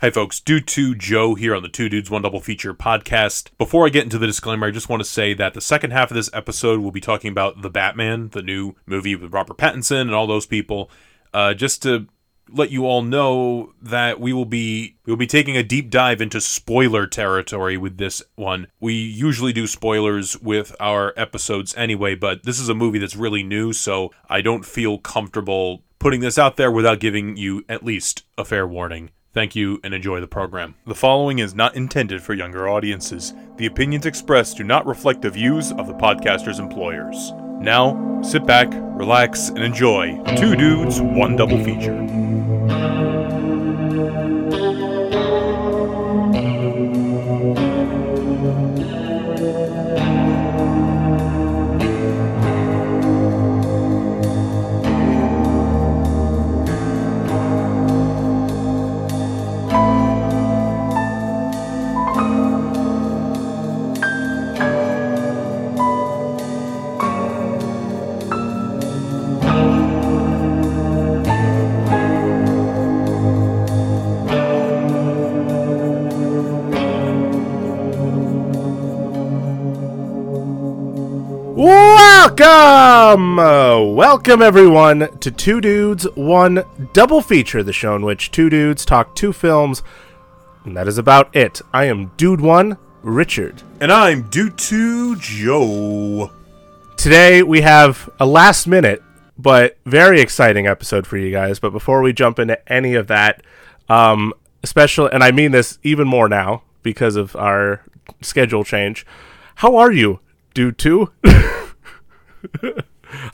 Hey folks, Dude 2 Joe here on the Two Dudes One Double Feature podcast. Before I get into the disclaimer, I just want to say that the second half of this episode will be talking about The Batman, the new movie with Robert Pattinson and all those people. Uh, just to let you all know that we will be we will be taking a deep dive into spoiler territory with this one. We usually do spoilers with our episodes anyway, but this is a movie that's really new, so I don't feel comfortable putting this out there without giving you at least a fair warning. Thank you and enjoy the program. The following is not intended for younger audiences. The opinions expressed do not reflect the views of the podcaster's employers. Now, sit back, relax, and enjoy Two Dudes, One Double Feature. Welcome! Uh, welcome, everyone, to Two Dudes, One Double Feature, the show in which two dudes talk two films, and that is about it. I am Dude One, Richard. And I'm Dude 2 Joe. Today, we have a last minute, but very exciting episode for you guys. But before we jump into any of that, um, special, and I mean this even more now because of our schedule change, how are you, Dude 2?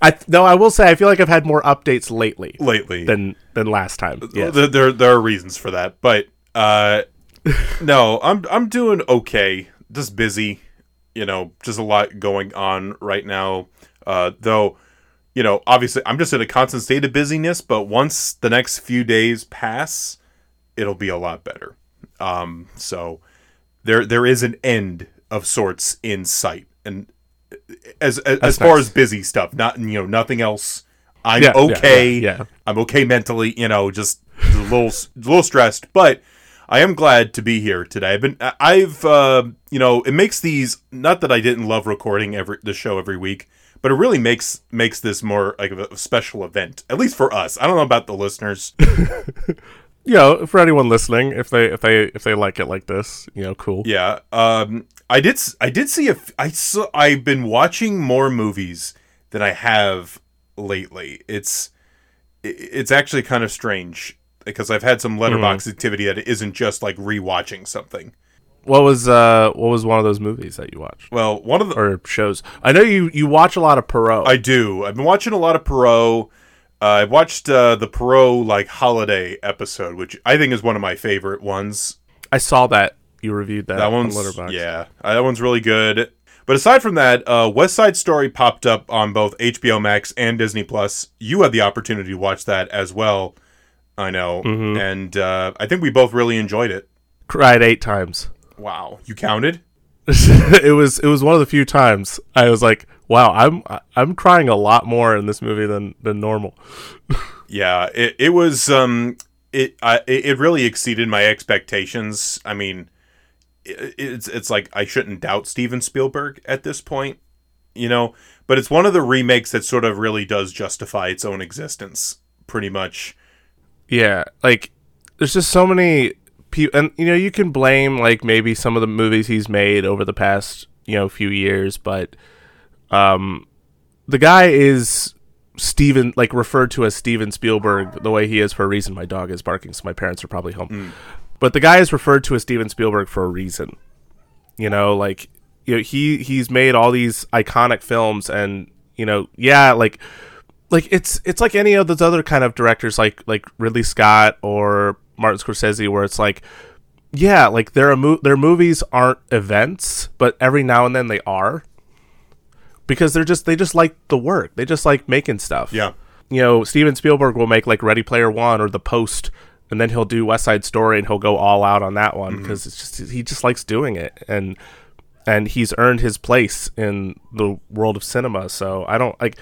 I no, I will say I feel like I've had more updates lately Lately. than than last time. Yes. There, there, there are reasons for that, but uh, no, I'm I'm doing okay. Just busy, you know, just a lot going on right now. Uh, though, you know, obviously, I'm just in a constant state of busyness. But once the next few days pass, it'll be a lot better. Um, so there there is an end of sorts in sight, and as as, as far nice. as busy stuff, not you know nothing else. I'm Yeah, okay. yeah, yeah. I'm okay mentally. You know, just a little a little stressed, but I am glad to be here today. I've been I've uh, you know it makes these not that I didn't love recording every the show every week, but it really makes makes this more like a, a special event at least for us. I don't know about the listeners. you know, for anyone listening, if they if they if they like it like this, you know, cool. Yeah. Um. I did. I did see a. I saw. I've been watching more movies than I have lately. It's. It's actually kind of strange because I've had some Letterboxd activity that isn't just like rewatching something. What was uh what was one of those movies that you watched Well, one of the or shows? I know you you watch a lot of Poirot. I do. I've been watching a lot of Poirot. Uh, I watched uh, the Poirot like holiday episode, which I think is one of my favorite ones. I saw that you reviewed that. That on one's Letterboxd. yeah, uh, that one's really good. But aside from that, uh, West Side Story popped up on both HBO Max and Disney Plus. You had the opportunity to watch that as well. I know, Mm-hmm. and uh, I think we both really enjoyed it. cried eight times. Wow, you counted? it was it was one of the few times I was like, wow, I'm I'm crying a lot more in this movie than than normal. Yeah, it it was um it I it really exceeded my expectations. I mean, it's it's like I shouldn't doubt Steven Spielberg at this point, you know, but it's one of the remakes that sort of really does justify its own existence pretty much. Yeah, like there's just so many people, and you know you can blame like maybe some of the movies he's made over the past you know few years, but um, the guy is Steven, like referred to as Steven Spielberg, the way he is for a reason. My dog is barking, so my parents are probably home. But the guy is referred to as Steven Spielberg for a reason. You know, like you know he he's made all these iconic films, and you know, yeah, like like it's it's like any of those other kind of directors like like Ridley Scott or Martin Scorsese where it's like yeah like their mo- their movies aren't events but every now and then they are because they're just they just like the work they just like making stuff Yeah. you know Steven Spielberg will make like Ready Player 1 or The Post and then he'll do West Side Story and he'll go all out on that one mm-hmm. because it's just he just likes doing it and and he's earned his place in the world of cinema. So I don't like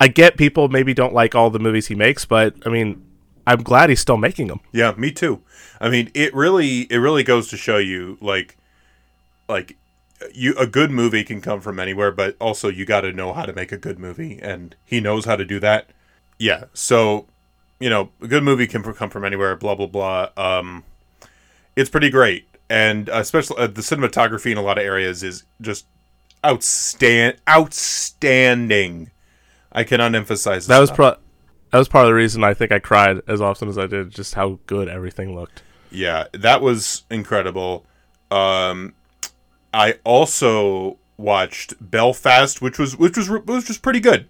I get people maybe don't like all the movies he makes, but I mean I'm glad he's still making them. Yeah, me too. I mean, it really it really goes to show you like like you a good movie can come from anywhere, but also you got to know how to make a good movie and he knows how to do that. Yeah. So, you know, a good movie can come from anywhere, blah blah blah. Um it's pretty great. And especially uh, the cinematography in a lot of areas is just outstand outstanding. I cannot emphasize That was pro- that was part of the reason I think I cried as often as I did, just how good everything looked. Yeah, that was incredible. Um, I also watched Belfast, which was which was which was just pretty good.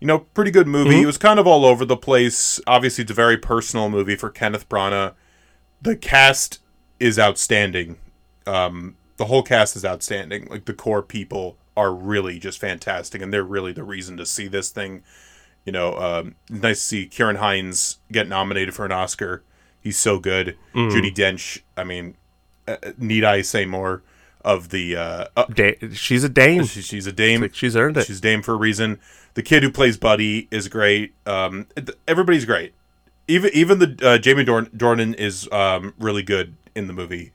You know, pretty good movie. It was kind of all over the place. Obviously, it's a very personal movie for Kenneth Branagh. The cast is outstanding. Um, the whole cast is outstanding. Like the core people are really just fantastic, and they're really the reason to see this thing. You know, um, nice to see Ciarán Hinds get nominated for an Oscar. He's so good. Judi Dench. I mean, uh, need I say more of the? Uh, uh, Da- she's a dame. she, she's a dame. Like, she's earned it. She's dame for a reason. The kid who plays Buddy is great. Um, everybody's great. Even even the uh, Jamie Dorn- Dornan is um, really good in the movie.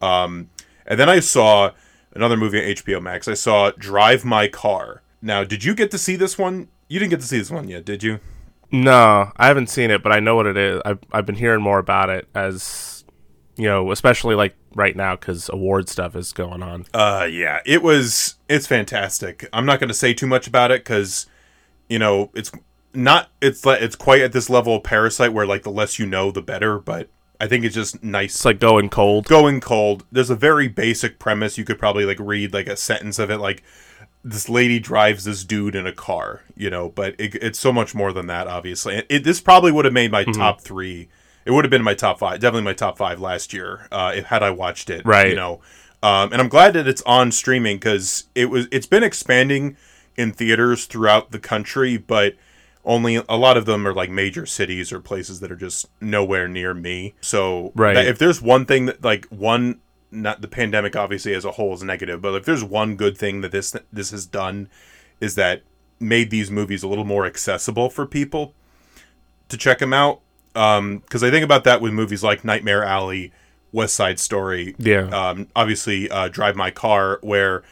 Um, and then I saw another movie on HBO Max. I saw Drive My Car. Now, did you get to see this one? You didn't get to see this one yet, did you? No, I haven't seen it, but I know what it is. I've I've been hearing more about it as you know, especially like right now because award stuff is going on. Uh, yeah, it was. It's fantastic. I'm not going to say too much about it because, you know, it's not. It's like it's quite at this level of Parasite where like the less you know, the better. But I think it's just nice. It's like going cold. going cold. There's a very basic premise. You could probably like read like a sentence of it, like this lady drives this dude in a car, you know. But it, it's so much more than that. Obviously, it, it this probably would have made my top three. It would have been my top five, definitely my top five last year, uh, if had I watched it. Right. You know, um, and I'm glad that it's on streaming because it was it's been expanding in theaters throughout the country, but only a lot of them are like major cities or places that are just nowhere near me. So Right. if there's one thing that like one not the pandemic obviously as a whole is negative, but if there's one good thing that this this has done is that made these movies a little more accessible for people to check them out. Because I think about that with movies like Nightmare Alley, West Side Story, Yeah. um, obviously uh, Drive My Car, where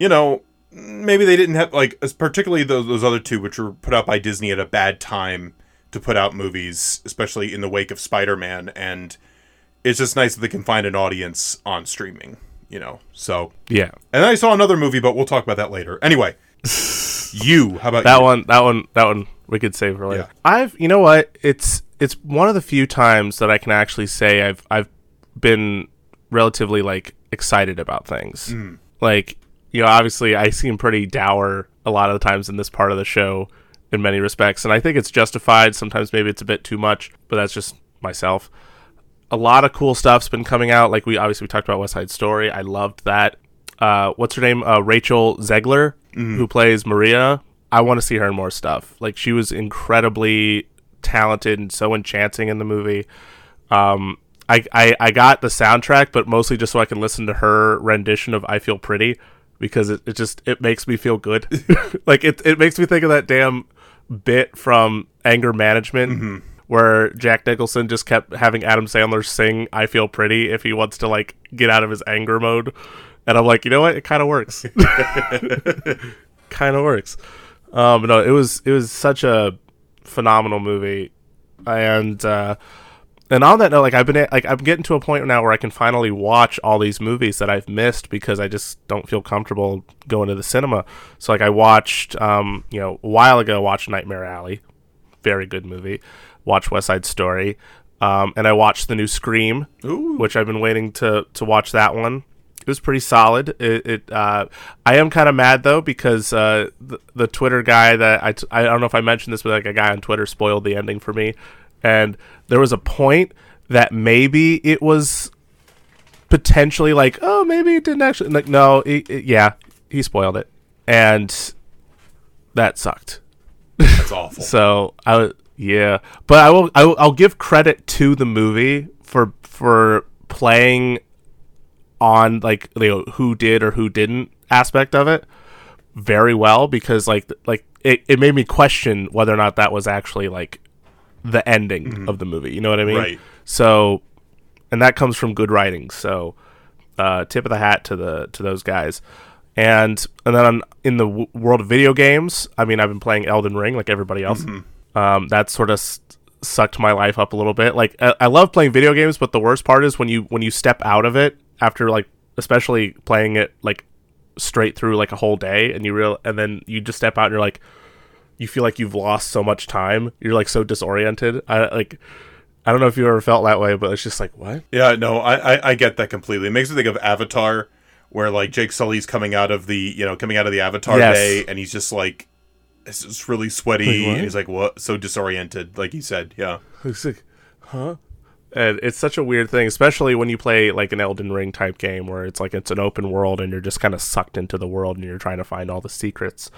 you know maybe they didn't have like as- particularly those, those other two, which were put out by Disney at a bad time to put out movies, especially in the wake of Spider Man, and it's just nice that they can find an audience on streaming. You know, so yeah. and I saw another movie, but we'll talk about that later. Anyway, you, how about That you? one, that one, that one, we could save for later. Yeah. I've, you know what? It's it's one of the few times that I can actually say I've I've been relatively like excited about things. Mm. Like, you know, obviously I seem pretty dour a lot of the times in this part of the show in many respects, and I think it's justified. Sometimes maybe it's a bit too much, but that's just myself. A lot of cool stuff's been coming out. Like we obviously we talked about West Side Story. I loved that. Uh, what's her name? Uh, Rachel Zegler, who plays Maria. I want to see her in more stuff. Like she was incredibly talented and so enchanting in the movie. Um, I, I I got the soundtrack, but mostly just so I can listen to her rendition of "I Feel Pretty" because it, it just it makes me feel good. like it it makes me think of that damn bit from Anger Management where Jack Nicholson just kept having Adam Sandler sing "I Feel Pretty" if he wants to like get out of his anger mode, and I'm like, you know what, it kind of works. kind of works. Um, no, it was it was such a phenomenal movie, and uh, and on that note, like I've been like I'm getting to a point now where I can finally watch all these movies that I've missed because I just don't feel comfortable going to the cinema. So like I watched, um, you know, a while ago, watched Nightmare Alley, very good movie. Watch West Side Story, um, and I watched the new Scream, Ooh. which I've been waiting to to watch that one. It was pretty solid. It, it uh, I am kind of mad though because uh, the, the Twitter guy that I, t- I don't know if I mentioned this, but like a guy on Twitter spoiled the ending for me, and there was a point that maybe it was potentially like, oh, maybe it didn't actually. Like, no, it, it- yeah, he spoiled it, and that sucked. That's awful. So I yeah, but I will, I will I'll give credit to the movie for for playing on like you know who did or who didn't aspect of it very well because like like it, it made me question whether or not that was actually like the ending of the movie. You know what I mean? Right. So, and that comes from good writing. So, uh, tip of the hat to the to those guys. And and then on, in the w- world of video games, I mean, I've been playing Elden Ring like everybody else. Um, that sort of s- sucked my life up a little bit. Like I, I love playing video games, but the worst part is when you when you step out of it after like especially playing it like straight through like a whole day, and you real and then you just step out and you're like you feel like you've lost so much time. You're like so disoriented. I like I don't know if you ever felt that way, but it's just like what? Yeah, no, I, I I get that completely. It makes me think of Avatar, where like Jake Sully's coming out of the you know coming out of the Avatar Yes. day, and he's just like it's just really sweaty, Like, and he's like what so disoriented, like he said. Yeah, It's like, huh? And it's such a weird thing, especially when you play like an Elden Ring type game where it's like it's an open world and you're just kind of sucked into the world and you're trying to find all the secrets.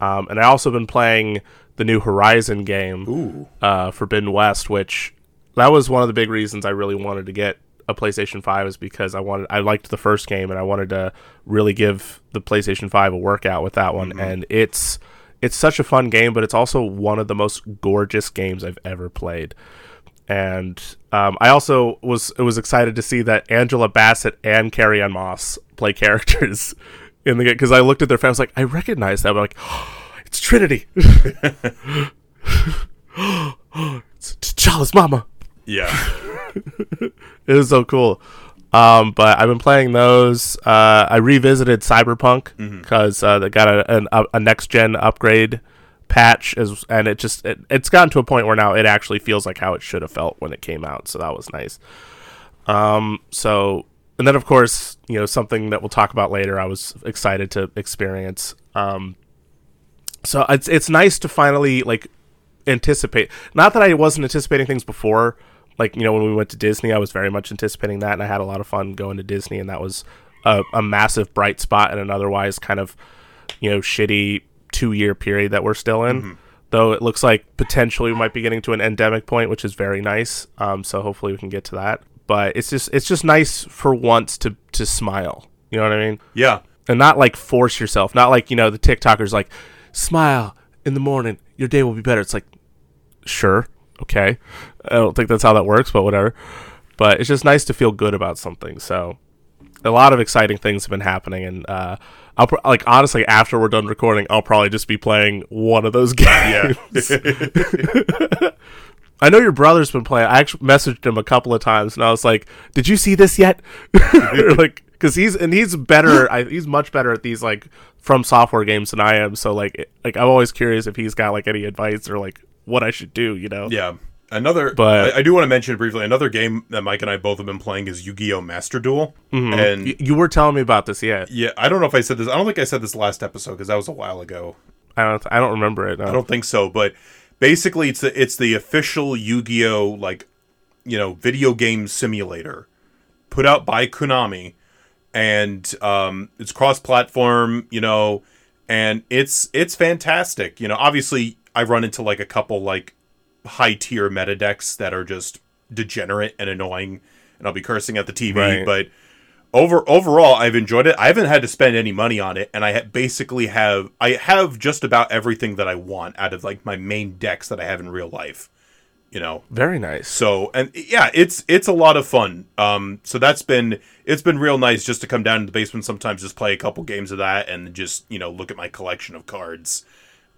Um, and I also been playing the new Horizon game, uh, Forbidden West, which that was one of the big reasons I really wanted to get a PlayStation 5 is because I wanted I liked the first game and I wanted to really give the PlayStation 5 a workout with that one. And it's it's such a fun game but it's also one of the most gorgeous games I've ever played. And um, I also was was excited to see that Angela Bassett and Carrie Ann Moss play characters in the game because I looked at their face like I recognize them. I'm like, it's Trinity. it's T'Challa's mama. Yeah, It was so cool. Um, but I've been playing those. Uh, I revisited Cyberpunk because uh, they got a, an, a, a next gen upgrade patch, as, and it just it, it's gotten to a point where now it actually feels like how it should have felt when it came out. So that was nice. Um, so and then of course you know something that we'll talk about later. I was excited to experience. Um, so it's it's nice to finally like anticipate. Not that I wasn't anticipating things before. Like you know when we went to Disney, I was very much anticipating that, and I had a lot of fun going to Disney, and that was a, a massive bright spot in an otherwise kind of you know shitty two year period that we're still in. Though it looks like potentially we might be getting to an endemic point, which is very nice. Um, so hopefully we can get to that. But it's just it's just nice for once to to smile. You know what I mean? yeah, and not like force yourself. Not like you know the TikTokers like smile in the morning, your day will be better. It's like sure, okay. I don't think that's how that works, but whatever. But it's just nice to feel good about something. So a lot of exciting things have been happening, and uh, I'll pro- like honestly after we're done recording, I'll probably just be playing one of those games. yeah. I know your brother's been playing. I actually messaged him a couple of times, and I was like, "Did you see this yet?" Like, because he's and he's better. I, he's much better at these like FromSoftware games than I am. So like, it- like I'm always curious if he's got like any advice or like what I should do. You know? yeah. Another, But- I, I do want to mention briefly. Another game that Mike and I both have been playing is Yu-Gi-Oh! Master Duel, mm-hmm. and Y- you were telling me about this, yeah. yeah, I don't know if I said this. I don't think I said this last episode because that was a while ago. I don't. I don't remember it. No. I don't think so, but basically it's the it's the official Yu-Gi-Oh like you know video game simulator put out by Konami and um it's cross-platform, you know, and it's it's fantastic. You know, obviously I run into like a couple like high-tier meta decks that are just degenerate and annoying and I'll be cursing at the TV, Right. but over overall I've enjoyed it. I haven't had to spend any money on it and I ha- basically have I have just about everything that I want out of like my main decks that I have in real life. You know. Very nice. So and yeah, it's it's a lot of fun. Um so that's been it's been real nice just to come down to the basement sometimes just play a couple games of that and just, you know, look at my collection of cards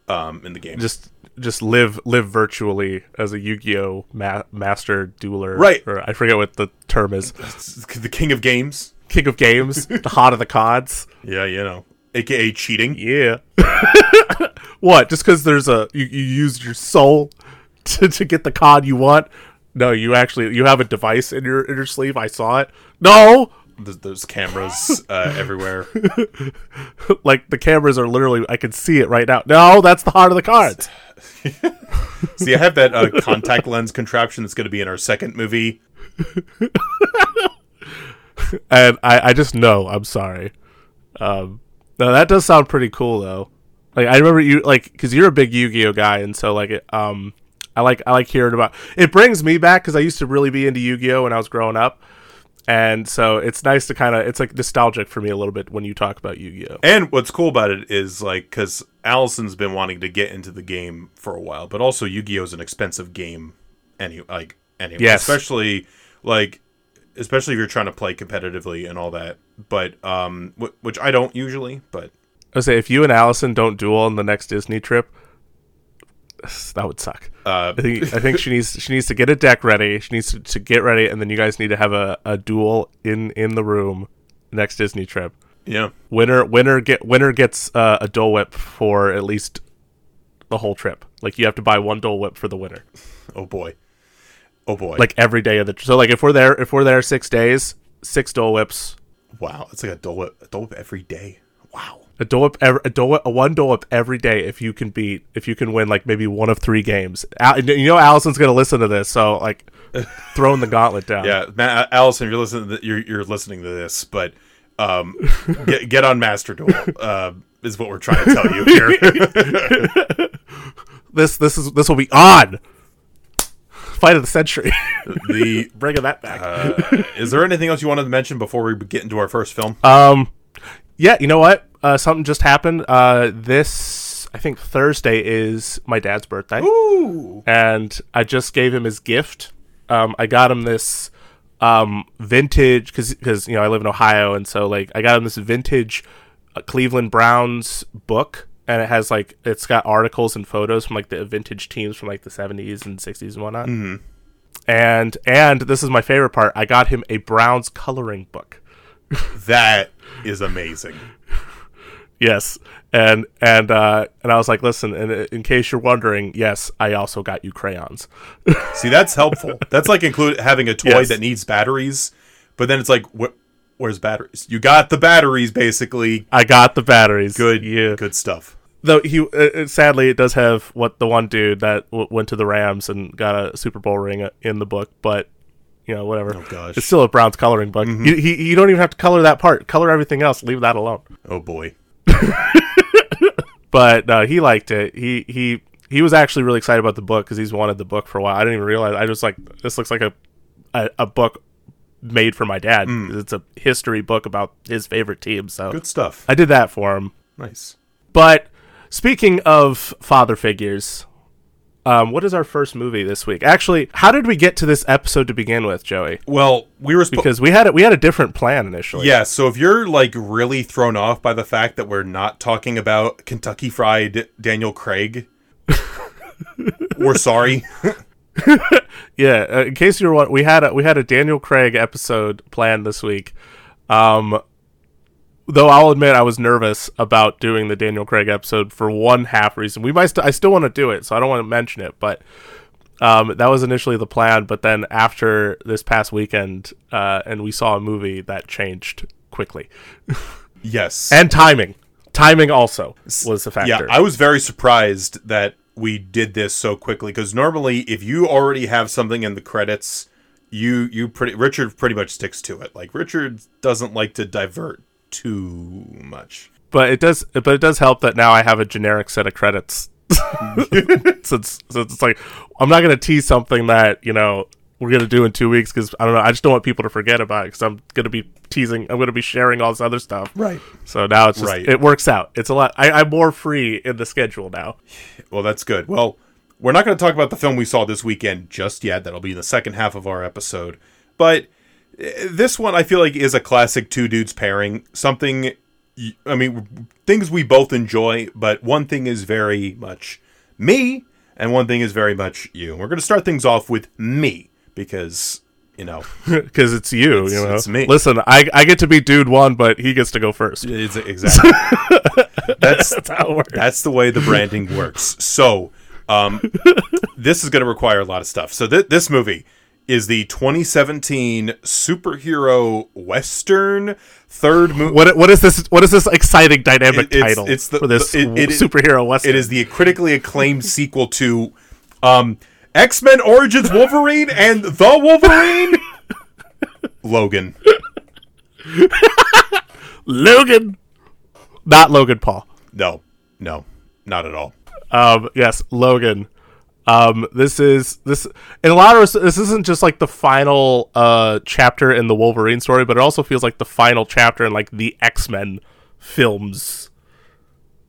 um in the game. Just just live live virtually as a Yu-Gi-Oh ma- master dueler. Right. Or I forget what the term is. the king of games. King of games, the heart of the cods. Yeah, you know. AKA cheating. Yeah. what? Just because there's a you, you used your soul to, to get the cod you want? No, you actually you have a device in your in your sleeve. I saw it. No, There's, there's cameras uh, everywhere. like the cameras are literally. I can see it right now. No, that's the heart of the cards. See, I have that uh, contact lens contraption that's going to be in our second movie. and I, I just know. I'm sorry. Um, no, that does sound pretty cool though. Like I remember you like because you're a big Yu-Gi-Oh guy, and so like it, um, I like I like hearing about. It brings me back because I used to really be into Yu-Gi-Oh when I was growing up, and so it's nice to kind of it's like nostalgic for me a little bit when you talk about Yu-Gi-Oh. And what's cool about it is like because Allison's been wanting to get into the game for a while, but also Yu-Gi-Oh is an expensive game any like anyway. Yes. Especially like especially if you're trying to play competitively and all that. But um, wh- which I don't usually. But I say if you and Allison don't duel on the next Disney trip, that would suck. uh, I think I think she needs she needs to get a deck ready. She needs to, to get ready, and then you guys need to have a, a duel in in the room next Disney trip. yeah, Winner winner get winner gets uh, a Dole Whip for at least the whole trip. Like you have to buy one Dole Whip for the winner. oh boy, oh boy, Like every day of the so like if we're there if we're there six days, six Dole Whips. wow, it's like a Dole Whip, a Dole Whip every day. Wow. A Dole Whip, ev- a Dole Whip, a one Dole Whip every day. If you can beat, if you can win, like maybe one of three games. Al- you know, Allison's gonna listen to this, so like, throwing the gauntlet down. Yeah, Ma- Allison, you're listening. To you're you're listening to this, but um, get get on Master Duel. Uh, is what we're trying to tell you here. This this is this will be on. Fight of the century. the Bringing that back. uh, is there anything else you wanted to mention before we get into our first film? Um, yeah, you know what? Uh, something just happened. Uh, this I think Thursday is my dad's birthday, Ooh, and I just gave him his gift. Um, I got him this um vintage because because you know I live in Ohio, and so like I got him this vintage uh, Cleveland Browns book. And it has like it's got articles and photos from like the vintage teams from like the seventies and sixties and whatnot. And and this is my favorite part. I got him a Browns coloring book. that is amazing. Yes, and and uh, and I was like, listen, in, in case you're wondering, yes, I also got you crayons. See, that's helpful. That's like include having a toy Yes. that needs batteries, but then it's like, wh- where's batteries? You got the batteries, basically. I got the batteries. Good, yeah. good stuff. Though he, uh, uh, sadly, it does have what the one dude that w- went to the Rams and got a Super Bowl ring uh, in the book, but you know, whatever. Oh gosh. It's still a Browns coloring book. You, he, you don't even have to color that part. Color everything else. Leave that alone. Oh boy. But uh, he liked it. He he he was actually really excited about the book because he's wanted the book for a while. I didn't even realize. I just like this looks like a a, a book made for my dad. It's a history book about his favorite team. So Good stuff. I did that for him. Nice. But speaking of father figures, um, what is our first movie this week? Actually, how did we get to this episode to begin with, Joey? Well, we were. Because we had a, we had a different plan initially. Yeah, so if you're like really thrown off by the fact that we're not talking about Kentucky Fried Daniel Craig, we're sorry. Yeah, uh, in case you were wondering, we had a we had a Daniel Craig episode planned this week. Um, though I'll admit I was nervous about doing the Daniel Craig episode for one half reason. We might st- I still want to do it, so I don't want to mention it, but um, that was initially the plan. But then after this past weekend, uh, and we saw a movie that changed quickly, yes. and timing, timing also was a factor. yeah, I was very surprised that we did this so quickly because normally if you already have something in the credits, you you pretty Richard pretty much sticks to it. Like Richard doesn't like to divert too much. but it does but it does help that now I have a generic set of credits. since, since it's like I'm not gonna tease something that you know we're gonna do in two weeks because I don't know I just don't want people to forget about it because I'm gonna be teasing I'm gonna be sharing all this other stuff. Right. So now it's just Right. it works out. It's a lot. I, I'm more free in the schedule now. Well, that's good. Well, we're not going to talk about the film we saw this weekend just yet. That'll be in the second half of our episode. But this one, I feel like, is a classic two dudes pairing. Something, I mean, things we both enjoy, but one thing is very much me, and one thing is very much you. We're going to start things off with me because, you know, Because it's you, you know. it's me. Listen, I I get to be dude one, but he gets to go first. it's exactly that's That's how it works. That's the way the branding works. So, um, this is going to require a lot of stuff. So, th- this movie is the 2017 superhero western third movie. What what is this? What is this exciting dynamic It- it's- title it's the- for this it- it- superhero western? It is the critically acclaimed sequel to um, X Men Origins Wolverine and the Wolverine. Logan. Logan, not Logan Paul. No, no, not at all. Um, yes, Logan. Um, this is this in a lot of this isn't just like the final uh chapter in the Wolverine story, but it also feels like the final chapter in like the X Men films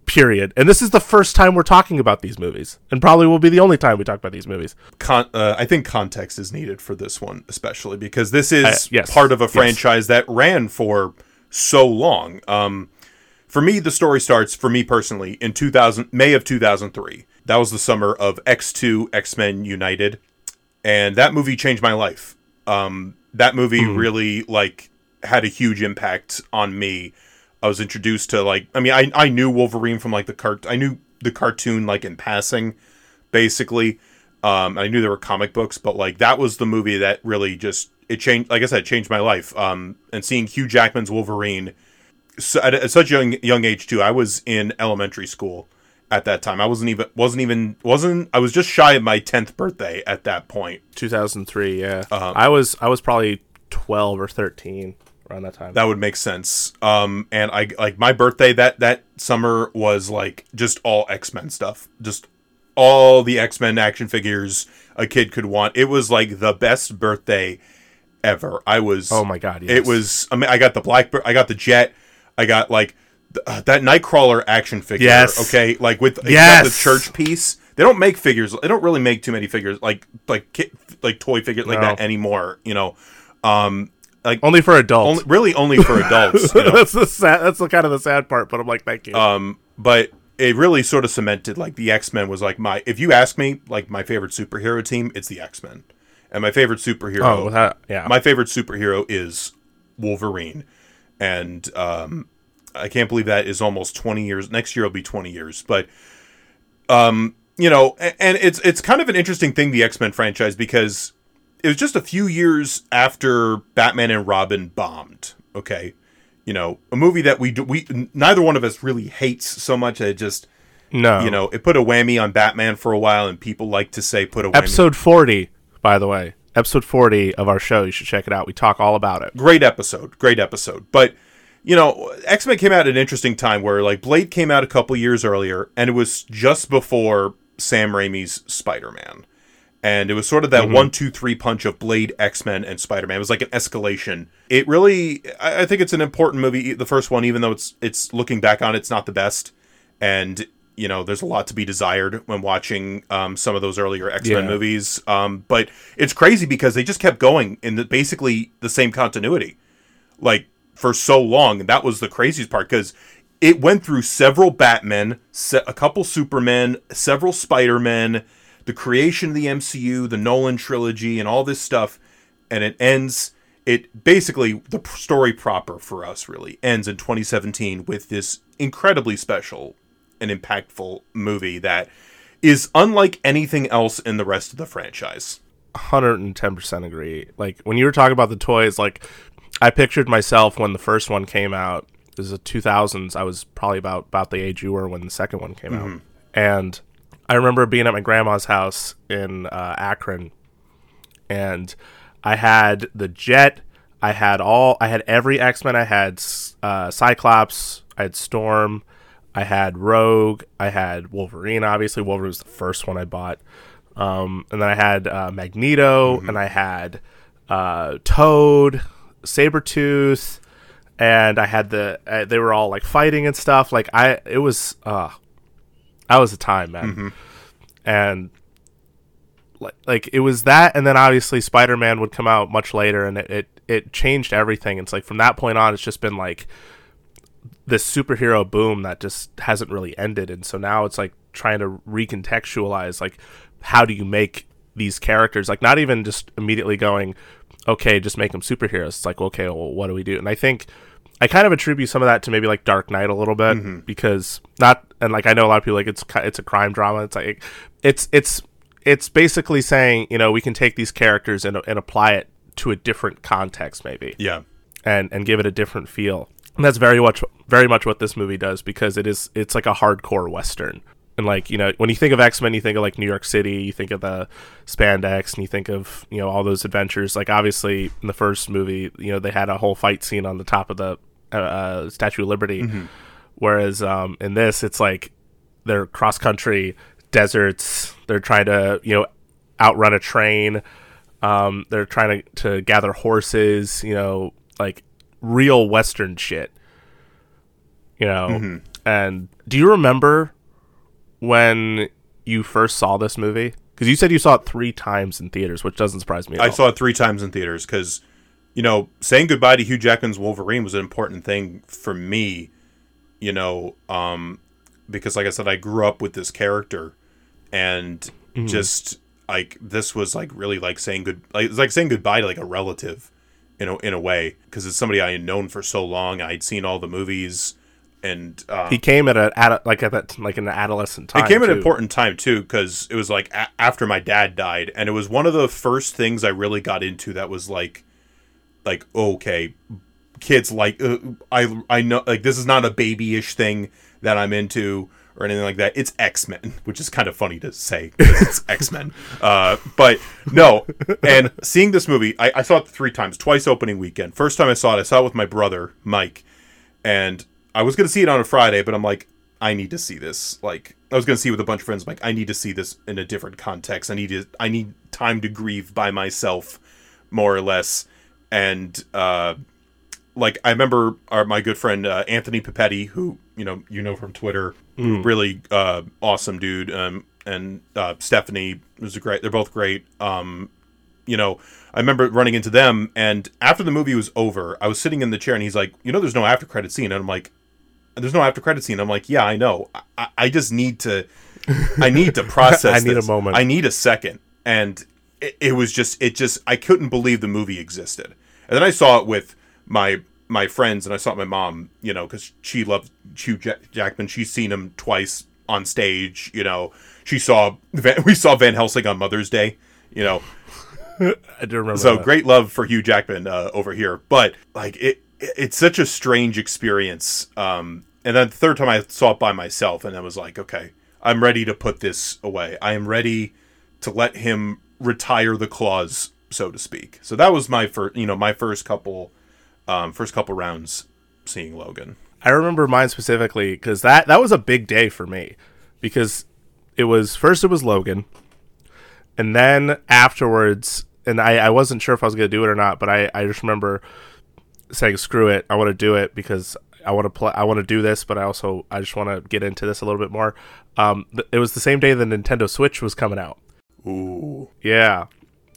period. And this is the first time we're talking about these movies, and probably will be the only time we talk about these movies. Con- uh, I think context is needed for this one, especially because this is Uh, yes. part of a Yes. franchise that ran for so long. Um, for me, the story starts for me personally in 2000 May of 2003. That was the summer of X2 X Men United, and that movie changed my life. Um, that movie really like had a huge impact on me. I was introduced to like I mean I I knew Wolverine from like the cart I knew the cartoon like in passing, basically. Um, I knew there were comic books, but like that was the movie that really just it changed. Like I said, it changed my life. Um, and seeing Hugh Jackman's Wolverine so at, at such a young young age too. I was in elementary school at that time. I wasn't even wasn't even wasn't. I was just shy of my tenth birthday at that point. 2003, yeah. Uh-huh. I was I was probably 12 or 13 around that time. That would make sense. Um, and I like my birthday that that summer was like just all X Men stuff, just all the X Men action figures a kid could want. It was like the best birthday ever. I was. oh my god, yes. It was. I mean, I got the Blackbird. I got the Jet. I got like uh, that Nightcrawler action figure. Yes. Okay, like with Yes. the church piece. They don't make figures. They don't really make too many figures like like like toy figures like No. that anymore. You know, um, like only for adults. only, really only for adults. You know? that's the sad that's the kind of the sad part, but I'm like thank you. um, but it really sort of cemented like the X Men was like my. If you ask me, like my favorite superhero team, it's the X Men, and my favorite superhero. oh, yeah. my favorite superhero is Wolverine, and um, I can't believe that is almost twenty years. Next year will be twenty years, but um, you know, and it's it's kind of an interesting thing the X Men franchise because it was just a few years after Batman and Robin bombed. Okay, you know, a movie that we do, we neither one of us really hates so much it just no. you know it put a whammy on Batman for a while, and people like to say put a whammy. episode 40, by the way. Episode 40 of our show, you should check it out. We talk all about it. great episode great episode but you know x-men came out at an interesting time where like blade came out a couple years earlier and it was just before sam raimi's spider-man. And it was sort of that one two three punch of blade x-men and spider-man. It was like an escalation. It really I, I think it's an important movie the first one even though it's it's looking back on it, it's not the best. And you know there's a lot to be desired when watching um, some of those earlier x-men Yeah. movies. Um, but it's crazy because they just kept going in the, basically the same continuity. Like for so long and that was the craziest part because it went through several batmen a couple supermen several spider-men the creation of the mcu the nolan trilogy and all this stuff and it ends it basically the story proper for us really ends in 2017 with this incredibly special and impactful movie that is unlike anything else in the rest of the franchise 110% agree. Like when you were talking about the toys, like I pictured myself when the first one came out. This is the 2000s. I was probably about about the age you were when the second one came out. And I remember being at my grandma's house in uh, Akron and I had the Jet, I had all I had every X-Men. I had uh, Cyclops, I had Storm, I had Rogue, I had Wolverine obviously. Wolverine was the first one I bought. Um, and then I had uh, Magneto, and I had uh, Toad, Sabretooth, and I had the uh, they were all like fighting and stuff. Like I, it was uh, that was a time, man. And like, like it was that, and then obviously Spider Man would come out much later, and it, it it changed everything. It's like from that point on, it's just been like this superhero boom that just hasn't really ended and so now it's like trying to recontextualize like how do you make these characters like not even just immediately going okay just make them superheroes. It's like okay well what do we do? And i think i kind of attribute some of that to maybe like dark knight a little bit mm-hmm. because not and like i know a lot of people like it's it's a crime drama. It's like it's it's it's basically saying you know we can take these characters and, and apply it to a different context maybe. Yeah. And and give it a different feel. And that's very much very much what this movie does because it is it's like a hardcore western. And like, you know, when you think of X-Men, you think of like New York City, you think of the spandex and you think of, you know, all those adventures. Like obviously in the first movie, you know, they had a whole fight scene on the top of the uh, uh, Statue of Liberty. Whereas um in this it's like they're cross country deserts. They're trying to, you know, outrun a train. Um, they're trying to, to gather horses, you know, like real Western shit. You know, And do you remember when you first saw this movie? Because you said you saw it three times in theaters, which doesn't surprise me. At I all. saw it three times in theaters because, you know, saying goodbye to Hugh Jackman's Wolverine was an important thing for me. You know, um, because like I said, I grew up with this character, and just like this was like really like saying good, like it's like saying goodbye to like a relative, you know, in a way, because it's somebody I had known for so long. I'd seen all the movies, and um, He came at a, at a like at that like an adolescent time. it came at an important time too because it was like a- after my dad died and it was one of the first things i really got into that was like like okay kids like uh, i i know like this is not a babyish thing that i'm into or anything like that. It's x-men which is kind of funny to say it's x-men. Uh but no and seeing this movie I, I saw it three times twice opening weekend. First time i saw it i saw it with my brother mike and I was gonna see it on a Friday, but I'm like, I need to see this. Like, I was gonna see it with a bunch of friends. I'm like, I need to see this in a different context. I need to. I need time to grieve by myself, more or less. And uh, like, I remember our, my good friend uh, Anthony Papetti, who you know you know from Twitter, really uh, awesome dude. Um, and uh, Stephanie was a great. They're both great. Um, you know, I remember running into them, and after the movie was over, I was sitting in the chair, and he's like, "You know, there's no after credit scene," and I'm like, "There's no after credit scene." I'm like, "Yeah, I know. I, I just need to, I need to process. I need a moment. I need a second. And it, it was just, it just, I couldn't believe the movie existed. And then I saw it with my my friends, and I saw it with my mom, you know, because she loved Hugh Ja- Jackman. She's seen him twice on stage. You know, she saw Van, we saw Van Helsing on Mother's Day. You know, I do remember. so that. great love for Hugh Jackman uh, over here, but like it, it's such a strange experience. Um, and then the third time I saw it by myself, and I was like, okay, I'm ready to put this away. I am ready to let him retire the claws, so to speak. So that was my first, you know, my first couple, um, first couple rounds seeing Logan. I remember mine specifically because that that was a big day for me because it was first it was Logan, and then afterwards, and I, I wasn't sure if I was gonna do it or not, but I, I just remember saying screw it, I want to do it because I want to play, I want to do this, but I also I just want to get into this a little bit more. Um, th- it was the same day the Nintendo Switch was coming out. Ooh, Yeah.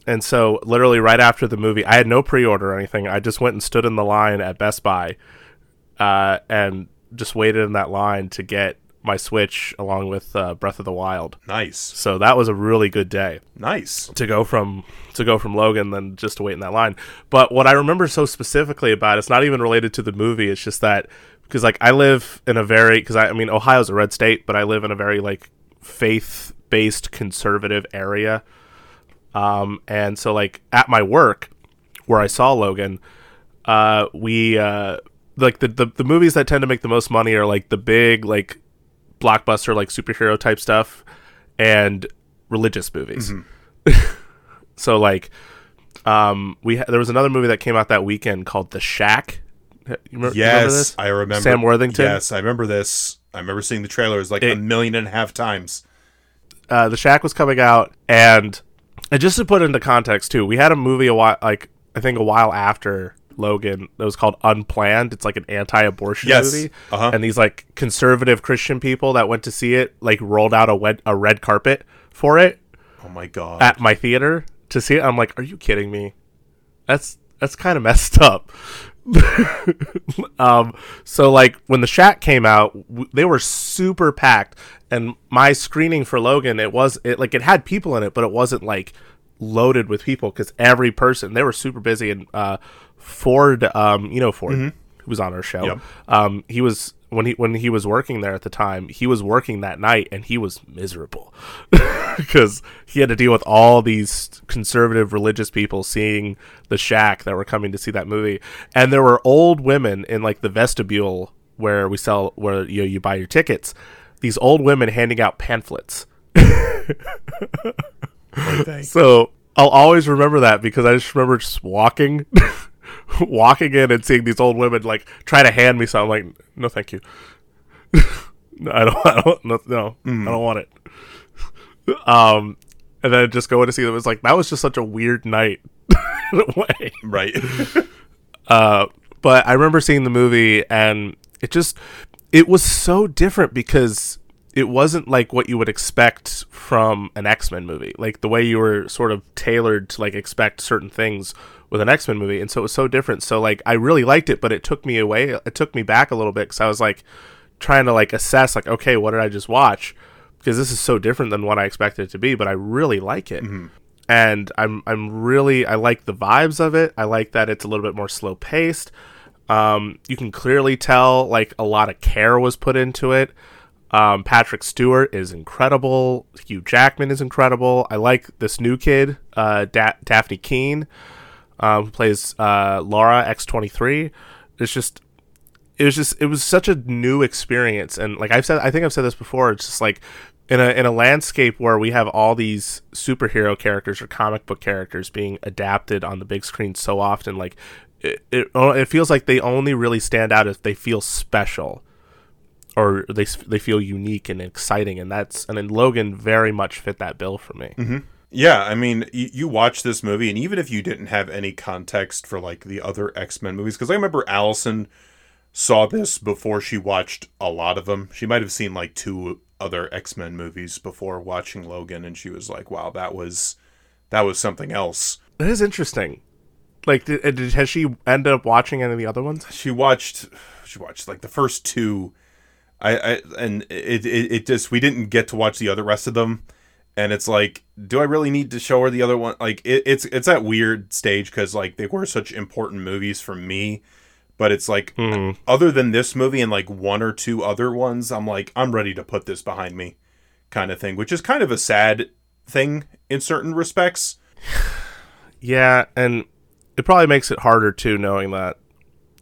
And so literally right after the movie, I had no pre-order or anything. I just went and stood in the line at Best Buy uh, and just waited in that line to get my Switch along with uh, Breath of the Wild. nice, So that was a really good day nice. to go from to go from Logan than just to wait in that line. But what I remember so specifically about it, it's not even related to the movie. It's just that because like I live in a very because I, I mean Ohio's a red state, but I live in a very like faith based conservative area. Um, and so like at my work where I saw Logan, uh, we uh, like the, the the movies that tend to make the most money are like the big like blockbuster like superhero type stuff and religious movies. so like um we ha- there was another movie that came out that weekend called The Shack. Remember, remember Yes, this? I remember Sam Worthington? Yes, I remember this. I remember seeing the trailers like a million and a half times. uh, the Shack was coming out, and, and just to put into context too, we had a movie a while, like I think a while after Logan, that was called Unplanned. It's like an anti-abortion Yes. movie, Uh-huh. and these like conservative Christian people that went to see it like rolled out a wed- a red carpet for it Oh my god. at my theater to see it. I'm like, are you kidding me? That's that's kind of messed up. um, so like when the Shack came out, w- they were super packed, and my screening for Logan, it was it like it had people in it, but it wasn't like loaded with people because every person they were super busy. And uh, Ford, um, you know Ford, who was on our show, Yep. um, he was when he when he was working there at the time, he was working that night, and he was miserable. Because he had to deal with all these conservative religious people seeing the shack that were coming to see that movie. And there were old women in like the vestibule where we sell where you know, you buy your tickets. These old women handing out pamphlets. So i'll always remember that because i just remember just walking walking in and seeing these old women like try to hand me something like no thank you. No, i don't i don't no, no i don't want it. Um and then just going to see them was like that was just such a weird night. In a way. Right. uh but i remember seeing the movie and it just it was so different because it wasn't like what you would expect from an X-Men movie. Like the way you were sort of tailored to like expect certain things with an X-Men movie and so it was so different. So like I really liked it, but it took me away it took me back a little bit cuz I was like trying to like assess like okay, what did I just watch? Because this is so different than what I expected it to be, but I really like it. Mm-hmm. And I'm I'm really I like the vibes of it. I like that it's a little bit more slow paced. Um, you can clearly tell like a lot of care was put into it. Um, Patrick Stewart is incredible. Hugh Jackman is incredible. I like this new kid, uh, da- Dafne Keen, um, who plays uh, Laura X twenty three. It's just, it was just, it was such a new experience, and like I've said, I think I've said this before. It's just like in a in a landscape where we have all these superhero characters or comic book characters being adapted on the big screen so often, like it, it, it feels like they only really stand out if they feel special or they they feel unique and exciting and that's and then Logan very much fit that bill for me. Mm-hmm. Yeah, I mean, you, you watch this movie, and even if you didn't have any context for like the other X Men movies, because I remember Allison saw this before she watched a lot of them. She might have seen like two other X Men movies before watching Logan, and she was like, "Wow, that was that was something else." That is interesting. Like, did, did has she end up watching any of the other ones? She watched, she watched like the first two. I, I and it, it it just we didn't get to watch the other rest of them, and it's like, do I really need to show her the other one? Like, it, it's it's that weird stage because like they were such important movies for me, but it's like Mm-hmm. other than this movie and like one or two other ones, I'm like I'm ready to put this behind me, kind of thing, which is kind of a sad thing in certain respects. Yeah, and it probably makes it harder too, knowing that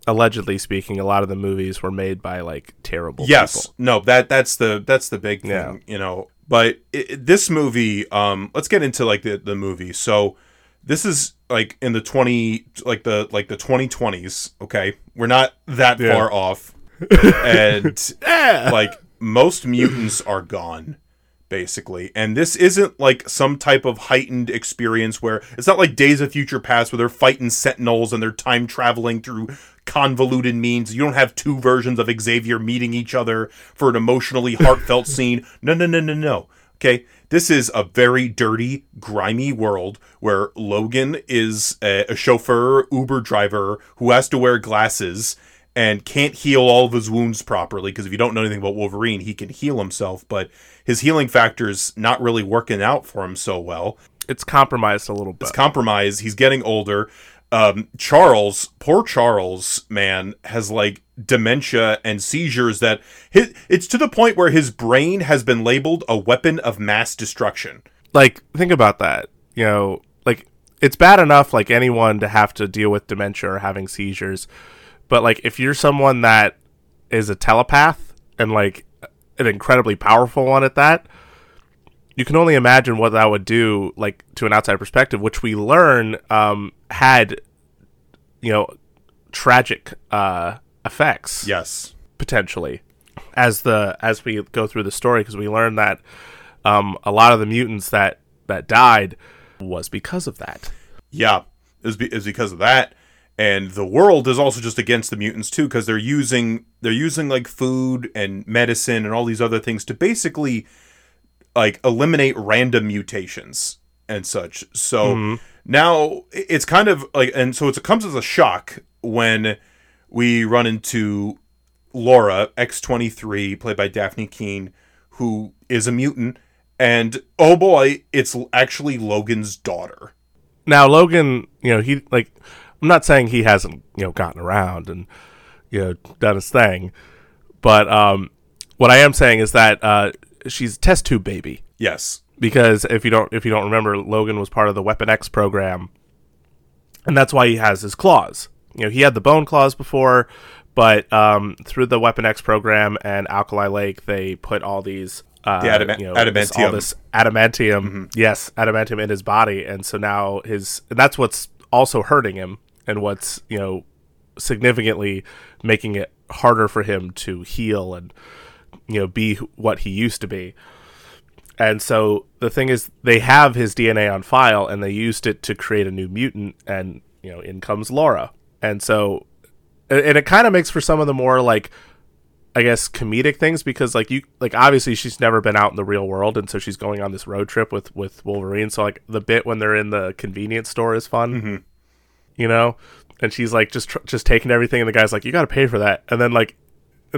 allegedly speaking, a lot of the movies were made by like terrible yes. People. no that that's the that's the big thing Yeah. you know. But it, this movie um let's get into like the the movie. So this is like in the 20 like the like the 2020s okay? We're not that Yeah. far off. And like most mutants are gone basically. And this isn't like some type of heightened experience where it's not like days of future past where they're fighting sentinels and they're time traveling through convoluted means you don't have two versions of xavier meeting each other for an emotionally heartfelt scene no no no no no okay this is a very dirty grimy world where logan is a, a chauffeur uber driver who has to wear glasses and can't heal all of his wounds properly because if you don't know anything about Wolverine, he can heal himself, but his healing factor's not really working out for him so well. It's compromised a little bit. It's compromised. He's getting older. Um, Charles, poor Charles, man, has like dementia and seizures that his, it's to the point where his brain has been labeled a weapon of mass destruction. like think about that you know like it's bad enough like anyone to have to deal with dementia or having seizures but like if you're someone that is a telepath and like an incredibly powerful one at that you can only imagine what that would do like to an outside perspective which we learn um had you know tragic uh effects Yes. potentially as the as we go through the story because we learn that um, a lot of the mutants that that died was because of that. Yeah, is be- is because of that, and the world is also just against the mutants too because they're using they're using like food and medicine and all these other things to basically like eliminate random mutations and such. So now it's kind of like and so it comes as a shock when we run into Laura X23 played by Dafne Keen who is a mutant and oh boy it's actually Logan's daughter. Now Logan, you know, he like I'm not saying he hasn't you know gotten around and you know done his thing, but um, what I am saying is that uh, she's a test tube baby Yes. because if you don't if you don't remember, Logan was part of the Weapon X program, and that's why he has his claws. You know, he had the bone claws before, but um, through the Weapon X program and Alkali Lake, they put all these. Uh, The adama- you know, this- all adamantium. this adamantium, yes, adamantium in his body, and so now his and that's what's also hurting him, and what's you know significantly making it harder for him to heal and you know be what he used to be. And so the thing is, they have his DNA on file, and they used it to create a new mutant, and you know, in comes Laura. And so, and it kind of makes for some of the more like I guess comedic things because like you like obviously she's never been out in the real world and so she's going on this road trip with with Wolverine. So like the bit when they're in the convenience store is fun, Mhm. you know. And she's like just tr- just taking everything, and the guy's like, "You got to pay for that." And then like,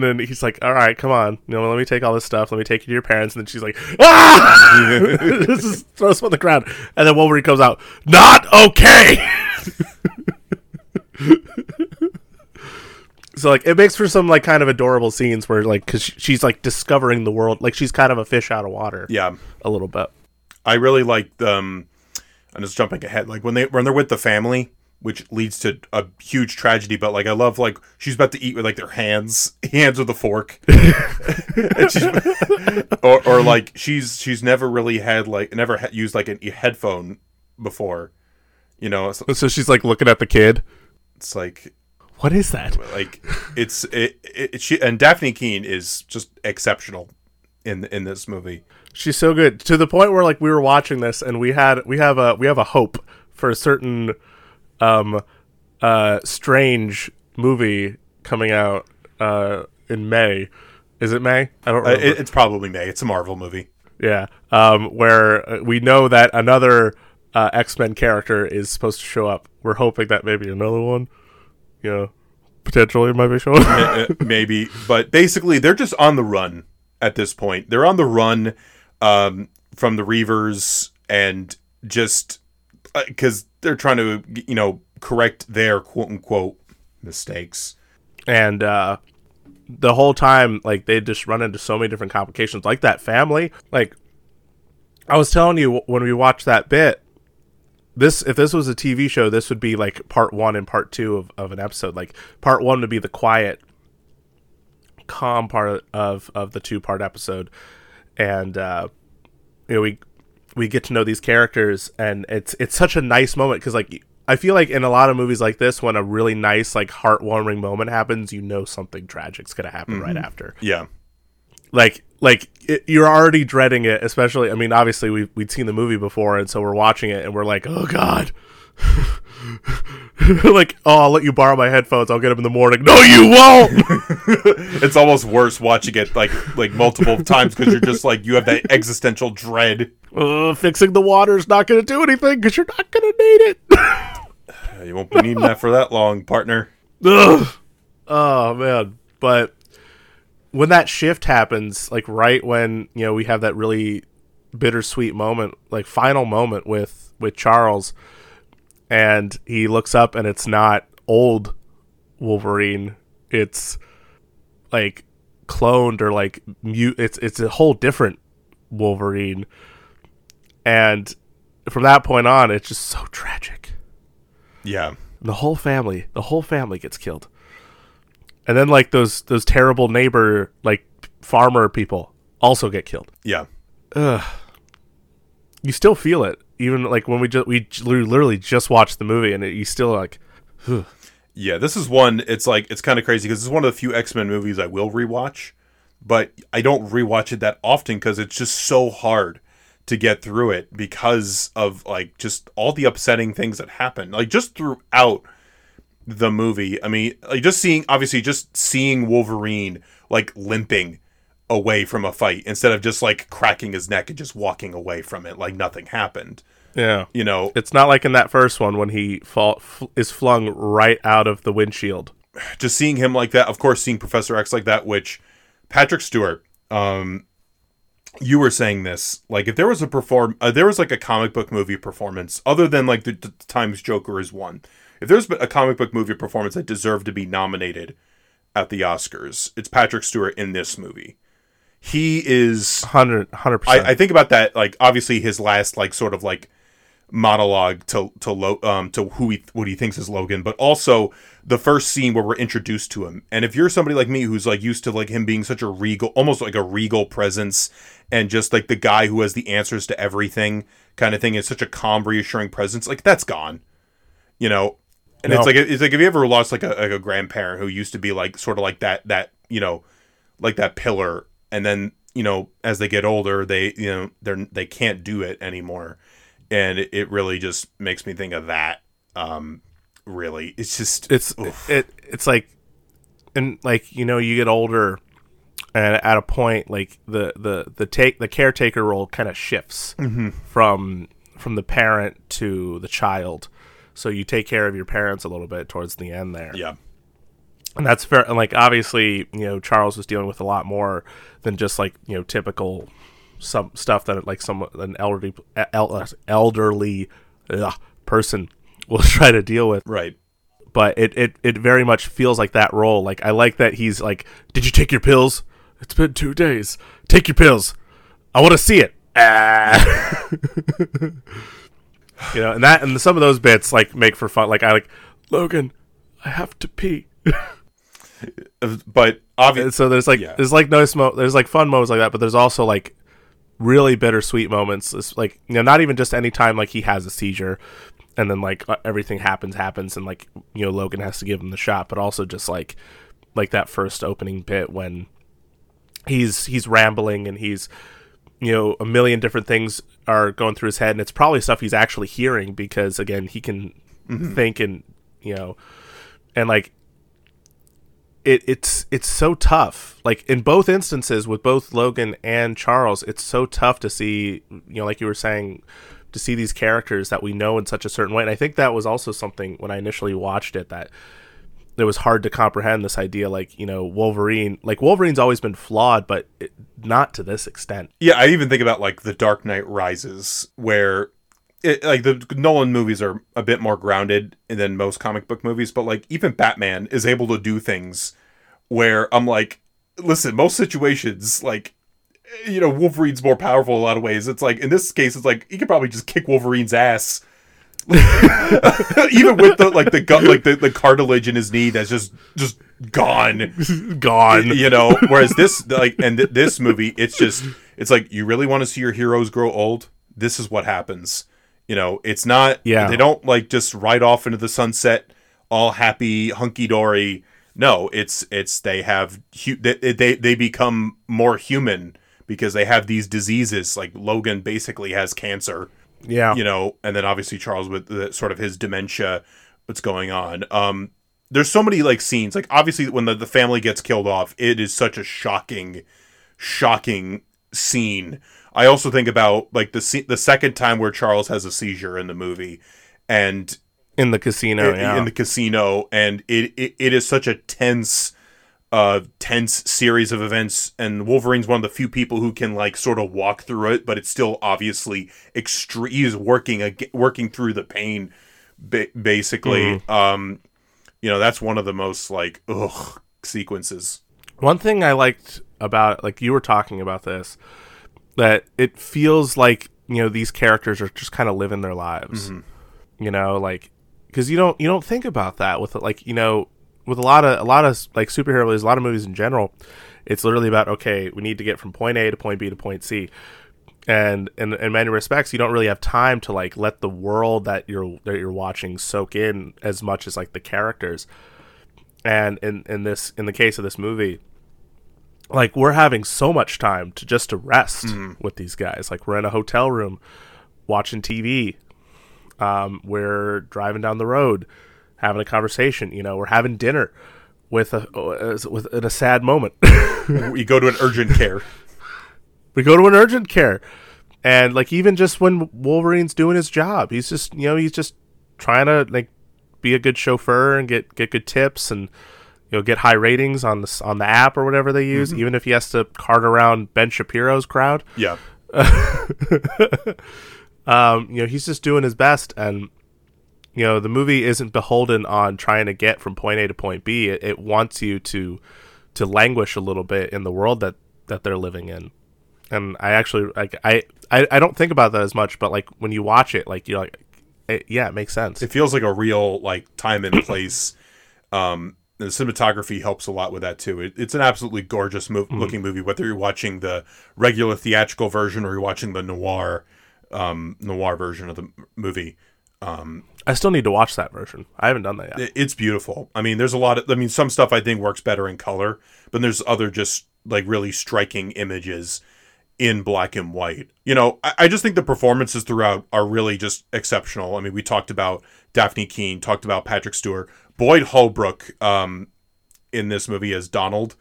and then he's like, "All right, come on, you know, let me take all this stuff. Let me take you to your parents." And then she's like, "Ah!" just throws him on the ground, and then Wolverine comes out, "Not okay." so like it makes for some like kind of adorable scenes where like because she's like discovering the world like she's kind of a fish out of water Yeah. a little bit I really like um I'm just jumping ahead. Like when they when they're with the family, which leads to a huge tragedy, but like I love like she's about to eat with like their hands hands with a fork. Or, or like she's she's never really had like never ha- used like a headphone before. You know, it's, so she's like looking at the kid it's like what is that like it's it, it she and Dafne Keen is just exceptional in in this movie. she's so good to the point where like we were watching this and we had we have a we have a hope for a certain um uh strange movie coming out uh in may is it may i don't Uh, remember. it, it's probably May. It's a Marvel movie. Yeah, um, where uh, we know that another uh, X Men character is supposed to show up. We're hoping that maybe another one, you know, potentially might be showing. Uh, maybe but basically they're just on the run at this point they're on the run um, from the reavers and just because they're trying to you know correct their quote unquote mistakes and uh, the whole time, like they just run into so many different complications, like that family. Like I was telling you when we watched that bit. This if this was a TV show, this would be like part one and part two of, of an episode. Like part one would be the quiet, calm part of of the two part episode, and uh, you know we we get to know these characters, and it's it's such a nice moment because like I feel like in a lot of movies like this, when a really nice like heartwarming moment happens, you know something tragic's gonna happen right mm-hmm. after. Yeah. Like like it, you're already dreading it especially i mean obviously we we'd seen the movie before and so we're watching it and we're like oh god like oh i'll let you borrow my headphones. I'll get them in the morning. No you won't! It's almost worse watching it like like multiple times because you're just like you have that existential dread. Uh, fixing the water is not gonna do anything because you're not gonna need it. You won't be needing that for that long partner. Ugh. oh man. But when that shift happens like right when you know we have that really bittersweet moment like final moment with with charles and he looks up and it's not old wolverine. It's like cloned or like mute it's it's a whole different wolverine. And from that point on it's just so tragic. Yeah. The whole family the whole family gets killed. And then like those those terrible neighbor like farmer people also get killed. Yeah. Ugh. you still feel it even like when we just we literally just watched the movie and it, you still like ugh. Yeah, this is one. It's like it's kind of crazy because it's one of the few X Men movies I will rewatch, but I don't rewatch it that often because it's just so hard to get through it because of like just all the upsetting things that happen. Like just throughout the movie. I mean, like just seeing obviously just seeing Wolverine like limping away from a fight instead of just like cracking his neck and just walking away from it like nothing happened. yeah You know, it's not like in that first one when he fall f- is flung right out of the windshield just seeing him like that, of course, seeing Professor X like that, which Patrick Stewart, um, you were saying this, like if there was a perform, uh, there was like a comic book movie performance other than like the, the times Joker is one. If there's a comic book movie performance that deserved to be nominated at the Oscars, it's Patrick Stewart in this movie. He is 100 100% I, I think about that like obviously his last like sort of like monologue to to Lo, um to who he what he thinks is Logan, but also the first scene where we're introduced to him. And if you're somebody like me who's like used to like him being such a regal, almost like a regal presence, and just like the guy who has the answers to everything kind of thing, is such a calm, reassuring presence, like that's gone. You know, and No. it's like it's like if you ever lost like a like a grandparent who used to be like sort of like that that you know like that pillar and then you know as they get older they you know they're they can't do it anymore. And it, it really just makes me think of that um really. It's just it's oof. it it's like and like you know you get older and at a point like the the the take the caretaker role kind of shifts from from the parent to the child. So you take care of your parents a little bit towards the end there. Yeah. And that's fair and like obviously you know charles was dealing with a lot more than just like you know typical some stuff that like some an elderly el- elderly ugh, person will try to deal with. Right. but it, it it very much feels like that role. Like i like that he's like did you take your pills? It's been two days. Take your pills. I want to see it. Ah. you know and that and some of those bits like make for fun. Like i like logan i have to pee. Uh, But obviously, so there's like Yeah. there's like no smoke there's like fun moments like that but there's also like really bittersweet moments it's like you know not even just any time like he has a seizure and then like uh, everything happens happens and like you know logan has to give him the shot but also just like like that first opening bit when he's he's rambling and he's you know a million different things are going through his head and it's probably stuff he's actually hearing because again he can think and you know and like it, it's it's so tough. Like in both instances with both Logan and Charles, it's so tough to see, you know, like you were saying, to see these characters that we know in such a certain way. And I think that was also something when I initially watched it that it was hard to comprehend this idea. Like you know, Wolverine, like Wolverine's always been flawed, but it, not to this extent. yeah, I even think about like The Dark Knight Rises, where it, like the Nolan movies are a bit more grounded than most comic book movies, but like even Batman is able to do things where I'm like, listen, most situations like. You know, Wolverine's more powerful in a lot of ways. It's like in this case, it's like he could probably just kick Wolverine's ass, even with the like the gut, like the, the cartilage in his knee that's just just gone. Gone. you know whereas this like and th- this movie it's just it's like you really want to see your heroes grow old this is what happens you know it's not Yeah. they don't like just ride off into the sunset all happy hunky-dory no it's it's they have hu- they, they they become more human because they have these diseases like logan basically has cancer Yeah. you know, and then obviously Charles with the, sort of his dementia, what's going on. Um, there's so many like scenes, like obviously when the, the family gets killed off, it is such a shocking, shocking scene. I also think about like the the second time where Charles has a seizure in the movie, and in the casino. in, yeah. in the casino, and it, it it is such a tense, uh, tense series of events. And Wolverine's one of the few people who can like sort of walk through it, but it's still obviously extreme. He's working working through the pain, ba- basically. Um, you know, that's one of the most like ugh sequences. One thing I liked about like you were talking about this that it feels like you know these characters are just kind of living their lives. Mm-hmm. You know, like because you don't you don't think about that with like you know with a lot of a lot of like superhero movies, a lot of movies in general. It's literally about okay, we need to get from point A to point B to point C. And in, in many respects, you don't really have time to like let the world that you're that you're watching soak in as much as like the characters and in in this in the case of this movie like we're having so much time to just to rest with these guys. Like we're in a hotel room watching tv um, we're driving down the road having a conversation you know we're having dinner with a with in a sad moment. We go to an urgent care. we go to an urgent care. And like even just when wolverine's doing his job he's just you know he's just trying to like be a good chauffeur and get get good tips and you know get high ratings on the on the app or whatever they use even if he has to cart around ben shapiro's crowd. Yeah, um you know he's just doing his best and you know the movie isn't beholden on trying to get from point a to point b. It, it wants you to to languish a little bit in the world that that they're living in. And i actually like i i, I don't think about that as much but like when you watch it like you're like it, yeah it makes sense. It feels like a real like time and place. Um, the cinematography helps a lot with that too. It, it's an absolutely gorgeous mov- looking movie, whether you're watching the regular theatrical version or you're watching the noir um, noir version of the movie. i still need to watch that version i haven't done that yet It- It's beautiful. I mean, there's a lot of. I mean, some stuff I think works better in color, but there's other just like really striking images in black and white. You know, I, I just think the performances throughout are really just exceptional. I mean, we talked about Dafne Keen, talked about Patrick Stewart, Boyd Holbrook um, in this movie as Donald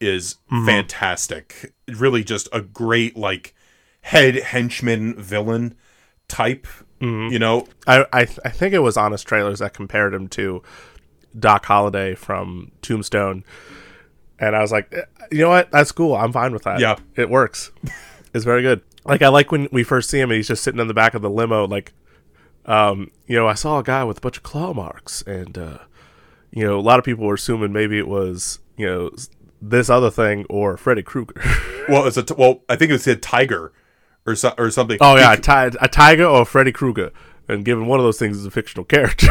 is fantastic. Really, just a great like head henchman villain type. You know, I I, I think it was Honest Trailers that compared him to Doc Holliday from Tombstone, and I was like, eh, you know what? That's cool. I'm fine with that. Yeah. it works. it's very good. Like I like when we first see him and he's just sitting in the back of the limo, like, um, you know, I saw a guy with a bunch of claw marks, and uh, you know, a lot of people were assuming maybe it was you know this other thing or Freddy Krueger. well, it's a t- well, I think it was a tiger or so- or something. oh yeah, a, ti- a tiger or Freddy Krueger, and given one of those things is a fictional character.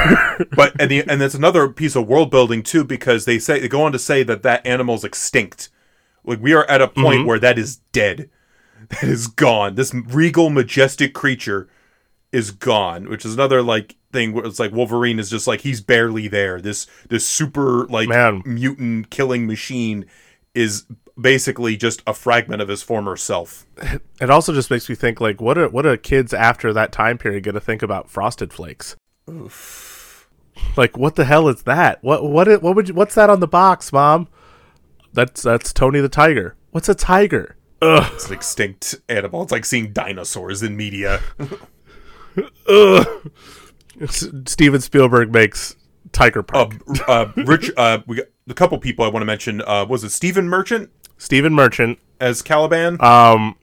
but and the and that's another piece of world building too because they say they go on to say that that animal's extinct. Like we are at a point mm-hmm. where that is dead. That is gone. This regal majestic creature is gone which is another like thing where it's like wolverine is just like he's barely there. This this super like Man. mutant killing machine is basically just a fragment of his former self It also just makes me think like what are what are kids after that time period going to think about frosted flakes? Like what the hell is that? What what what would you, what's that on the box, mom? That's that's Tony the Tiger. What's a tiger? Ugh. it's an extinct animal it's like seeing dinosaurs in media S- Steven Spielberg makes Tiger uh, Park. uh rich uh we got a couple people i want to mention uh was it stephen merchant Stephen Merchant as Caliban. um,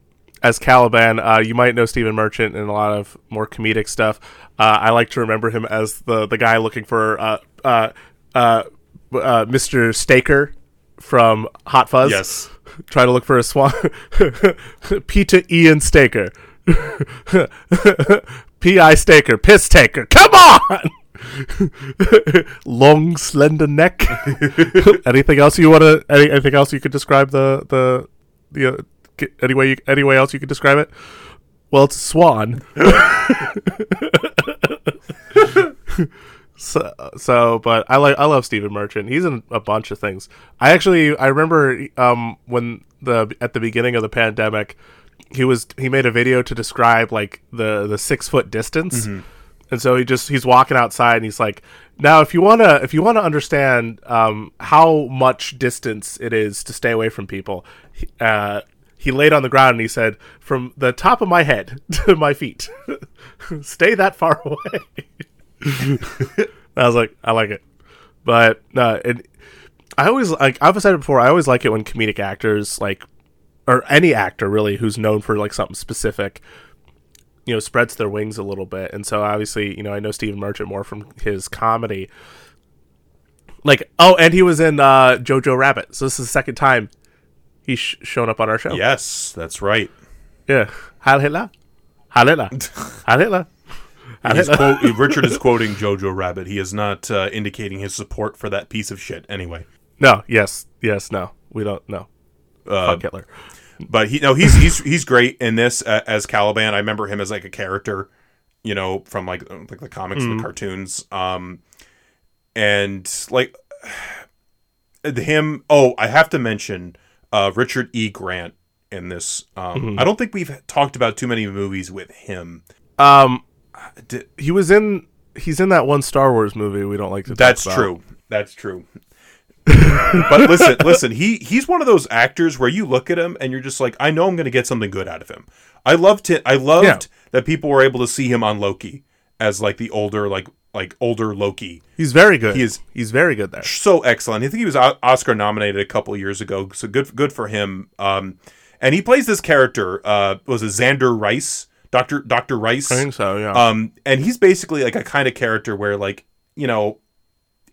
as Caliban. Uh, you might know Stephen Merchant in a lot of more comedic stuff. Uh, I like to remember him as the the guy looking for uh, uh, uh, uh, Mr. Staker from Hot Fuzz. yes. trying to look for a swan. Peter Ian Staker. P.I. Staker. Piss Taker. Come on! Long, slender neck. anything else you want to? Any, anything else you could describe the the the uh, g- any way you, any else you could describe it? Well, it's a swan. so, so, but I like I love Stephen Merchant. He's in a bunch of things. I actually I remember um when the at the beginning of the pandemic, he was he made a video to describe like the the six foot distance. And so he just he's walking outside and he's like, now if you wanna if you wanna understand um, how much distance it is to stay away from people, he- uh, he laid on the ground and he said, from the top of my head to my feet, stay that far away. I was like, I like it, but no, it, I always like I've said it before. I always like it when comedic actors like, or any actor really who's known for like something specific, you know, spreads their wings a little bit. And so obviously, you know, I know Stephen Merchant more from his comedy. Like, oh, and he was in uh, Jojo Rabbit. So this is the second time he's sh- shown up on our show. Yes, that's right. Yeah. Heil Hitler. Heil Hitler. Heil Hitler. Quote, Richard is quoting Jojo Rabbit. He is not uh, indicating his support for that piece of shit. Anyway, No, yes, yes, no. We don't, no. uh, Fuck Hitler. But he no, he's he's he's great in this uh, as Caliban. I remember him as like a character, you know, from like like the comics and the cartoons. Um, and like him. Oh, I have to mention uh, Richard E. Grant in this. Um, I don't think we've talked about too many movies with him. Um, D- he was in, he's in that one Star Wars movie we don't like to talk That's true. That's true. But listen, listen. He he's one of those actors where you look at him and you're just like, I know I'm going to get something good out of him. I loved it. I loved Yeah. that people were able to see him on Loki as like the older, like like older Loki. He's very good. He is- He's very good there. So excellent. I think he was Oscar nominated a couple years ago. So good, good for him. Um, and he plays this character. Uh, was it Zander Rice, Doctor Doctor Rice? I think so, yeah. Um, and he's basically like a kind of character where, like, you know,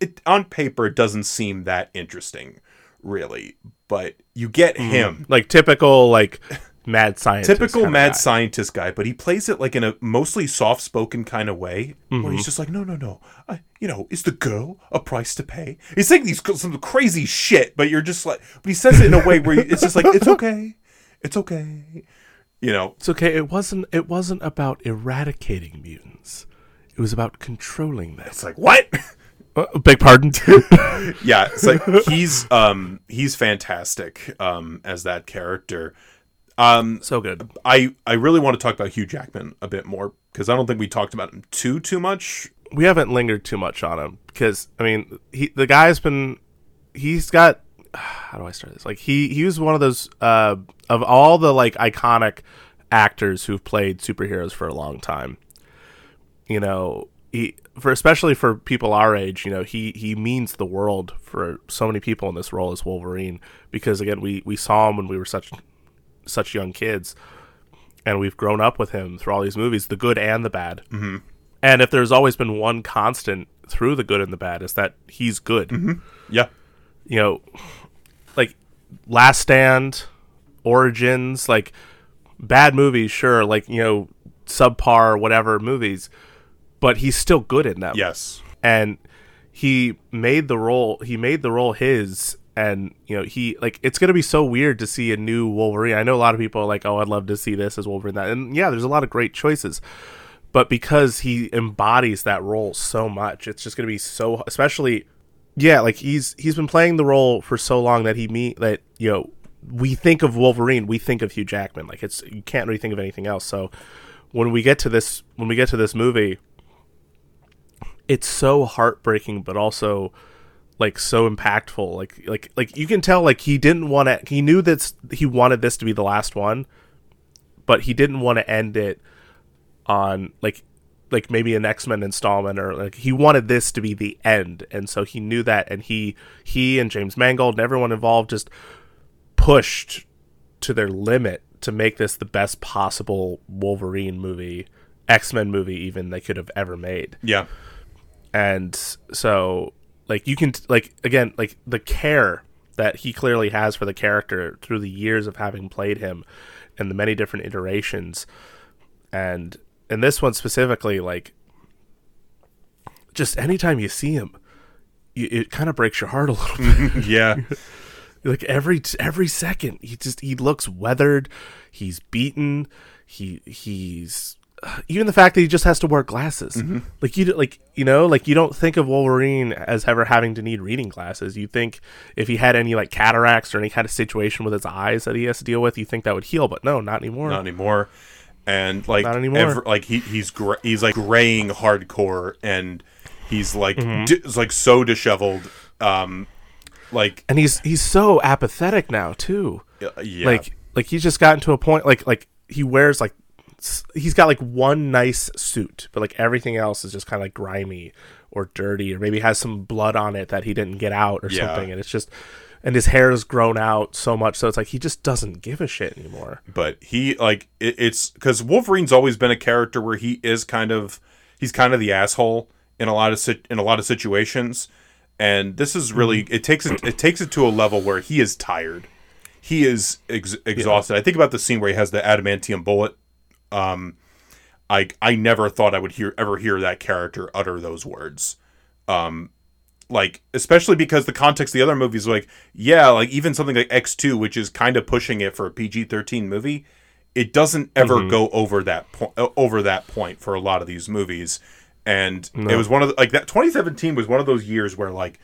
it on paper it doesn't seem that interesting, really, but you get him. like typical, like, mad scientist. Typical mad guy. scientist guy, but he plays it like in a mostly soft-spoken kind of way, Mm-hmm. where he's just like, no, no, no, I, you know, is the girl a price to pay? He's saying these some crazy shit, but you're just like, but he says it in a way where it's just like, it's okay, it's okay, you know, It's okay. It wasn't. It wasn't about eradicating mutants. It was about controlling them. it's like what? Uh, beg pardon. yeah, it's like he's um he's fantastic um as that character. Um so good. I I really want to talk about Hugh Jackman a bit more because I don't think we talked about him too too much. We haven't lingered too much on him because I mean, he the guy's been. He's got how do I start this? Like he he was one of those uh of all the like iconic actors who've played superheroes for a long time. You know, he for especially for people our age, you know, he he means the world for so many people in this role as Wolverine because again, we we saw him when we were such such young kids and we've grown up with him through all these movies, the good and the bad. Mm-hmm. And if there's always been one constant through the good and the bad, is that he's good. Mm-hmm. Yeah. You know, like Last Stand, Origins, like bad movies, sure, like you know, subpar whatever movies, but he's still good in them. Yes. and he made the role. He made the role his. And you know he like it's gonna be so weird to see a new Wolverine. I know a lot of people are like, "Oh, I'd love to see this as Wolverine." That and yeah, there's a lot of great choices, but because he embodies that role so much, it's just gonna be so. Especially, yeah, like he's he's been playing the role for so long that he meet that you know we think of Wolverine, we think of Hugh Jackman. Like it's you can't really think of anything else. So when we get to this when we get to this movie, it's so heartbreaking, but also like so impactful. Like like like you can tell like he didn't want to. He knew that he wanted this to be the last one, but he didn't want to end it on like like maybe an X-Men installment or like he wanted this to be the end and so he knew that and he he and James Mangold and everyone involved just pushed to their limit to make this the best possible Wolverine movie, X-Men movie even they could have ever made. Yeah. And so like you can like again like the care that he clearly has for the character through the years of having played him and the many different iterations and in this one specifically like just anytime you see him you, it kind of breaks your heart a little bit Yeah. like every every second he just he looks weathered he's beaten he he's even the fact that he just has to wear glasses like you like you know like you don't think of wolverine as ever having to need reading glasses you think if he had any like cataracts or any kind of situation with his eyes that he has to deal with you think that would heal but no not anymore Not anymore. And like Not anymore. like he he's gra- he's like graying hardcore and he's like Mm-hmm. di- like so disheveled um like and he's he's so apathetic now too uh, yeah. like like he's just gotten to a point like like he wears like he's got like one nice suit but like everything else is just kind of like grimy or dirty or maybe has some blood on it that he didn't get out or Yeah. something and it's just and his hair has grown out so much so it's like he just doesn't give a shit anymore but he like it, it's because Wolverine's always been a character where he is kind of he's kind of the asshole in a lot of in a lot of situations, and this is really Mm-hmm. it takes it it takes it to a level where he is tired, he is ex- exhausted. I think about the scene where he has the adamantium bullet. Um, I I never thought I would hear ever hear that character utter those words. Um, like especially because the context of the other movies like yeah like even something like x2 which is kind of pushing it for a pg-13 movie it doesn't ever go over that point over that point for a lot of these movies. And it was one of the, like that 2017 was one of those years where like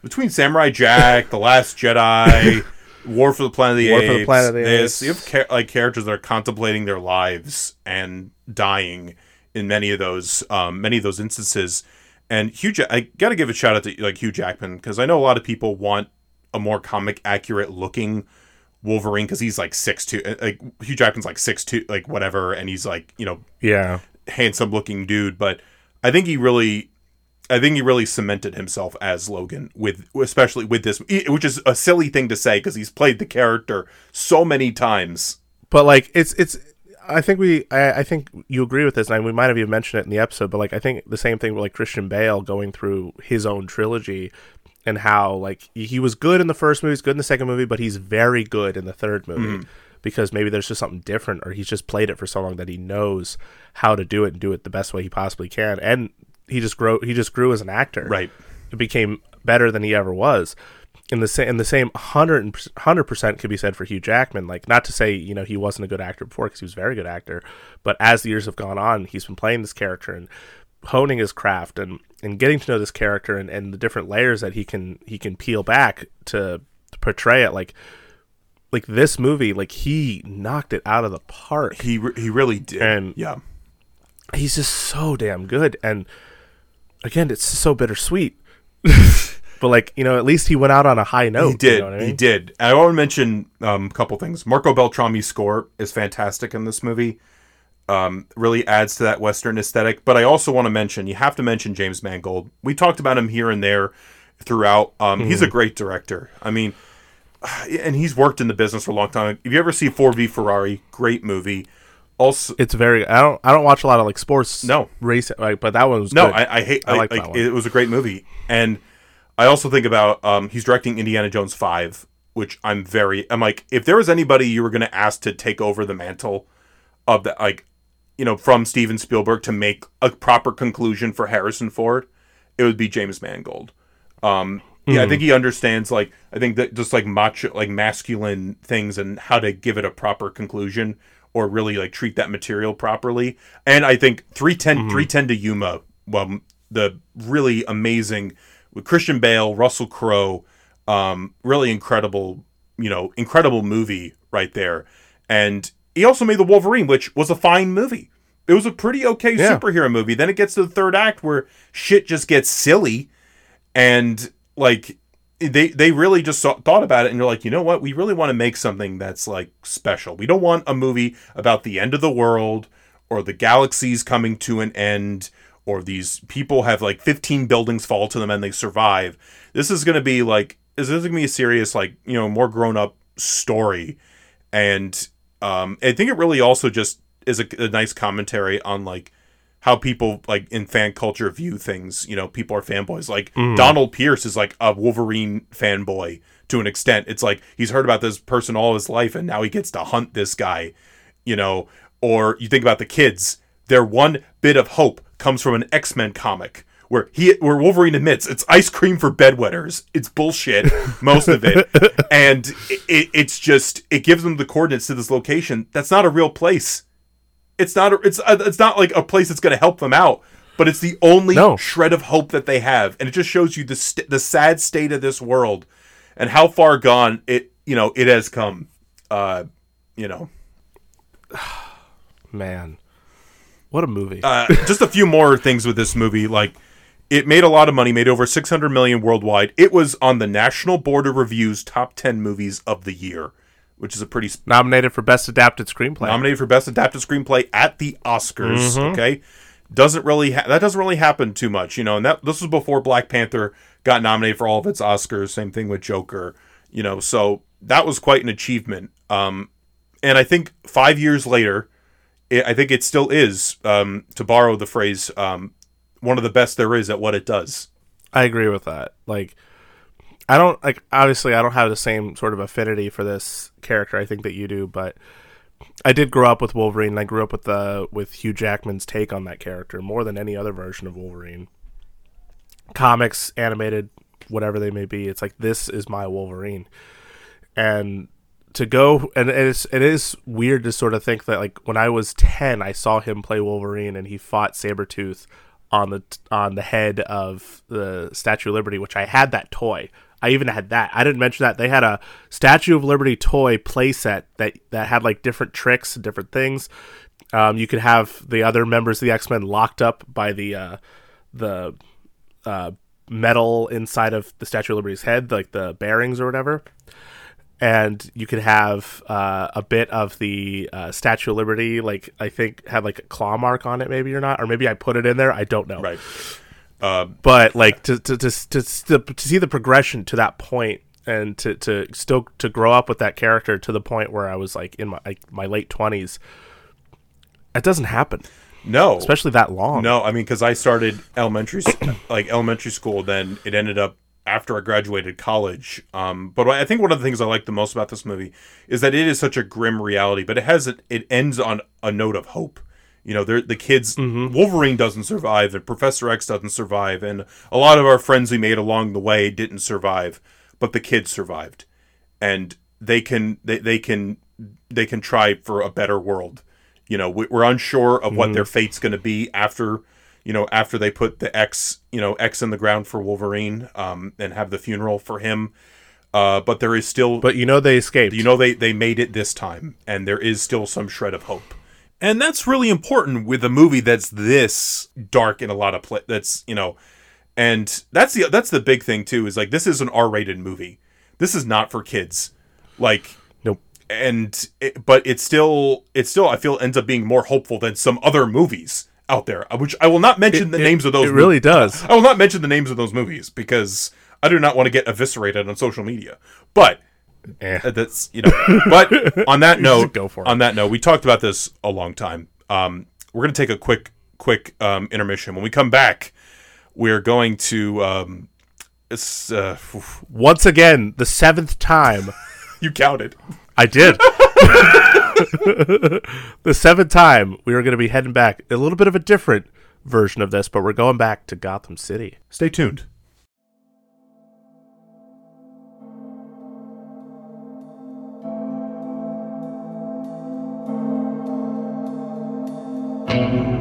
between samurai jack the last jedi war for the planet of the War apes for the Planet of the Apes. you have cha- like characters that are contemplating their lives and dying in many of those um, many of those instances and Hugh, ja- I got to give a shout out to like Hugh Jackman because I know a lot of people want a more comic accurate looking Wolverine because he's like six two. Like Hugh Jackman's like six two, like whatever, and he's like you know yeah handsome looking dude. But I think he really, I think he really cemented himself as Logan with, especially with this, which is a silly thing to say because he's played the character so many times. but like it's it's I think we I, I think you agree with this and we might have even mentioned it in the episode but like I think the same thing with like Christian Bale going through his own trilogy and how like he was good in the first movie he's good in the second movie but he's very good in the third movie mm-hmm. because maybe there's just something different or he's just played it for so long that he knows how to do it and do it the best way he possibly can and he just grow he just grew as an actor Right. it became better than he ever was. In the same, in the same hundred percent could be said for Hugh Jackman. Like, not to say you know he wasn't a good actor before, because he was a very good actor, but as the years have gone on, he's been playing this character and honing his craft and and getting to know this character and, and the different layers that he can he can peel back to, to portray it. Like, like this movie, like he knocked it out of the park. He re- he really did. And- yeah, He's just so damn good, and again, it's so bittersweet. but like you know, at least he went out on a high note. He did. You know I He did. I want to mention um, a couple things. Marco Beltrami's score is fantastic in this movie. Um, really adds to that Western aesthetic. But I also want to mention, you have to mention James Mangold. We talked about him here and there throughout. Um, He's Mm-hmm. a great director. I mean, and he's worked in the business for a long time. If you ever see Ford v Ferrari, great movie. Also, It's very. I don't. I don't watch a lot of like sports. No. race. Like, but that one was No, good. I, I hate. I I like like. that one. it was a great movie, and I also think about um, he's directing Indiana Jones five, which I'm very. I'm like, if there was anybody you were going to ask to take over the mantle of that, like, you know, from Steven Spielberg to make a proper conclusion for Harrison Ford, it would be James Mangold. Um, yeah, I think he understands like I think that just like macho, like masculine things and how to give it a proper conclusion or really like treat that material properly. And I think 310 310 to Yuma, well, the really amazing with Christian Bale, Russell Crowe, um, really incredible, you know, incredible movie right there. And he also made the Wolverine, which was a fine movie. It was a pretty okay Yeah. superhero movie. Then it gets to the third act where shit just gets silly and like they they really just saw, thought about it and you're like you know what? We really want to make something that's like special. We don't want a movie about the end of the world or the galaxies coming to an end or these people have like 15 buildings fall to them and they survive. This is going to be like is this is going to be a serious like you know more grown up story. And um i think it really also just is a, a nice commentary on like how people like in fan culture view things. You know, people are fanboys. Like mm. Donald Pierce is like a Wolverine fanboy to an extent. It's like he's heard about this person all his life and now he gets to hunt this guy, you know. Or you think about the kids, their one bit of hope comes from an X-Men comic where he where Wolverine admits it's ice cream for bedwetters. It's bullshit, most of it. And it, it, it's just it gives them the coordinates to this location. That's not a real place it's not a, it's uh, it's not like a place that's going to help them out but it's the only No. shred of hope that they have. And it just shows you the st- the sad state of this world and how far gone it you know it has come uh you know. Man, what a movie! uh, just a few more things with this movie like it made a lot of money made over 600 million worldwide. It was on the national board of review's top 10 movies of the year which is a pretty sp- Nominated for best adapted screenplay. nominated for best adapted screenplay at the Oscars. Okay, doesn't really ha- that doesn't really happen too much, you know. And that this was before Black Panther got nominated for all of its Oscars. Same thing with Joker, you know. So that was quite an achievement. Um, and I think five years later, it, I think it still is, um, to borrow the phrase, um, one of the best there is at what it does. I agree with that. Like, I don't like. Obviously, I don't have the same sort of affinity for this character. I think that you do, but I did grow up with Wolverine. And I grew up with the with Hugh Jackman's take on that character more than any other version of Wolverine. Comics, animated, whatever they may be, it's like this is my Wolverine, and to go and it's it is weird to sort of think that like when I was ten, I saw him play Wolverine and he fought Sabretooth on the on the head of the Statue of Liberty, which I had that toy. I even had that. I didn't mention that they had a Statue of Liberty toy playset that that had like different tricks and different things. Um, you could have the other members of the X Men locked up by the uh, the uh, metal inside of the Statue of Liberty's head, like the bearings or whatever. And you could have uh, a bit of the uh, Statue of Liberty, like I think had like a claw mark on it, maybe or not, or maybe I put it in there. I don't know Right. But like to to, to, to, to to see the progression to that point and to, to still to grow up with that character to the point where I was like in my like, my late twenties, it doesn't happen, No, especially that long. No, I mean because I started elementary, like elementary school. Then it ended up after I graduated college. Um, but I think one of the things I like the most about this movie is that it is such a grim reality, but it has a, it ends on a note of hope. You know, they're, the kids. Wolverine doesn't survive, and Professor X doesn't survive, and a lot of our friends we made along the way didn't survive, but the kids survived, and they can they, they can they can try for a better world. You know, we- we're unsure of what their fate's going to be after you know after they put the X you know X in the ground for Wolverine um, and have the funeral for him. Uh, but there is still but you know they escaped. you know they they made it this time and there is still some shred of hope and that's really important with a movie that's this dark in a lot of pla that's you know And that's the that's the big thing too is like this is an R-rated movie. This is not for kids. Like Nope. and it, but it's still it's still I feel ends up being more hopeful than some other movies out there, uh, which I will not mention the It- names of those. It really does. I will not mention the names of those movies because I do not want to get eviscerated on social media. But Eh. uh, that's you know. But on that note, go for it. on that note, we talked about this a long time. Um, we're gonna take a quick quick um, intermission. When we come back, we're going to um, it's uh, Once again, the seventh time you counted. I did. the seventh time we are going to be heading back. A little bit of a different version of this, but we're going back to Gotham City. Stay tuned. And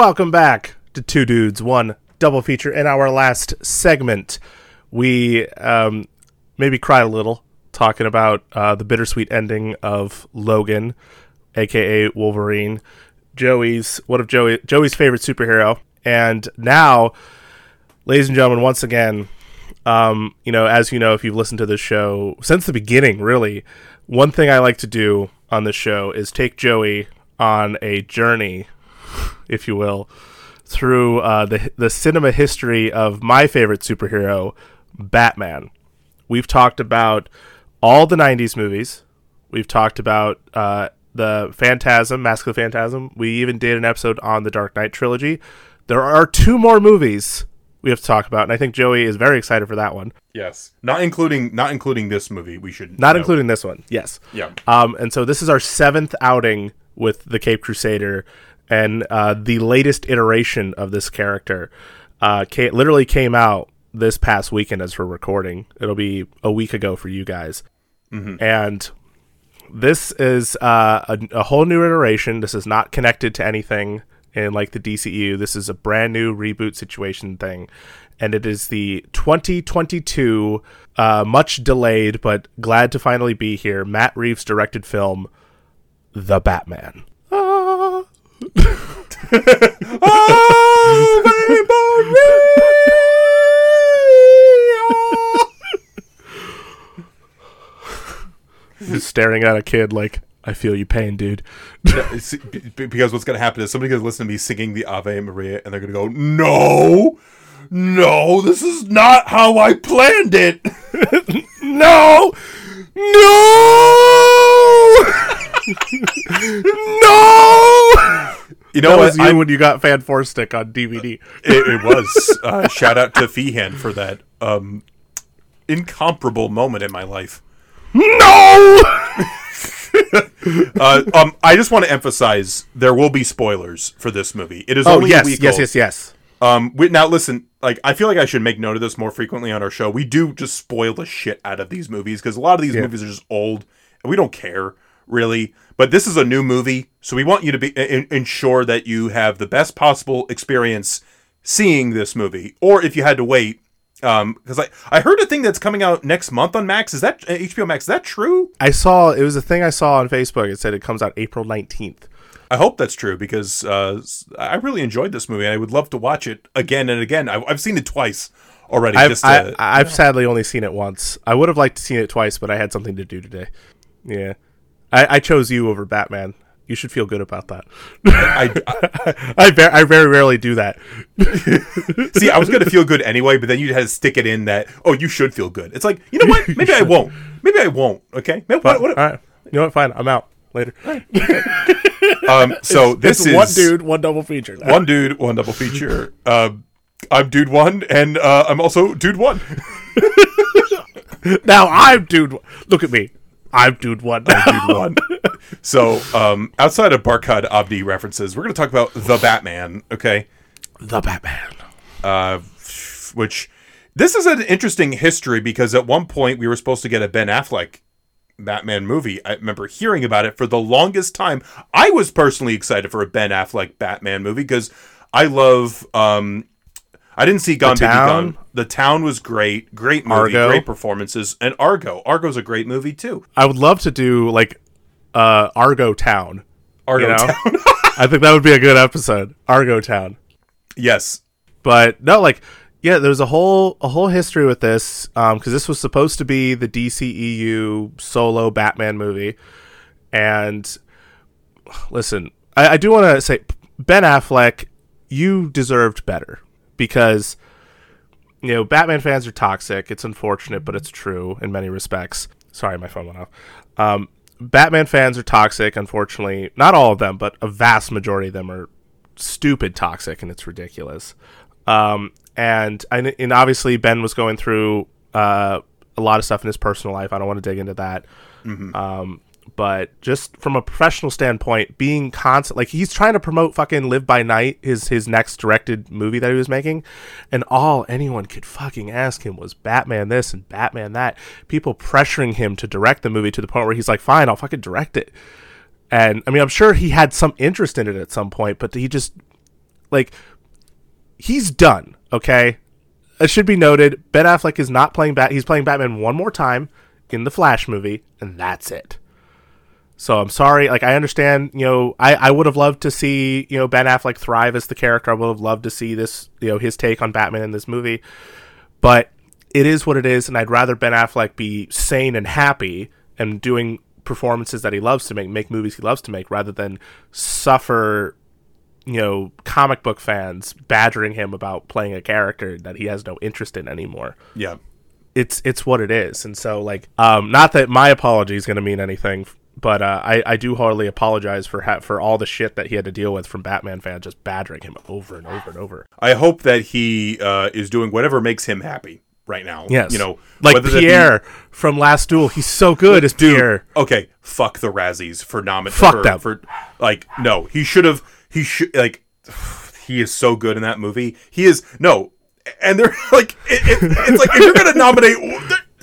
Welcome back to Two Dudes, One Double Feature. In our last segment, we um, maybe cried a little talking about uh, the bittersweet ending of Logan, aka Wolverine, Joey's one of Joey Joey's favorite superhero, and now ladies and gentlemen, once again, um, you know, as you know, if you've listened to this show since the beginning, really, one thing I like to do on this show is take Joey on a journey, if you will, through uh, the the cinema history of my favorite superhero, Batman. We've talked about all the '90s movies. We've talked about uh, the Phantasm, Mask of the Phantasm. We even did an episode on the Dark Knight trilogy. There are two more movies we have to talk about, and I think Joey is very excited for that one. Yes, not including not including this movie. We should Not note. including this one. Yes. Yeah. Um, and so this is our seventh outing with the Cape Crusader, and uh, the latest iteration of this character. Uh, ca- literally came out this past weekend as we're recording. It'll be a week ago for you guys, and this is uh, a, a whole new iteration. This is not connected to anything in like the DCU. This is a brand new reboot situation thing, and it is the 2022, uh, much delayed but glad to finally be here. Matt Reeves directed film, The Batman. Ah. Just staring at a kid like, I feel you pain, dude. It's- b- b- because what's going to happen is somebody's going to listen to me singing the Ave Maria, and they're going to go, "No, no, this is not how I planned it." No! No! no! You know That what? was you I'm- when you got Fan Four Stick on DVD. it, it was. Uh, shout out to Feehan for that um, incomparable moment in my life. No! Uh, um, I just want to emphasize there will be spoilers for this movie. It is Oh only yes, yes, old. yes, yes. Um, we, now listen, like I feel like I should make note of this more frequently on our show. We do just spoil the shit out of these movies because a lot of these Yeah. movies are just old and we don't care really. But this is a new movie, so we want you to be in, ensure that you have the best possible experience seeing this movie. Or if you had to wait, um, because I I heard a thing that's coming out next month on Max. Is that uh, HBO Max? Is that true? I saw it was a thing I saw on Facebook. It said it comes out April nineteenth. I hope that's true because uh, I really enjoyed this movie and I would love to watch it again and again. I, I've seen it twice already. I've, just to, I've sadly only seen it once. I would have liked to see it twice, but I had something to do today. Yeah, I, I chose you over Batman. You should feel good about that. I, I, I, ver- I very rarely do that. See, I was gonna feel good anyway, but then you had to stick it in that. Oh, you should feel good. It's like you know what? Maybe I won't. Maybe I won't. Okay. Maybe, what, what, all right, you know what? Fine, I'm out later. um. So this It's is one dude, one double feature. now. one dude, one double feature. Um, I'm dude one, and uh, I'm also dude one. Now I'm dude. one. Look at me. I'm dude one. dude one. So, um, outside of Barkhad Abdi references, we're gonna talk about the Batman. Okay. the Batman. uh, which this is an interesting history because at one point we were supposed to get a Ben Affleck Batman movie. I remember hearing about it for the longest time. I was personally excited for a Ben Affleck Batman movie because I love. Um, I didn't see Gone Baby Town? Gone. The Town was great, great movie, Argo? great performances, and Argo. Argo's a great movie too. I would love to do like uh Argo Town. Argo You know? Town. I think that would be a good episode. Argo Town. yes, But no, like yeah, there's a whole a whole history with this because this was supposed to be the DCEU solo Batman movie, and listen, I, I do want to say Ben Affleck, you deserved better because you know Batman fans are toxic. It's unfortunate, but it's true in many respects. Sorry, my phone went off. Um, Batman fans are toxic. Unfortunately, not all of them, but a vast majority of them are stupid toxic, and it's ridiculous. Um, and and obviously Ben was going through uh, a lot of stuff in his personal life. I don't want to dig into that. Um, but just from a professional standpoint, being constant, like he's trying to promote fucking Live by Night, his his next directed movie that he was making, and all anyone could fucking ask him was Batman this and Batman that. People pressuring him to direct the movie to the point where he's like, "Fine, I'll fucking direct it." And I mean, I'm sure he had some interest in it at some point, but he just like he's done. Okay, it should be noted. Ben Affleck is not playing Bat. He's playing Batman one more time in the Flash movie, and that's it. So I'm sorry. Like I understand, you know, I, I would have loved to see, you know, Ben Affleck thrive as the character. I would have loved to see this, you know, his take on Batman in this movie. But it is what it is, and I'd rather Ben Affleck be sane and happy and doing performances that he loves to make, make movies he loves to make, rather than suffer, you know, comic book fans badgering him about playing a character that he has no interest in anymore Yeah. it's it's what it is and so like um not that my apology is going to mean anything but uh, I, I do heartily apologize for ha- for all the shit that he had to deal with from Batman fans just badgering him over and over and over. I hope that he uh, is doing whatever makes him happy right now. Yes, You know, like that be- Pierre from Last Duel, he's so good as Dude, Pierre. okay, fuck the Razzies for nominating. Fuck for, them. for like no, he should have. He should like. He is so good in that movie. He is no, and they're like it, it, it's like if you're gonna nominate,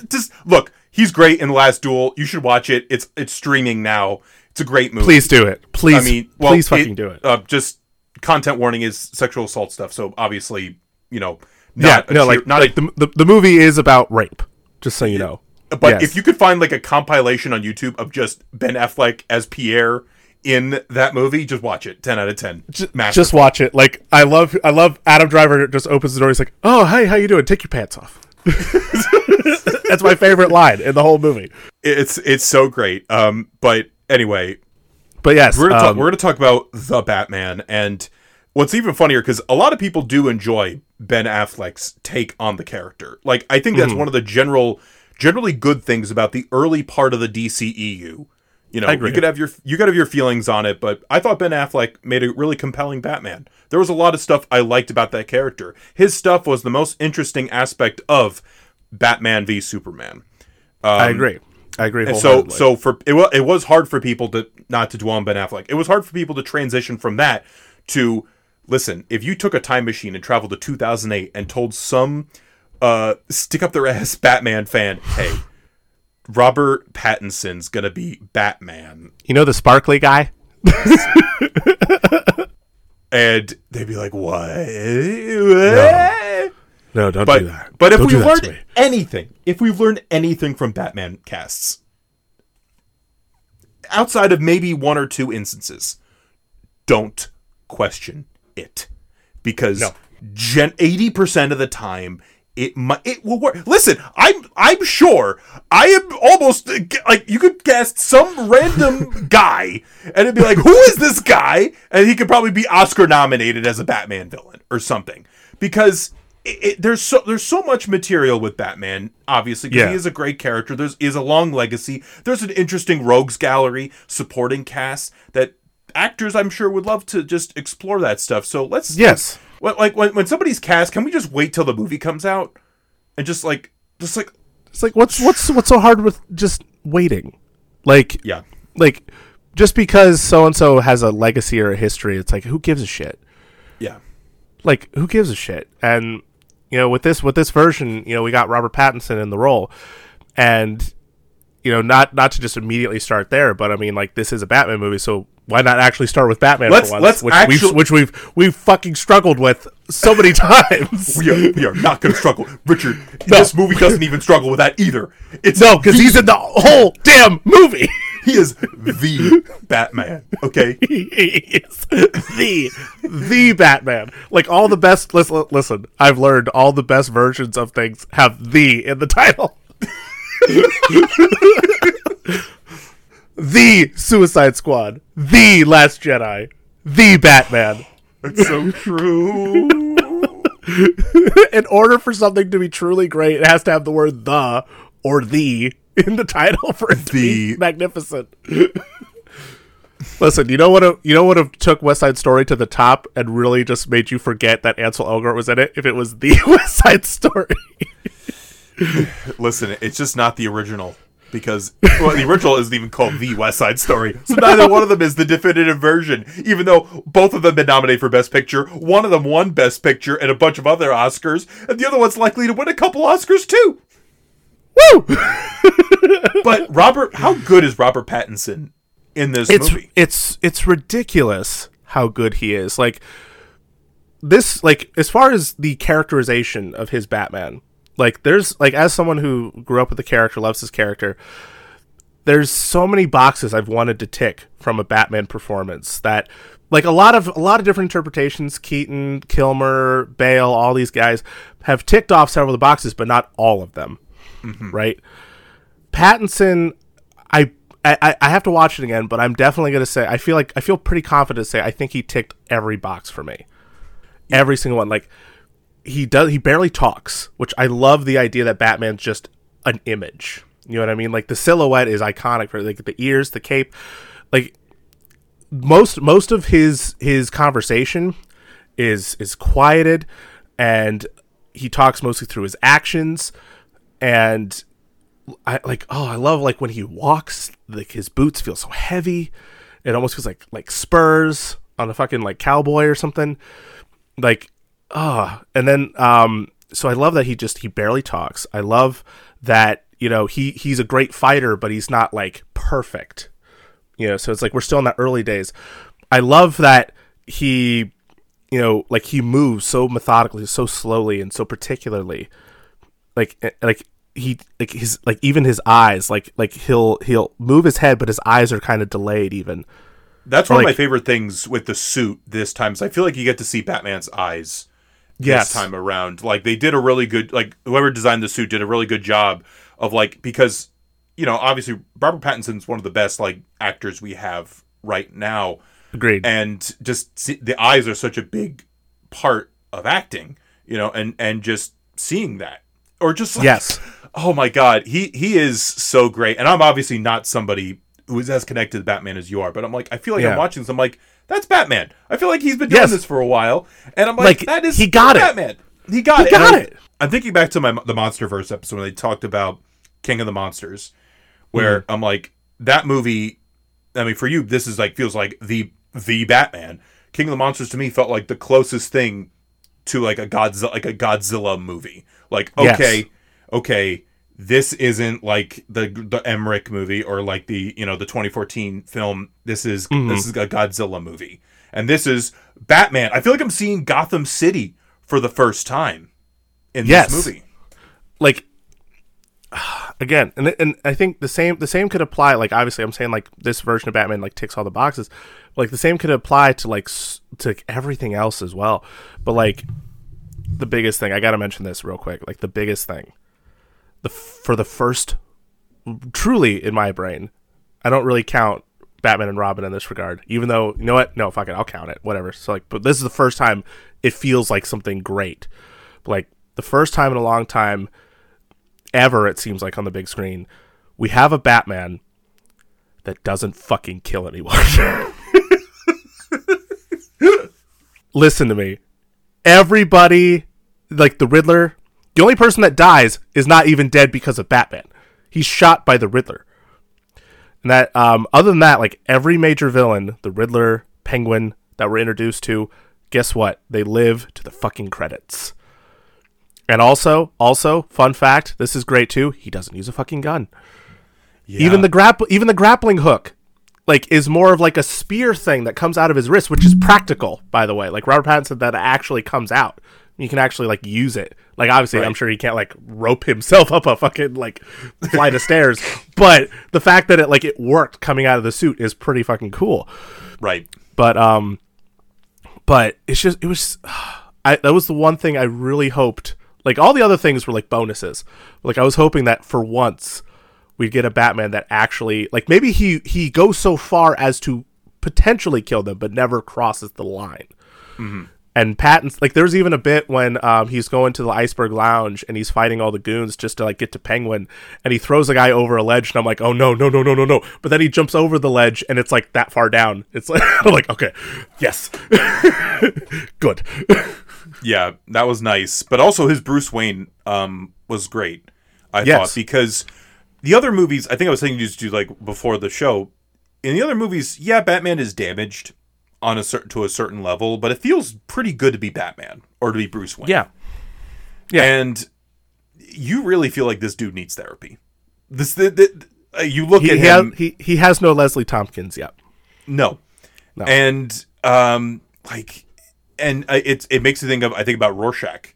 just look. He's great in the Last Duel. You should watch it. It's it's streaming now. It's a great movie. Please do it. Please, I mean, well, please fucking do it. Uh, just content warning is sexual assault stuff. So obviously, you know, yeah, no, cheer- like, not like a, the, the the movie is about rape. Just so you know. but yes. if you could find like a compilation on YouTube of just Ben Affleck as Pierre in that movie, just watch it. Ten out of ten. Just, just watch it. Like I love, I love Adam Driver. Just opens the door. He's like, "Oh, hey, how you doing? Take your pants off." That's my favorite line in the whole movie. it's it's so great. Um, but anyway, But yes, we're gonna talk, um, we're gonna talk about the Batman and what's even funnier because a lot of people do enjoy Ben Affleck's take on the character. Like I think that's one of the general generally good things about the early part of the DCEU. You know, agree. you could have your you could have your feelings on it, but I thought Ben Affleck made a really compelling Batman. There was a lot of stuff I liked about that character. His stuff was the most interesting aspect of Batman v Superman. I agree. I agree. So so for it was it was hard for people to not to dwell on Ben Affleck. It was hard for people to transition from that to listen. If you took a time machine and traveled to 2008 and told some uh stick up their ass Batman fan, hey, Robert Pattinson's gonna be Batman, you know the sparkly guy. and they'd be like, what? What? No, don't But do that. but if Don't we've learned anything, if we've learned anything from Batman casts, outside of maybe one or two instances, don't question it because No. gen eighty percent of the time. It might. It will work. Listen, I'm. I'm sure. I am almost uh, like you could cast some random guy, and it'd be like, who is this guy? And he could probably be Oscar nominated as a Batman villain or something. Because it, it, there's so there's so much material with Batman. Obviously, Yeah. he is a great character. There's is a long legacy. There's an interesting rogues gallery, supporting cast that actors I'm sure would love to just explore that stuff. So let's Yes. Well, like when, when somebody's cast, can we just wait till the movie comes out and just like just like It's like what's what's what's so hard with just waiting? Like yeah like just because so and so has a legacy or a history, it's like who gives a shit? yeah Like who gives a shit? And you know, with this with this version, you know, we got Robert Pattinson in the role, and you know, not not to just immediately start there, but I mean, like this is a Batman movie, so why not actually start with Batman? Let's- for once, let's which actu- we've which we've we've fucking struggled with so many times. we are, we are not gonna struggle, Richard. This movie doesn't even struggle with that either. It's no, because he's in the whole damn movie. he is the Batman. Okay, he is the the Batman. Like all the best. Listen, listen. I've learned all the best versions of things have "the" in the title. the Suicide Squad, the Last Jedi, the Batman. it's so true. In order for something to be truly great, it has to have the word "the" or "the" in the title for it to be The. magnificent. Listen, you know what? You know what have took West Side Story to the top and really just made you forget that Ansel Elgort was in it. If it was the West Side Story, Listen, it's just not the original because well, the original isn't even called the West Side Story. So neither one of them is the definitive version. Even though both of them been nominated for Best Picture, one of them won Best Picture and a bunch of other Oscars, and the other one's likely to win a couple Oscars too. woo! But Robert, how good is Robert Pattinson in this it's movie? it's it's ridiculous how good he is. Like this, like as far as the characterization of his Batman, like there's like as someone who grew up with the character, loves his character. there's so many boxes I've wanted to tick from a Batman performance that like a lot of a lot of different interpretations Keaton, Kilmer, Bale, all these guys have ticked off several of the boxes but not all of them. Mm-hmm. Right? Pattinson I I, I have to watch it again, but I'm definitely gonna say I feel like I feel pretty confident to say I think he ticked every box for me. Every single one. Like he does he barely talks, which I love the idea that Batman's just an image. You know what I mean? Like the silhouette is iconic for like the ears, the cape. Like most most of his his conversation is is quieted and he talks mostly through his actions and I like oh I love like when he walks like his boots feel so heavy it almost feels like like spurs on a fucking like cowboy or something like ah and then um so I love that he just he barely talks. I love that you know he he's a great fighter but he's not like perfect. You know so it's like we're still in the early days. I love that he you know like he moves so methodically so slowly and so particularly. Like eh, like he like his like even his eyes like like he'll he'll move his head but his eyes are kind of delayed even. That's one of my favorite things with the suit this time. Is I feel like you get to see Batman's eyes Yes. this time around. Like they did a really good like whoever designed the suit did a really good job of like because you know obviously Robert Pattinson's one of the best like actors we have right now, agreed and just see, the eyes are such a big part of acting, you know, and and just seeing that or just like, yes oh my god he he is so great and i'm obviously not somebody who is as connected to batman as you are but i'm like i feel like Yeah. i'm watching this i'm like that's batman i feel like he's been doing Yes. this for a while and i'm like, Like, that is he got it. batman he got He it got I- it. i'm thinking back to my the monsterverse episode when they talked about king of the monsters where Mm-hmm. i'm like that movie i mean for you this is like feels like the the batman king of the monsters to me felt like the closest thing to like a Godzilla like a Godzilla movie. Like Yes. okay, okay, this isn't like the the Emmerich movie or like the you know the 2014 film. This is Mm-hmm. this is a Godzilla movie, and this is Batman. I feel like I'm seeing Gotham City for the first time in Yes. this movie. like again and and I think the same the same could apply like obviously I'm saying like this version of Batman like ticks all the boxes like the same could apply to like to everything else as well but like the biggest thing I got to mention this real quick like the biggest thing the for the first truly in my brain I don't really count Batman and Robin in this regard even though you know what? No fuck it I'll count it whatever. So like but this is the first time it feels like something great. Like the first time in a long time ever it seems like on the big screen we have a batman that doesn't fucking kill anyone. Listen to me. Everybody like the riddler the only person that dies is not even dead because of batman he's shot by the riddler and that um other than that like every major villain the riddler penguin that we're introduced to guess what they live to the fucking credits and also, also, fun fact, this is great too. He doesn't use a fucking gun. Even the grapple, even the grappling hook, like, is more of like a spear thing that comes out of his wrist, which is practical, by the way. Like Robert Pattinson said, that actually comes out. You can actually like use it. Like, obviously, I'm sure he can't like rope himself up a fucking like flight of stairs, but the fact that it like it worked coming out of the suit is pretty fucking cool. Right. but um but it's just it was i that was the one thing i really hoped like all the other things were like bonuses. Like i was hoping that for once we'd get a batman that actually like maybe he he goes so far as to potentially kill them but never crosses the line and Pattinson, like, there's even a bit when um, he's going to the Iceberg Lounge and he's fighting all the goons just to like get to Penguin, and he throws a guy over a ledge, and I'm like, oh no, no, no, no, no, no! But then he jumps over the ledge, and it's like that far down. It's like, I'm like, okay, yes, good. Yeah, that was nice. But also his Bruce Wayne um was great. I Yes. thought because the other movies, I think I was saying you just to like before the show. In the other movies, yeah, Batman is damaged on a certain to a certain level, but it feels pretty good to be Batman or to be Bruce Wayne. yeah, yeah. and you really feel like this dude needs therapy. This the, the, uh, you look he at he, has, him. he he has no Leslie Thompkins yet. No. No. And um like and uh, it's it makes you think of I think about Rorschach,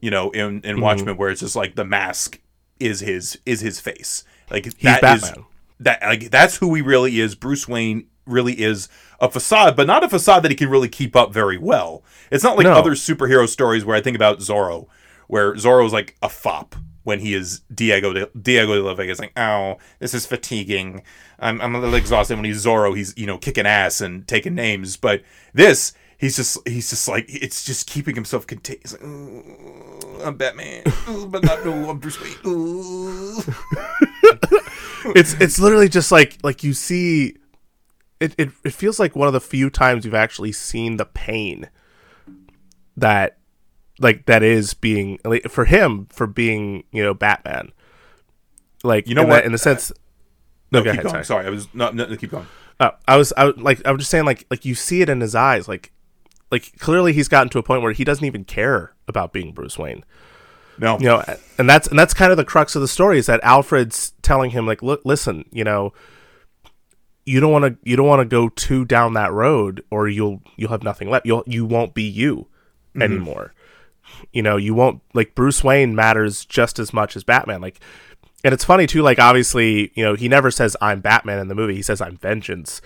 you know, in in Mm-hmm. Watchmen where it's just like the mask is his is his face. Like He's that is Batman. that like that's who he really is. Bruce Wayne really is a facade, but not a facade that he can really keep up very well. It's not like No. other superhero stories where I think about Zorro, where Zorro is like a fop when he is Diego de, Diego de la Vega is like, oh, this is fatiguing. I'm, I'm a little exhausted. When he's Zorro, he's you know kicking ass and taking names, but this he's just he's just like it's just keeping himself contained. He's like, I'm Batman, Ooh, but not no, I'm Bruce Wayne. It's it's literally just like like you see it, it it feels like one of the few times you've actually seen the pain that like that is being like, for him for being you know batman like You know in what? that- in the sense no, No, keep ahead going. sorry Sorry, I was not. No, keep going. uh, i was i was like i'm just saying like like you see it in his eyes like like clearly he's gotten to a point where he doesn't even care about being bruce wayne No, you know and that's and that's kind of the crux of the story is that alfred's telling him like look listen you know you don't want to you don't want to go too down that road or you'll you'll have nothing left. You'll you won't be you mm-hmm. anymore. You know you won't like bruce wayne matters just as much as batman. Like and it's funny too like obviously you know he never says i'm batman in the movie. He says i'm vengeance.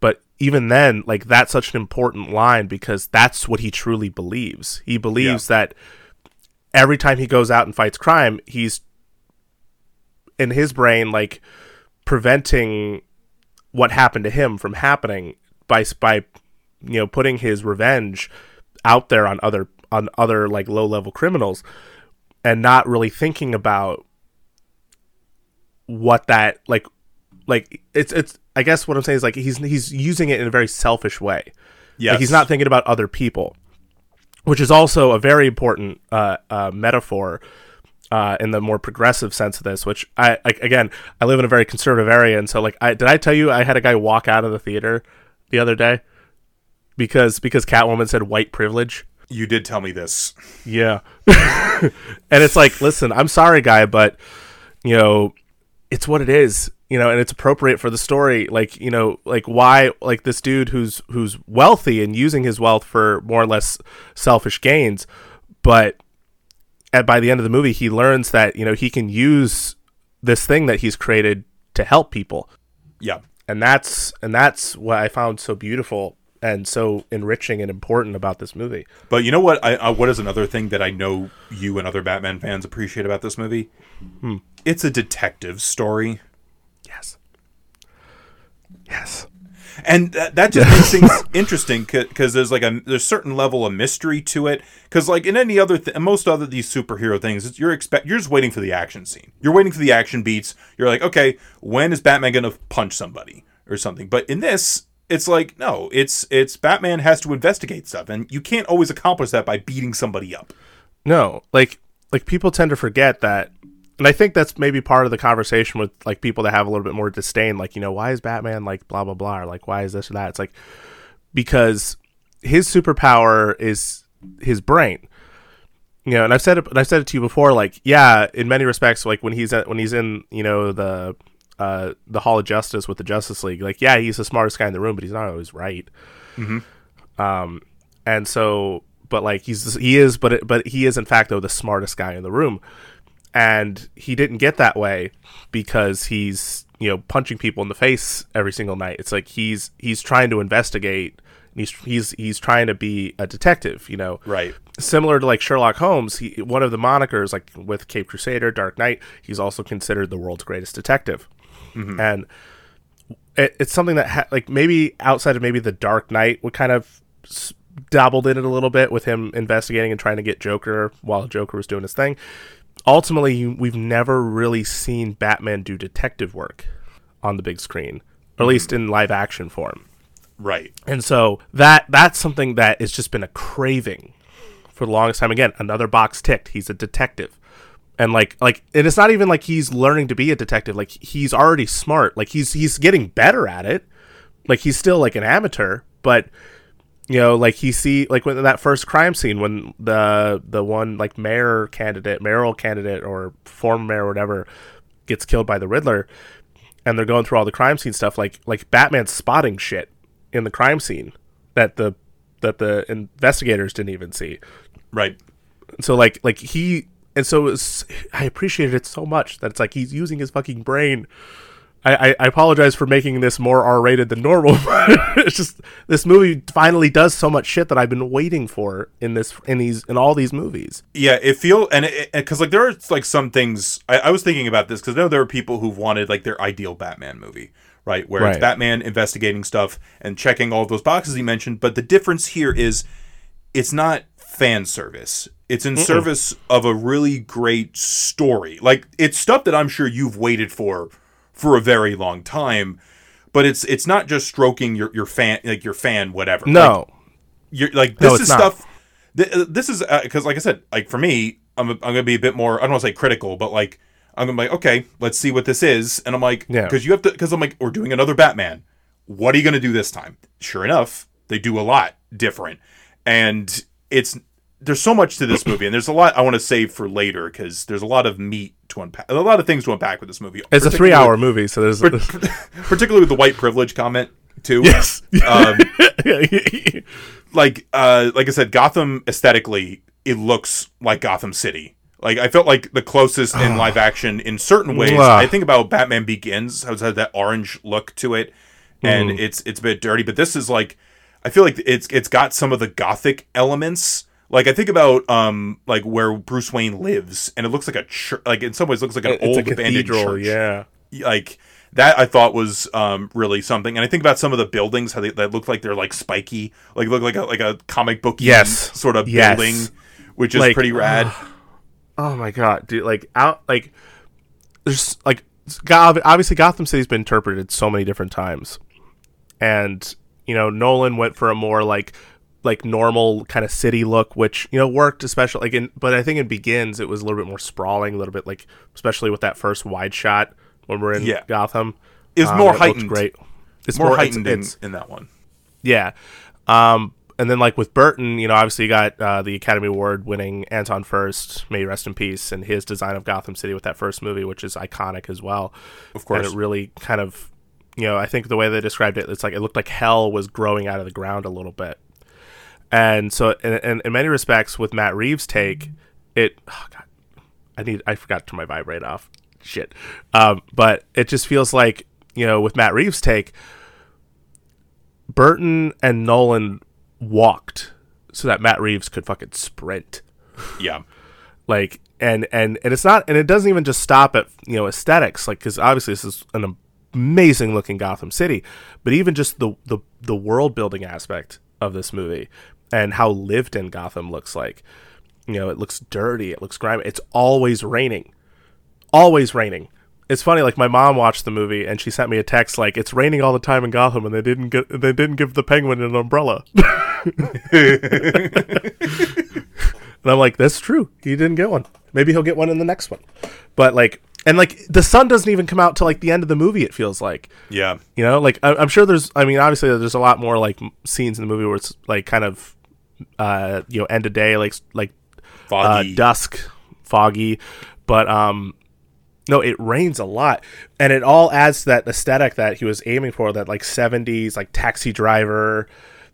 But even then like that's such an important line because that's what he truly believes. He believes that every time he goes out and fights crime, he's in his brain like preventing what happened to him from happening by by you know putting his revenge out there on other on other like low level criminals and not really thinking about what that like like it's it's I guess what I'm saying is like he's he's using it in a very selfish way. yes, Like he's not thinking about other people, which is also a very important uh, uh, metaphor uh, in the more progressive sense of this. Which I like again, I live in a very conservative area, and so like, I did I tell you I had a guy walk out of the theater the other day because because Catwoman said white privilege. You did tell me this. Yeah. and it's like, listen, I'm sorry, guy, but you know, it's what it is, you know, and it's appropriate for the story. Like, you know, like why like this dude who's who's wealthy and using his wealth for more or less selfish gains, but at by the end of the movie he learns that, you know, he can use this thing that he's created to help people. Yeah, And that's and that's what I found so beautiful and so enriching and important about this movie. but you know what? I uh, what is another thing that I know you and other Batman fans appreciate about this movie? Hmm. It's a detective story, Yes. Yes. And that, that just makes things interesting because there's like a there's certain level of mystery to it. Because like in any other th- most other these superhero things, you're expect you're just waiting for the action scene. You're waiting for the action beats. You're like, okay, when is Batman gonna punch somebody or something? But in this, it's like no, it's it's Batman has to investigate stuff, and you can't always accomplish that by beating somebody up. No, like like people tend to forget that and I think that's maybe part of the conversation with like people that have a little bit more disdain, like, you know, why is Batman like blah blah blah or like why is this or that? It's like because his superpower is his brain. You know, and I've said it and I've said it to you before, like, yeah, in many respects, like when he's at when he's in, you know, the uh the Hall of Justice with the Justice League, like, yeah, he's the smartest guy in the room, but he's not always right. Um and so but like he's he is but it, but he is in fact though the smartest guy in the room and he didn't get that way because he's you know punching people in the face every single night it's like he's he's trying to investigate and he's he's he's trying to be a detective you know Right. similar to like Sherlock Holmes, he, one of the monikers, like with Cape Crusader, Dark Knight, he's also considered the world's greatest detective, mm-hmm. and it, it's something that ha- like maybe outside of maybe the Dark Knight would kind of s- dabbled in it a little bit with him investigating and trying to get Joker while Joker was doing his thing. Ultimately, we've never really seen Batman do detective work on the big screen, or at hmm. least in live action form. Right. And so that that's something that has just been a craving for the longest time. Again, another box ticked. He's a detective. And like like and it's not even like he's learning to be a detective. Like he's already smart. Like he's he's getting better at it. Like he's still like an amateur, but you know, like he see like when that first crime scene when the the one like mayor candidate, mayoral candidate or former mayor or whatever gets killed by the Riddler and they're going through all the crime scene stuff like like Batman's spotting shit in the crime scene that the that the investigators didn't even see. Right. So like like he and so was, I appreciated it so much that it's like he's using his fucking brain I, I, apologize for making this more R rated than normal. it's just this movie finally does so much shit that I've been waiting for in this in these in all these movies. Yeah, it feel and because like there are like some things I, I was thinking about this because I know there are people who've wanted like their ideal Batman movie, right? Where it's Batman investigating stuff and checking all of those boxes he mentioned. But the difference here is it's not fan service. It's in service of a really great story. Like it's stuff that I'm sure you've waited for for a very long time. But it's it's not just stroking your, your fan like your fan whatever. Like, No, you're like this it's is not. stuff. Th- uh, this is because, like I said, like for me, I'm I'm gonna be a bit more. I don't want to say critical, but like I'm gonna be like, okay, let's see what this is, and I'm like, Yeah. because you have to, because I'm like, we're doing another Batman. What are you gonna do this time? Sure enough, they do a lot different, and it's there's so much to this movie, and there's a lot I want to save for later because there's a lot of meat to unpack, a lot of things to unpack with this movie. it's a three hour movie, so there's particularly with the white privilege comment too. yes. Um, like uh like I said, Gotham aesthetically, it looks like Gotham City. Like I felt like the closest in live action in certain ways. I think about Batman Begins, how it's had that orange look to it, and Mm-hmm. it's it's a bit dirty. But this is like, I feel like it's it's got some of the gothic elements. Like I think about um like where Bruce Wayne lives, and it looks like a church. Like in some ways, looks like an it's old abandoned cathedral. church Yeah. like that I thought was um, really something. And I think about some of the buildings how they that look like they're like spiky, like look like a like a comic book Yes. sort of Yes. building, which is Like, pretty rad. Oh my god, dude! Like out, like there's like obviously Gotham City's been interpreted so many different times, and you know Nolan went for a more like like normal kind of city look, which you know worked especially like in. But I think in Begins it was a little bit more sprawling, a little bit like especially with that first wide shot when we're in Yeah. Gotham. It was Um, more it heightened. Great. It's more, more, heightened it's- in, in that one. yeah. Um, and then like with Burton, you know, obviously you got uh, the Academy Award winning Anton Furst, may rest in peace, and his design of Gotham City with that first movie, which is iconic as well. Of course. And it really kind of, you know, I think the way they described it, it's like it looked like hell was growing out of the ground a little bit. And so, in, in, in many respects, with Matt Reeves' take, it, oh God, I need, I forgot to turn my vibrate off. Shit. Um, but it just feels like, you know, with Matt Reeves' take, Burton and Nolan walked so that Matt Reeves could fucking sprint. Yeah. Like and and and it's not and it doesn't even just stop at you know aesthetics like cuz obviously this is an amazing looking Gotham City, but even just the the the world building aspect of this movie and how lived in Gotham looks like. You know, it looks dirty, it looks grimy. It's always raining. Always raining. It's funny, like my mom watched the movie and she sent me a text like it's raining all the time in Gotham and they didn't get they didn't give the penguin an umbrella. And I'm like, that's true. He didn't get one. Maybe he'll get one in the next one. But like, and like, the sun doesn't even come out till like the end of the movie. It feels like, Yeah. you know, like I, I'm sure there's. I mean, obviously there's a lot more like m- scenes in the movie where it's like kind of, uh, you know, end of day, like like uh, dusk, foggy, but um, no, it rains a lot, and it all adds to that aesthetic that he was aiming for. That like '70s, like taxi driver,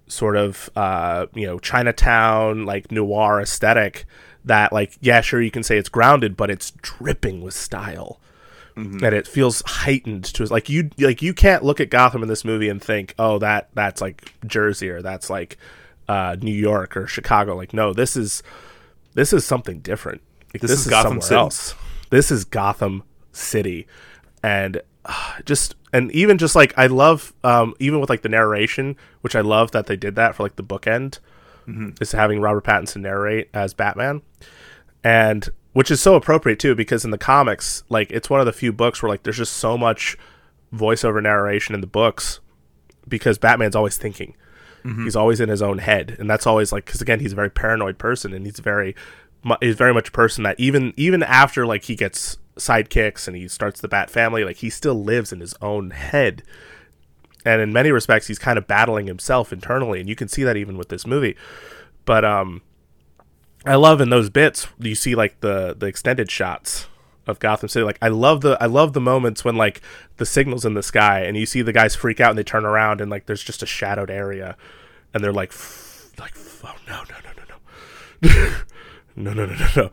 sort of, uh, you know, Chinatown, like noir aesthetic. That like, yeah, sure, you can say it's grounded, but it's dripping with style. And it feels heightened to like you like you can't look at Gotham in this movie and think, oh, that that's like Jersey or that's like uh, New York or Chicago. Like, no, this is this is something different. Like, This is Gotham somewhere City. else. This is Gotham City, and uh, just and even just like I love um, even with like the narration, which I love that they did that for like the bookend, is having Robert Pattinson narrate as Batman, and which is so appropriate too because in the comics, like it's one of the few books where like there's just so much voiceover narration in the books because Batman's always thinking. He's always in his own head, and that's always like because again he's a very paranoid person, and he's very he's very much a person that even even after like he gets sidekicks and he starts the Bat family, like he still lives in his own head, and in many respects he's kind of battling himself internally, and you can see that even with this movie. But um, I love in those bits you see like the the extended shots of Gotham City. Like I love the I love the moments when like the signals in the sky and you see the guys freak out and they turn around and like there's just a shadowed area and they're like like oh no no no no no. no no no no no.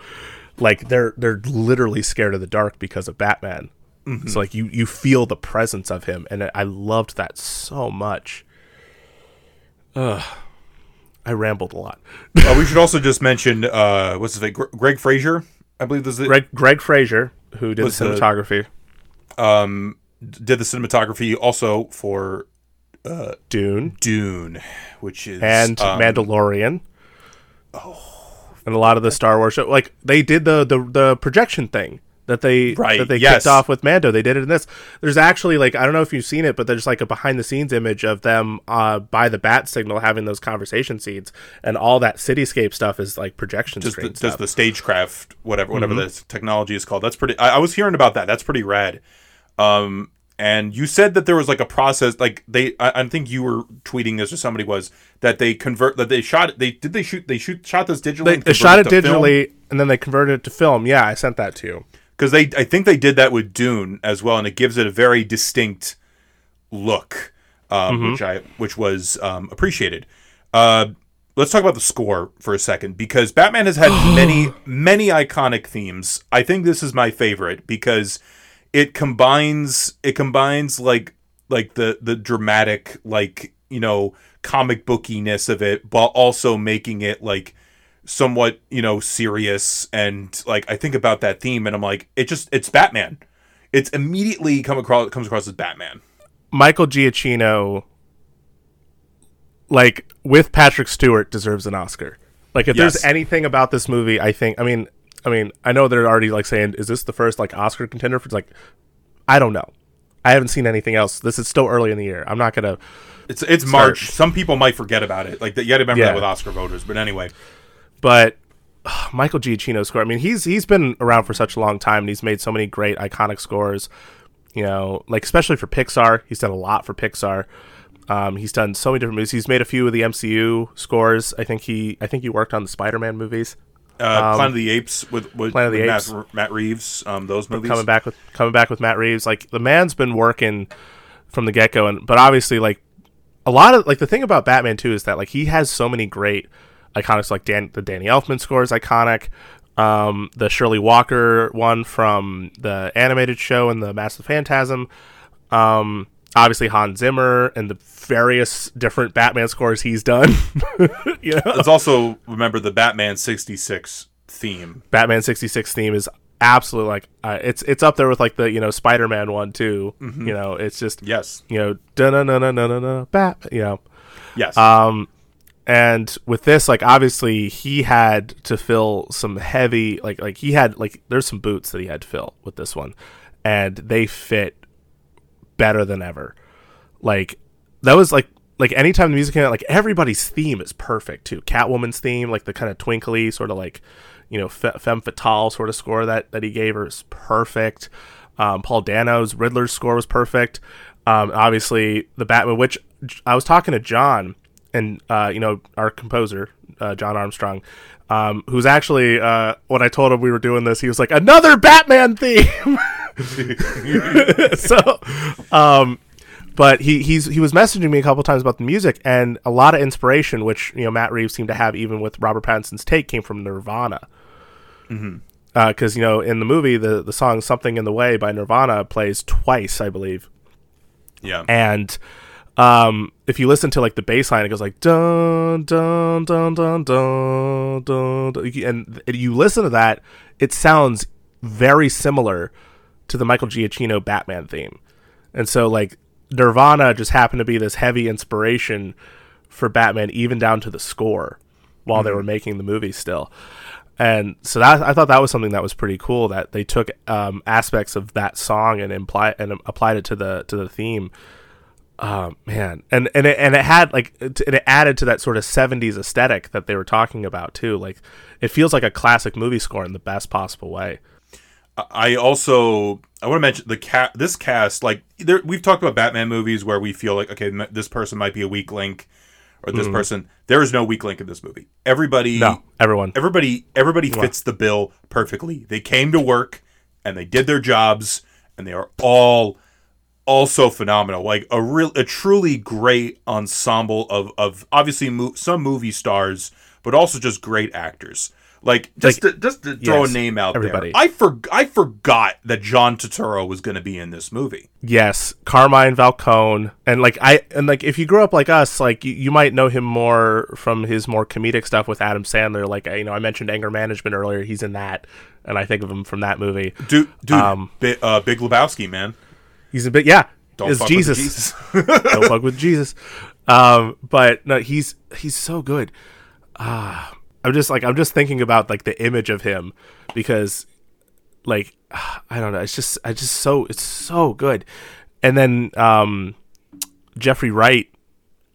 Like they're they're literally scared of the dark because of Batman. Mm-hmm. So like you you feel the presence of him and I loved that so much. Ugh. I rambled a lot. uh, we should also just mention uh, what's his name, Greig Fraser I believe this is Greig Greig Fraser, who did the Was the- cinematography, um, did the cinematography also for Dune, Dune, which is and um, Mandalorian. Oh, and a lot of the Star Wars show, like they did the the, the projection thing that they Right, that they yes. kicked off with Mando. They did it in this. There's actually like I don't know if you've seen it, but there's like a behind the scenes image of them uh, by the bat signal having those conversation scenes, and all that cityscape stuff is like projection just the, just the stagecraft, whatever whatever Mm-hmm. this technology is called. That's pretty. I, I was hearing about that. That's pretty rad. Um, and you said that there was like a process, like they. I, I think you were tweeting this or somebody was that they convert that they shot. They did they shoot they shoot shot this digitally. they, they shot it film? digitally and then they converted it to film. Yeah, I sent that to you. Because they I think they did that with Dune as well, and it gives it a very distinct look, um, Mm-hmm. which I which was um, appreciated. Uh, let's talk about the score for a second because Batman has had many many iconic themes. I think this is my favorite because it combines it combines like like the the dramatic like you know comic bookiness of it, but also making it like somewhat you know serious and like I think about that theme and I'm like it just it's Batman. It's immediately come across comes across as Batman. Michael Giacchino, like with Patrick Stewart, deserves an Oscar. Like if Yes. there's anything about this movie, I think. I mean, I mean, I know they're already like saying, "Is this the first like Oscar contender?" For it's like, I don't know. I haven't seen anything else. This is still early in the year. I'm not gonna. It's it's March. Some people might forget about it. Like that, you got to remember Yeah. that with Oscar voters. But anyway, But ugh, Michael Giacchino score. I mean, he's he's been around for such a long time, and he's made so many great iconic scores. You know, like especially for Pixar, he's done a lot for Pixar. Um, he's done so many different movies. He's made a few of the MCU scores. I think he I think he worked on the Spider-Man movies. uh, Planet of the Apes with, with, Um, Planet of the Apes. Matt, Matt Reeves. Um, those movies. coming back with coming back with Matt Reeves. Like the man's been working from the get go, and but obviously like a lot of like the thing about Batman too is that like he has so many great iconics. Like Dan, the Danny Elfman score is iconic. Um, the Shirley Walker one from the animated show and the Mask of the Phantasm. Um, obviously Hans Zimmer and the various different Batman scores he's done. you know, Let's also remember the Batman '66 theme. Batman 66 theme is absolutely like uh, it's it's up there with like the you know Spider-Man one too. You know, it's just Yes. you know da na na na na na bat you know. Yes. Um and with this like obviously he had to fill some heavy like like he had like there's some boots that he had to fill with this one and they fit better than ever. Like that was like like anytime the music came out, like everybody's theme is perfect too. Catwoman's theme, like the kind of twinkly sort of like you know fe- femme fatale sort of score that that he gave her is perfect. Um, Paul Dano's Riddler's score was perfect. Um, obviously the Batman, which I was talking to John and uh, you know our composer uh, John Armstrong, um, who's actually uh, when I told him we were doing this, he was like another Batman theme. so, um, but he he's he was messaging me a couple times about the music and a lot of inspiration, which you know Matt Reeves seemed to have even with Robert Pattinson's take came from Nirvana. Because you know in the movie the the song "Something in the Way" by Nirvana plays twice, I believe, yeah. and um, if you listen to like the bass line, it goes like dun dun dun dun dun dun, dun and you listen to that, it sounds very similar to the Michael Giacchino Batman theme, and so like Nirvana just happened to be this heavy inspiration for Batman, even down to the score, while they were making the movie still. And so that I thought that was something that was pretty cool that they took um, aspects of that song and imply and applied it to the to the theme. Oh man, and and it, and it had like it, and it added to that sort of '70s aesthetic that they were talking about too. Like it feels like a classic movie score in the best possible way. I also I want to mention the cat. This cast, like there, we've talked about Batman movies where we feel like okay, this person might be a weak link, or this mm. person. There is no weak link in this movie. Everybody, No, everyone. everybody, everybody fits the bill perfectly. They came to work and they did their jobs, and they are all also phenomenal. Like a real, a truly great ensemble of of obviously mo- some movie stars, but also just great actors. Like just Like, to, just to throw yes, a name out everybody. there. I for I forgot that John Turturro was going to be in this movie. Yes, Carmine Falcone, and like I and like if you grew up like us, like you, you might know him more from his more comedic stuff with Adam Sandler. Like you know, I mentioned Anger Management earlier. He's in that, and I think of him from that movie. Dude, dude, Um, Bi- uh, Big Lebowski, man. He's a bit yeah. Don't is fuck with Jesus. Jesus. Don't fuck with Jesus. Um, but no, he's he's so good. Ah, I'm just like I'm just thinking about like the image of him because like I don't know, it's just I just so it's so good. And then um Jeffrey Wright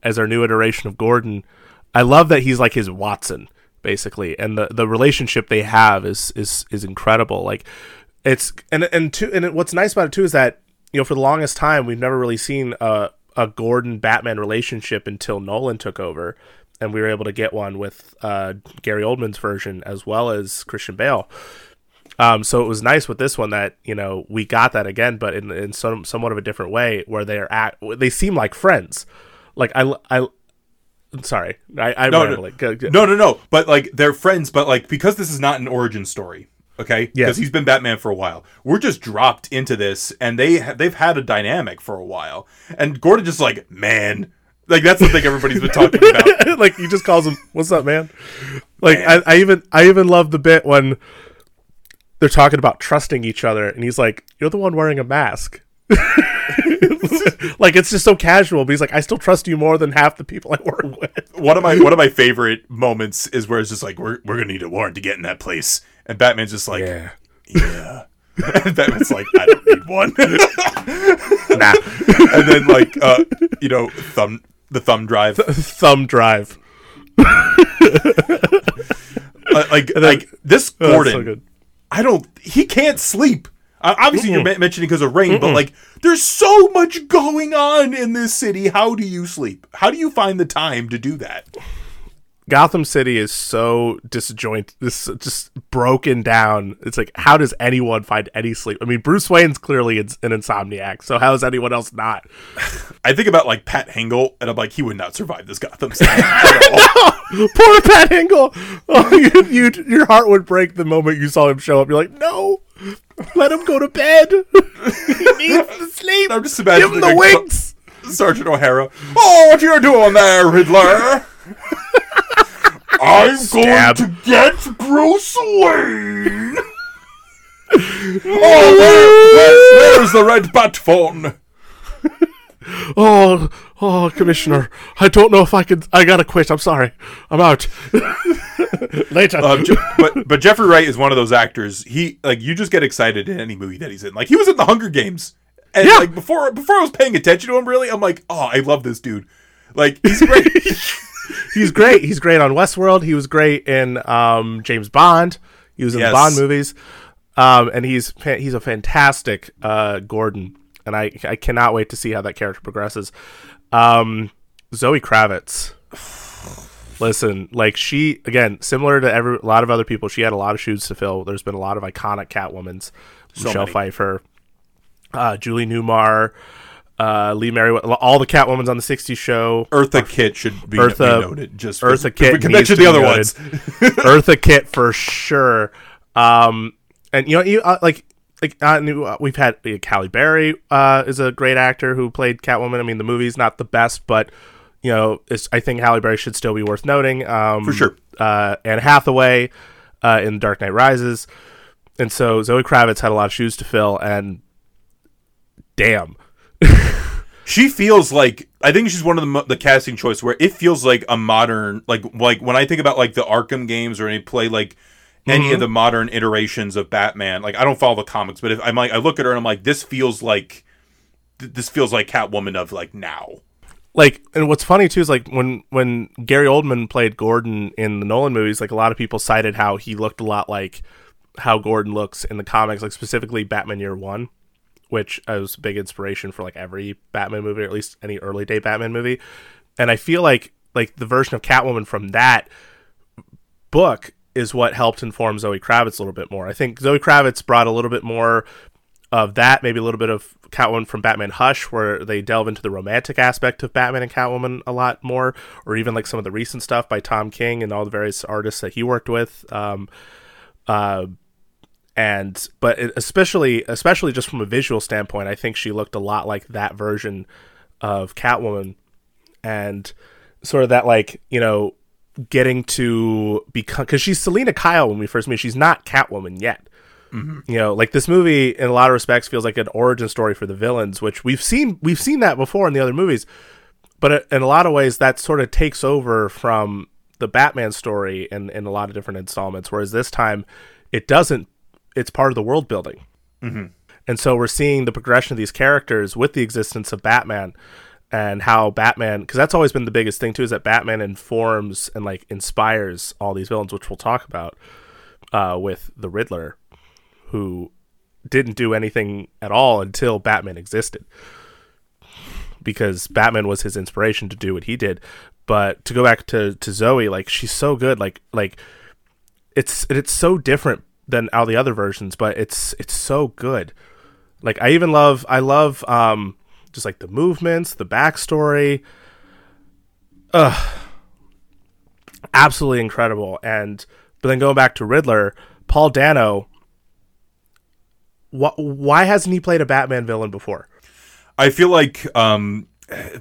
as our new iteration of Gordon. I love that he's like his Watson basically and the the relationship they have is is is incredible. Like it's and and two and what's nice about it too is that you know for the longest time we've never really seen a a Gordon Batman relationship until Nolan took over and we were able to get one with uh, Gary Oldman's version as well as Christian Bale. Um, so it was nice with this one that you know we got that again, but in in some somewhat of a different way, where they're at they seem like friends. Like I I, sorry, I I'm No, no, rambling. Go- go- no, no, no. But like they're friends, but like because this is not an origin story, okay? Because he's been Batman for a while. We're just dropped into this, and they ha- they've had a dynamic for a while, and Gordon just like man. Like that's the thing everybody's been talking about. like he just calls him, "What's up, man?" Like Man. I, I even I even love the bit when they're talking about trusting each other, and he's like, "You're the one wearing a mask." like it's just so casual, but he's like, "I still trust you more than half the people I work with." one of my one of my favorite moments is where it's just like we're we're gonna need a warrant to get in that place, and Batman's just like yeah. and Batman's like, I don't need one. nah. and then like uh you know, thumb the thumb drive. Thumb drive. Uh, like like this Oh, Gordon that's so good. I don't. He can't sleep. Uh, obviously, you're mentioning because of rain, but like, there's so much going on in this city. How do you sleep? How do you find the time to do that? Gotham City is so disjointed, this just broken down. It's like, how does anyone find any sleep? I mean, Bruce Wayne's clearly an insomniac, so how is anyone else not? I think about like Pat Hingle, and I'm like, he would not survive this Gotham City all. Poor Pat Hingle. Oh, you, you, your heart would break the moment you saw him show up. You're like, no, let him go to bed. he needs to sleep. I'm just Give imagining him the wings. Sergeant O'Hara. Oh, what you doing there, Riddler? I'm Stab. going to get Bruce Wayne. oh, where, where, where's the red bat phone? Oh, oh, Commissioner, I don't know if I could. I gotta quit. I'm sorry. I'm out. Later. Um, but but Jeffrey Wright is one of those actors. He like you just get excited in any movie that he's in. Like he was in the Hunger Games, and Yeah. like before before I was paying attention to him, really, I'm like, oh, I love this dude. Like he's great. He's great. He's great on Westworld. He was great in um, James Bond. He was in Yes. the Bond movies. Um, and he's he's a fantastic uh, Gordon, and I I cannot wait to see how that character progresses. Um, Zoe Kravitz. Listen, like she again, similar to every a lot of other people, she had a lot of shoes to fill. There's been a lot of iconic Catwomans, Michelle many. Pfeiffer, uh, Julie Newmar, uh, Lee Meriwether, all the Catwomans on the '60s show. Eartha Kitt should be, Eartha- be noted. Just Eartha we Kitt can mention to the other ones. Eartha Kitt for sure. Um, and you know, you uh, like like uh, new, uh, we've had uh, Halle Berry uh, is a great actor who played Catwoman. I mean, the movie's not the best, but you know, I think Halle Berry should still be worth noting. Um, For sure. Uh, Anne Hathaway uh, in Dark Knight Rises, and so Zoe Kravitz had a lot of shoes to fill, and damn, She feels like I think she's one of the the casting choice where it feels like a modern like like when I think about like the Arkham games or any play like any Mm-hmm. of the modern iterations of Batman. Like I don't follow the comics, but if I'm like I look at her and I'm like this feels like th- this feels like Catwoman of like now. like and what's funny too is like when when Gary Oldman played Gordon in the Nolan movies like a lot of people cited how he looked a lot like how Gordon looks in the comics like specifically Batman Year 1 which was a big inspiration for like every Batman movie or at least any early day Batman movie and I feel like like the version of Catwoman from that book is what helped inform Zoe Kravitz a little bit more I think Zoe Kravitz brought a little bit more of that, maybe a little bit of Catwoman from Batman Hush, where they delve into the romantic aspect of Batman and Catwoman a lot more, or even like some of the recent stuff by Tom King and all the various artists that he worked with. Um, uh, and but it, especially especially just from a visual standpoint, I think she looked a lot like that version of Catwoman, and sort of that like you know getting to become because she's Selina Kyle when we first meet. She's not Catwoman yet. Mm-hmm. You know, like this movie in a lot of respects feels like an origin story for the villains, which we've seen we've seen that before in the other movies, but in a lot of ways that sort of takes over from the Batman story in in a lot of different installments. Whereas this time, it doesn't. It's part of the world building, mm-hmm. and so we're seeing the progression of these characters with the existence of Batman and how Batman because that's always been the biggest thing too is that Batman informs and like inspires all these villains, which we'll talk about uh, with the Riddler who didn't do anything at all until Batman existed. Because Batman was his inspiration to do what he did. But to go back to, to Zoe, like she's so good. Like like it's it's so different than all the other versions, but it's it's so good. Like I even love I love um just like the movements, the backstory. Ugh. Absolutely incredible. And but then going back to Riddler, Paul Dano wh- why hasn't he played a Batman villain before? I feel like um,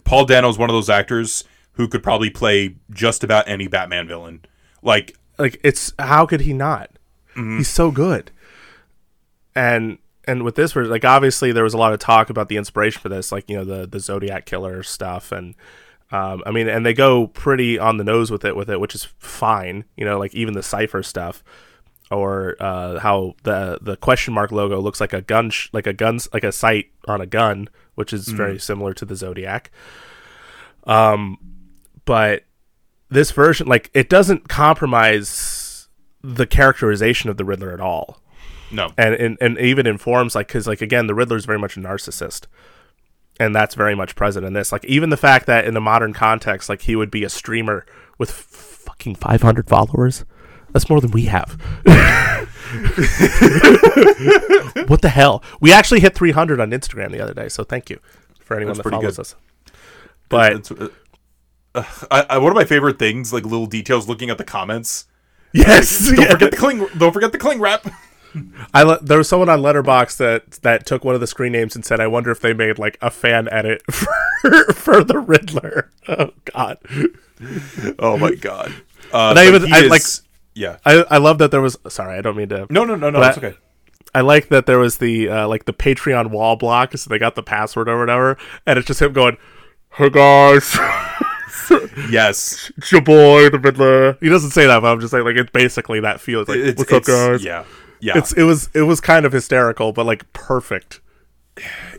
Paul Dano is one of those actors who could probably play just about any Batman villain. Like, like it's how could he not? Mm-hmm. He's so good. And and with this, version, like obviously there was a lot of talk about the inspiration for this, like you know the the Zodiac killer stuff, and um, I mean, and they go pretty on the nose with it, with it, which is fine. You know, like even the Cypher stuff or uh, how the the question mark logo looks like a gun, sh- like a guns, like a sight on a gun, which is mm. very similar to the Zodiac. Um, but this version, like, it doesn't compromise the characterization of the Riddler at all. No, and and, and even informs like because like again, the Riddler is very much a narcissist. And that's very much present in this. Like even the fact that in the modern context, like he would be a streamer with f- fucking 500 followers that's more than we have. what the hell? We actually hit 300 on Instagram the other day, so thank you for anyone That's that follows good. us. But uh, uh, I, I, one of my favorite things, like little details, looking at the comments. Yes, don't yeah. forget the cling. Don't forget the cling wrap. I le- there was someone on Letterboxd that that took one of the screen names and said, "I wonder if they made like a fan edit for, for the Riddler." Oh God. oh my God. Uh, I even I, is... like yeah. I, I love that there was. Sorry, I don't mean to. No, no, no, no. That's okay. I like that there was the uh, like the Patreon wall block, so they got the password or whatever, and it's just him going, "Hey guys." yes, it's your boy, the Riddler. He doesn't say that, but I'm just like, like it's basically that feels like, it's, "What's up, guys?" Yeah, yeah. It's it was it was kind of hysterical, but like perfect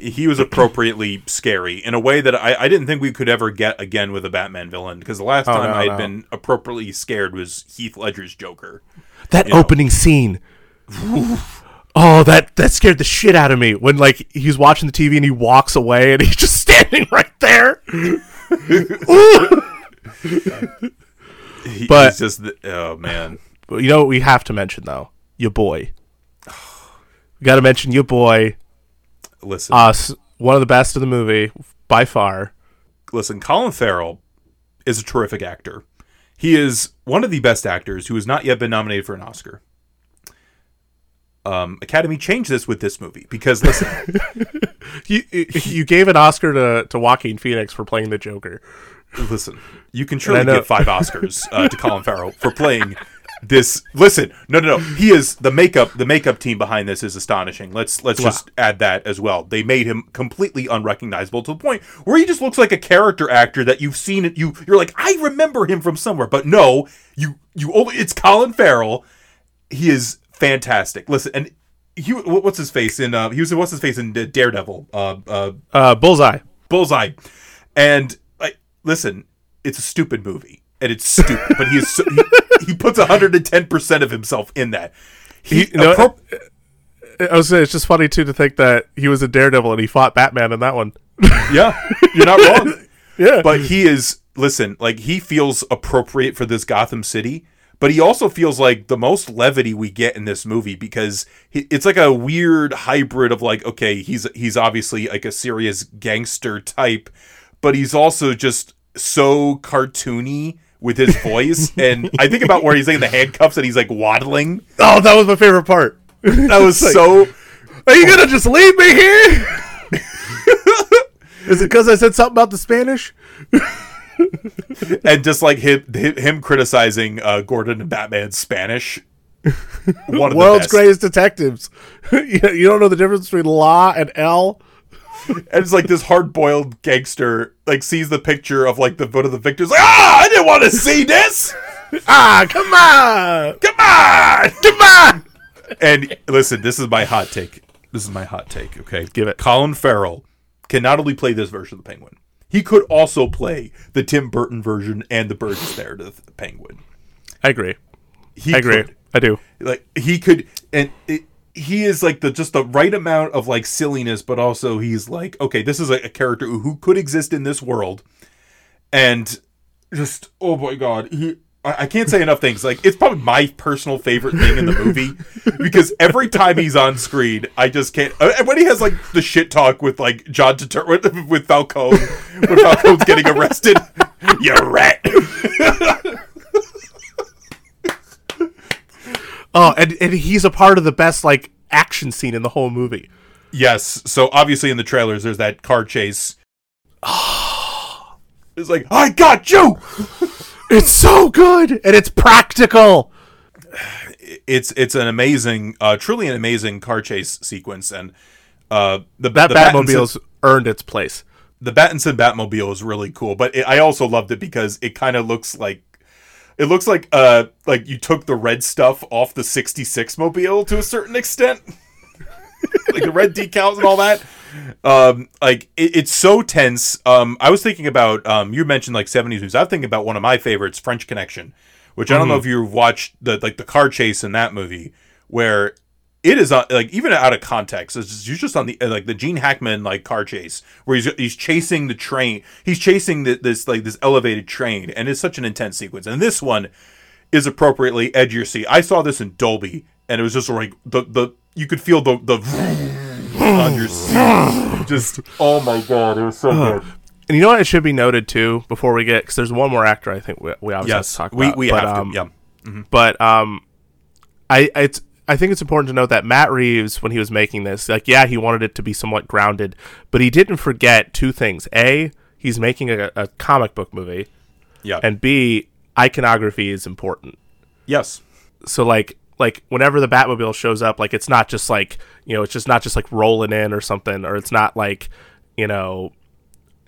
he was appropriately scary in a way that I, I didn't think we could ever get again with a Batman villain because the last oh, time no, I had no. been appropriately scared was Heath Ledger's Joker. That you opening know. scene. oh, that that scared the shit out of me when like he's watching the TV and he walks away and he's just standing right there. He, but just the, oh man. But You know what we have to mention though? Your boy. We got to mention your boy Listen, uh, us one of the best of the movie by far. Listen, Colin Farrell is a terrific actor. He is one of the best actors who has not yet been nominated for an Oscar. Um, Academy changed this with this movie because listen, you you gave an Oscar to to Joaquin Phoenix for playing the Joker. Listen, you can surely give five Oscars uh, to Colin Farrell for playing this. Listen no no no. He is the makeup the makeup team behind this is astonishing. Let's let's wow. just add that as well. They made him completely unrecognizable to the point where he just looks like a character actor that you've seen it you you're like i remember him from somewhere. But no you you only it's colin farrell. He is fantastic listen and he what's his face in uh he was what's his face in daredevil uh uh, uh bullseye bullseye and like listen it's a stupid movie and it's stupid. but he is so, he, he, puts 110 percent of himself in that. He, he no, appro- I was saying it's just funny too to think that he was a Daredevil and he fought Batman in that one. yeah, you're not wrong. yeah, but he is listen like he feels appropriate for this Gotham City, but he also feels like the most levity we get in this movie because he, it's like a weird hybrid of like okay he's he's obviously like a serious gangster type but he's also just so cartoony with his voice and i think about where he's like in the handcuffs and he's like waddling Oh, that was my favorite part. that was so Are you gonna just leave me here? Is it because I said something about the Spanish? And just like him him criticizing uh, gordon and batman's spanish. One of the World's greatest detectives. you don't know the difference between law and L. And it's like this hard boiled gangster like sees the picture of like the vote of the victors like ah I didn't want to see this! Ah, come on, come on! Come on! And listen this is my hot take. This is my hot take okay? Give it. Colin Farrell can not only play this version of the Penguin he could also play the Tim Burton version and the Burgess Meredith Penguin I agree. he I agree. could. I do. like he could and it, he is like the just the right amount of like silliness but also he's like okay this is a, a character who, who could exist in this world and just oh my god he I I can't say enough things. Like it's probably my personal favorite thing in the movie because every time he's on screen, I just can't. uh, And when he has like the shit talk with like John Turturro with, with Falcone, when Falcone's getting arrested, you rat. Oh, and, and he's a part of the best like action scene in the whole movie. Yes. So obviously in the trailers, there's that car chase. it's like I got you. It's so good and it's practical. It's it's an amazing, uh, truly an amazing car chase sequence, and uh, the That the Batmobile's earned its place. the Battinson Batmobile is really cool, but it, I also loved it because it kind of looks like it looks like uh like you took the red stuff off the '66 mobile to a certain extent, like the red decals and all that. Um, like it, it's so tense. Um, I was thinking about um, you mentioned like '70s movies. I was thinking about one of my favorites, French Connection, which I don't know if you've watched the like the car chase in that movie where it is uh, like even out of context. It's just, you're just on the uh, like the Gene Hackman like car chase where he's he's chasing the train. He's chasing the, this like this elevated train, and it's such an intense sequence. And this one is appropriately edgier. See, I saw this in Dolby, and it was just like the the you could feel the the on your seat. Just oh my god, it was so good. And you know what? It should be noted too before we get because there's one more actor I think we, we obviously have to talk we about. we but, have um, to. Yeah. But um, I it's I think it's important to note that Matt Reeves, when he was making this, like yeah, he wanted it to be somewhat grounded, but he didn't forget two things: a, he's making a, a comic book movie, Yeah. and b, iconography is important. yes. So like like whenever the Batmobile shows up, like it's not just like you know, it's just not just like rolling in or something, or it's not like you know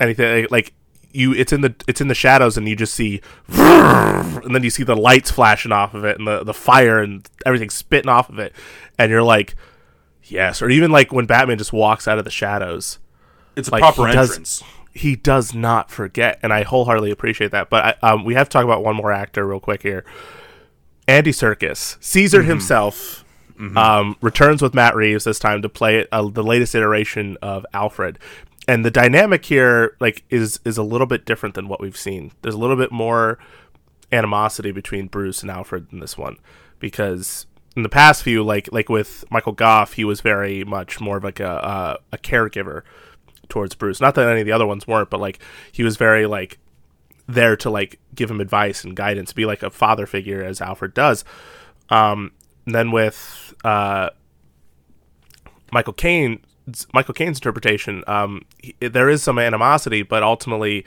anything like you it's in the it's in the shadows and you just see and then you see the lights flashing off of it and the, the fire and everything spitting off of it. And you're like yes. Or even like when batman just walks out of the shadows It's a proper he does- entrance. he does not forget and i wholeheartedly appreciate that. But I, um, we have to talk about one more actor real quick here andy Serkis, caesar himself um, returns with matt reeves this time to play uh, the latest iteration of alfred. And the dynamic here like is is a little bit different than what we've seen. There's a little bit more animosity between bruce and alfred in this one because in the past few like like with michael gough he was very much more of like a uh, a caregiver towards Bruce. Not that any of the other ones weren't, but like he was very like there to like give him advice and guidance, be like a father figure as Alfred does. Um, and then with uh, Michael Caine, Michael Caine's interpretation, um, he, there is some animosity, but ultimately,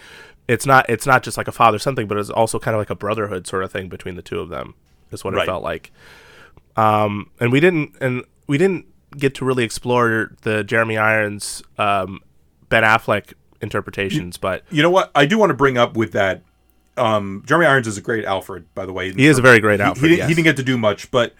it's not it's not just like a father something, but it's also kind of like a brotherhood sort of thing between the two of them. Is what it felt like. Um, and we didn't and we didn't get to really explore the Jeremy Irons um, Ben Affleck interpretations, but You know what? I do want to bring up with that. Um, Jeremy Irons is a great Alfred, by the way. he is a very great He- Alfred. He, didn't, yes. he didn't get to do much, but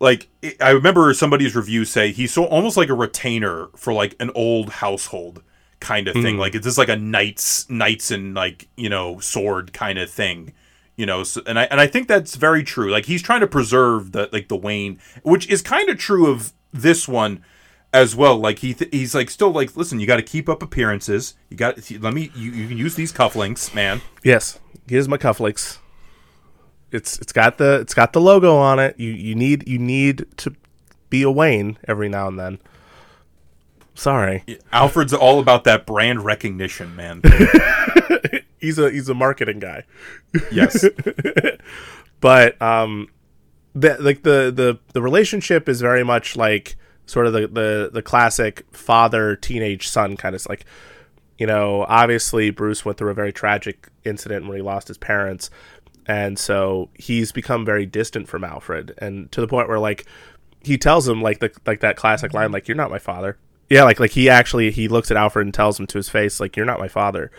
like I remember somebody's review say he's so almost like a retainer for like an old household kind of Hmm. thing. Like it's just like a knights, knights and like you know sword kind of thing. You know, so, and I and I think that's very true. Like he's trying to preserve the like the Wayne, which is kind of true of this one as well. Like he th- he's like still like listen, you got to keep up appearances. You got let me you, you can use these cufflinks, man. yes, here's my cufflinks. it's it's got the it's got the logo on it. You you need you need to be a Wayne every now and then. Sorry, Alfred's all about that brand recognition, man. he's a he's a marketing guy. yes. but um that like the the the relationship is very much like sort of the the the classic father teenage son kind of like you know obviously Bruce went through a very tragic incident where he lost his parents. And so he's become very distant from Alfred and to the point where like he tells him like the like that classic line like you're not my father. Yeah like like he actually he looks at Alfred and tells him to his face like you're not my father.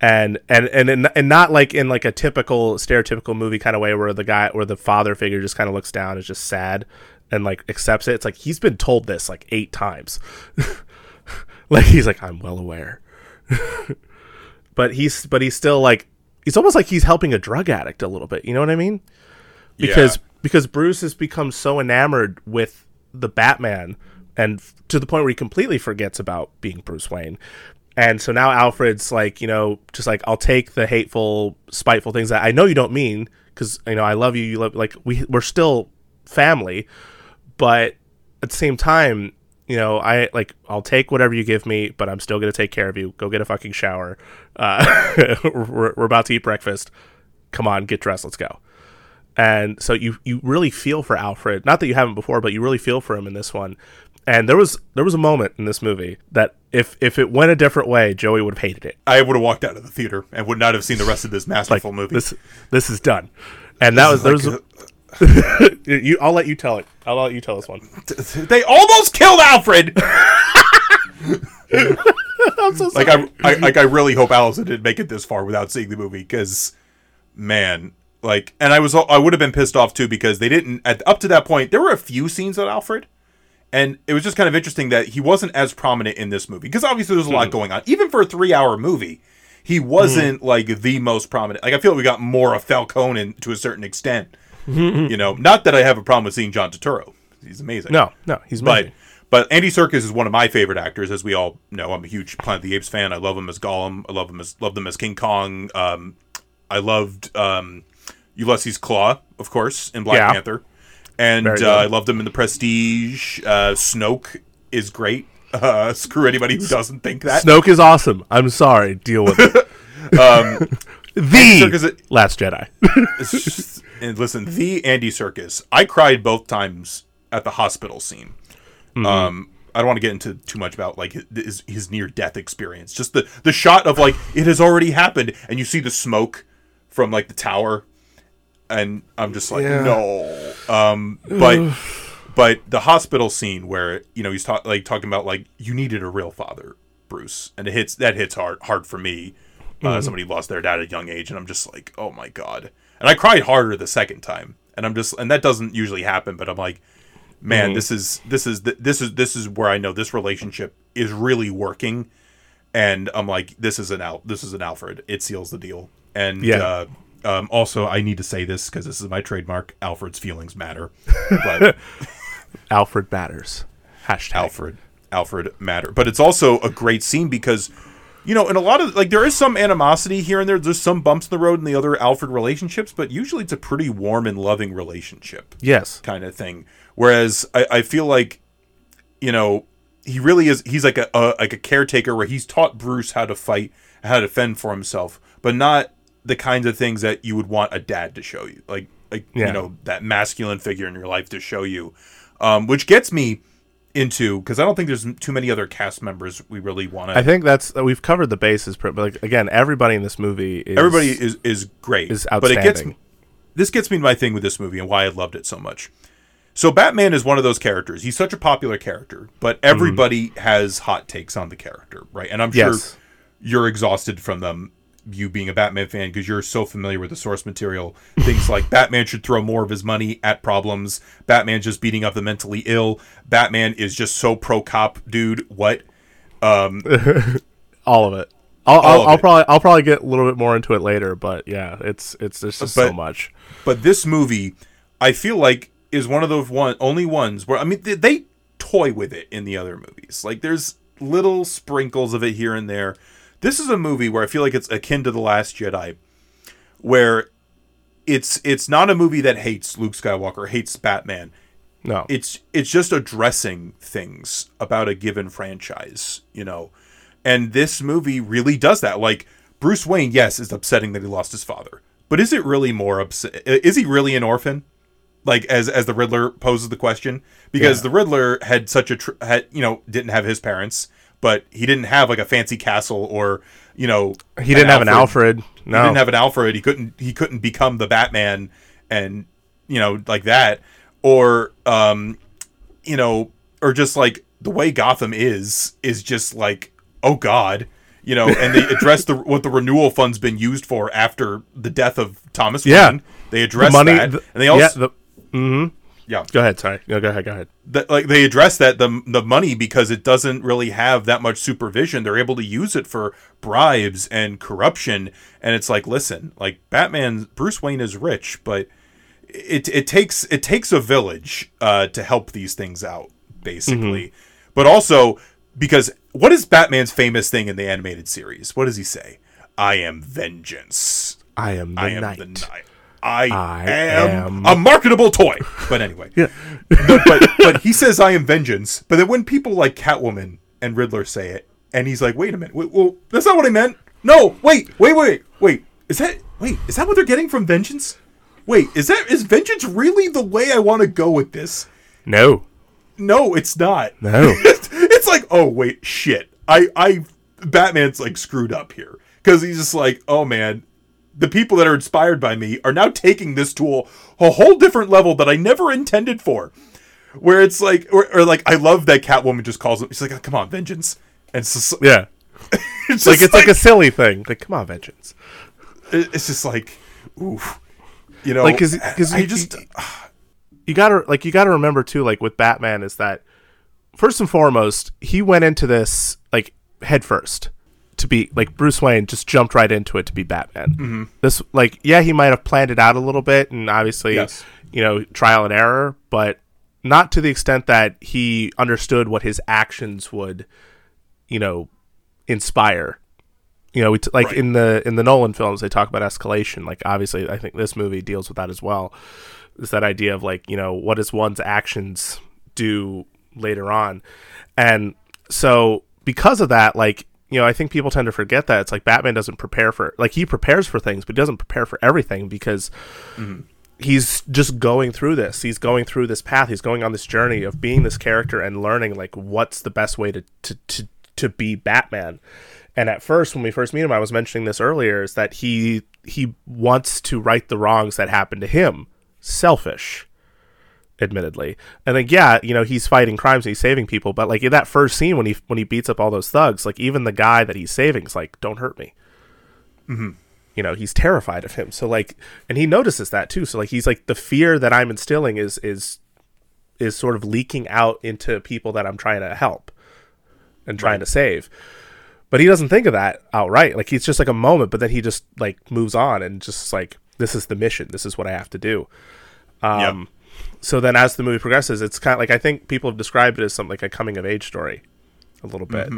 And and and and not like in like a typical stereotypical movie kind of way where the guy where the father figure just kind of looks down is just sad and like accepts it it's like he's been told this like eight times. Like he's like i'm well aware. But he's but he's still like it's almost like he's helping a drug addict a little bit you know what i mean? Because Yeah. because bruce has become so enamored with the batman and f- to the point where he completely forgets about being bruce wayne. And so now alfred's like you know just like i'll take the hateful spiteful things that i know you don't mean because you know i love you you love like we, we're still family but at the same time you know i like i'll take whatever you give me but i'm still gonna take care of you go get a fucking shower uh, we're, we're about to eat breakfast come on get dressed let's go and so you you really feel for Alfred. Not that you haven't before, but you really feel for him in this one. And there was there was a moment in this movie that if if it went a different way, Joey would have hated it. I would have walked out of the theater and would not have seen the rest of this Like masterful movie. this this is done. And that was there was Like, a, you. I'll let you tell it. I'll let you tell this one. they almost killed Alfred. I'm so sorry. like I, I, like I really hope Allison didn't make it this far without seeing the movie because, man, like, and I was I would have been pissed off too because they didn't at up to that point there were a few scenes of Alfred, and it was just kind of interesting that he wasn't as prominent in this movie because obviously there's a lot hmm. going on even for a three hour movie. He wasn't hmm. like the most prominent. Like I feel like we got more of Falcone in, to a certain extent. you know, not that I have a problem with seeing John Turturro. He's amazing. no, no, he's But amazing. but Andy Serkis is one of my favorite actors, as we all know. I'm a huge Planet of the Apes fan. I love him as Gollum. I love him as loved him as King Kong. Um, I loved um, Ulysses Klaue, of course, in Black Yeah. Panther, and uh. I loved him in The Prestige. Uh, Snoke is great. Uh, screw anybody who doesn't think that. Snoke is awesome. I'm sorry. Deal with it. Um, the Serkis, Last Jedi. and listen, the Andy Serkis. I cried both times at the hospital scene. Um, I don't want to get into too much about like his, his near death experience. Just the the shot of like it has already happened, and you see the smoke from like the tower, and I'm just like, Yeah. no. Um, but but the hospital scene where you know he's talk, like talking about like you needed a real father, Bruce, and it hits that hits hard hard for me. Uh, Somebody lost their dad at a young age, and I'm just like, oh my god. And I cried harder the second time, and I'm just and that doesn't usually happen, but I'm like, man, this is this is this is this is where I know this relationship is really working, and I'm like, this is an Al this is an Alfred. It seals the deal, and Yeah. uh, um, also I need to say this because this is my trademark. Alfred's feelings matter, but Alfred matters. Hashtag. Alfred Alfred matter. But it's also a great scene because you know, in a lot of like there is some animosity here and there. There's some bumps in the road in the other Alfred relationships, but usually it's a pretty warm and loving relationship Yes. kind of thing. Whereas I, I feel like, you know, he really is. He's like a, a like a caretaker where he's taught Bruce how to fight, how to fend for himself, but not the kinds of things that you would want a dad to show you, like like Yeah. you know that masculine figure in your life to show you, um, which gets me into because I don't think there's too many other cast members we really want to. I think that's uh, we've covered the bases, but like again, everybody in this movie is Everybody is is great, is but it gets outstanding. me, this gets me to my thing with this movie and why I loved it so much. So Batman is one of those characters. He's such a popular character, but mm-hmm. everybody has hot takes on the character, right? And I'm sure Yes. you're exhausted from them. You being a Batman fan because you're so familiar with the source material. Things like Batman should throw more of his money at problems. Batman's just beating up the mentally ill. Batman is just so pro cop, dude. What? Um, all of it. I'll, I'll, I'll it. probably I'll probably get a little bit more into it later, but yeah, it's it's there's just so much. But this movie, I feel like, is one of those one only ones where I mean they, they toy with it in the other movies. Like there's little sprinkles of it here and there. This is a movie where I feel like it's akin to the Last Jedi, where it's it's not a movie that hates Luke Skywalker, hates Batman. No. It's it's just addressing things about a given franchise, you know. And this movie really does that. Like Bruce Wayne, yes, is upsetting that he lost his father. But is it really more upset? Is he really an orphan? Like as as the Riddler poses the question, because Yeah. the Riddler had such a tr- had you know didn't have his parents, but he didn't have like a fancy castle or you know he didn't have an Alfred. No. he didn't have an Alfred. He couldn't he couldn't become the Batman and you know like that or um you know or just like the way Gotham is is just like oh god you know and they address the what the renewal fund's been used for after the death of Thomas Yeah. Wayne. They address money that the- and they also yeah, the, mm-hmm. Yeah Go ahead, sorry. No, go ahead, go ahead. that like they address that the the money because it doesn't really have that much supervision. They're able to use it for bribes and corruption, and it's like, listen, like Batman, Bruce Wayne is rich, but it it takes it takes a village uh, to help these things out, basically. But also because what is Batman's famous thing in the animated series? What does he say? I am vengeance. I am the I am knight. the knight. I, I am, am- a marketable toy. But anyway, Yeah. But but he says I am vengeance. But then when people like Catwoman and Riddler say it, and he's like, wait a minute, wait, well, that's not what I meant. No, wait, wait, wait, wait. Is that wait? Is that what they're getting from vengeance? Wait, is that is vengeance really the way I want to go with this? No. No, it's not. No. it's like, oh wait, shit. I I Batman's like screwed up here because he's just like, oh man, the people that are inspired by me are now taking this to a, a whole different level that I never intended for. Where it's like, or, or like, I love that Catwoman just calls him. She's like, oh, come on, vengeance. And Yeah. it's Like it's like, a silly thing. Like, come on, vengeance. it's just like, oof. You know, like 'cause I you- just, you gotta like you gotta remember too like with batman is that first and foremost he went into this like head first to be like bruce wayne just jumped right into it to be batman Mm-hmm. this like yeah he might have planned it out a little bit and obviously Yes. you know trial and error but not to the extent that he understood what his actions would you know inspire you know we t- like Right. in the in the nolan films they talk about escalation like obviously i think this movie deals with that as well is that idea of like you know what does one's actions do later on and so because of that like you know i think people tend to forget that. It's like batman doesn't prepare for like he prepares for things but he doesn't prepare for everything because mm-hmm. he's just going through this. He's going through this path. He's going on this journey of being this character and learning like what's the best way to to to, to be batman. And at first when we first meet him i was mentioning this earlier is that he he wants to right the wrongs that happened to him. Selfish admittedly. And like yeah you know he's fighting crimes and he's saving people but like in that first scene when he when he beats up all those thugs like even the guy that he's saving is like don't hurt me. You know he's terrified of him. So like and he notices that too. So like he's like the fear that i'm instilling is is is sort of leaking out into people that i'm trying to help and trying to save. But he doesn't think of that outright. Like he's just like a moment but then he just like moves on and just like this is the mission. This is what i have to do. Um so then as the movie progresses it's kind of like i think people have described it as something like a coming of age story a little bit.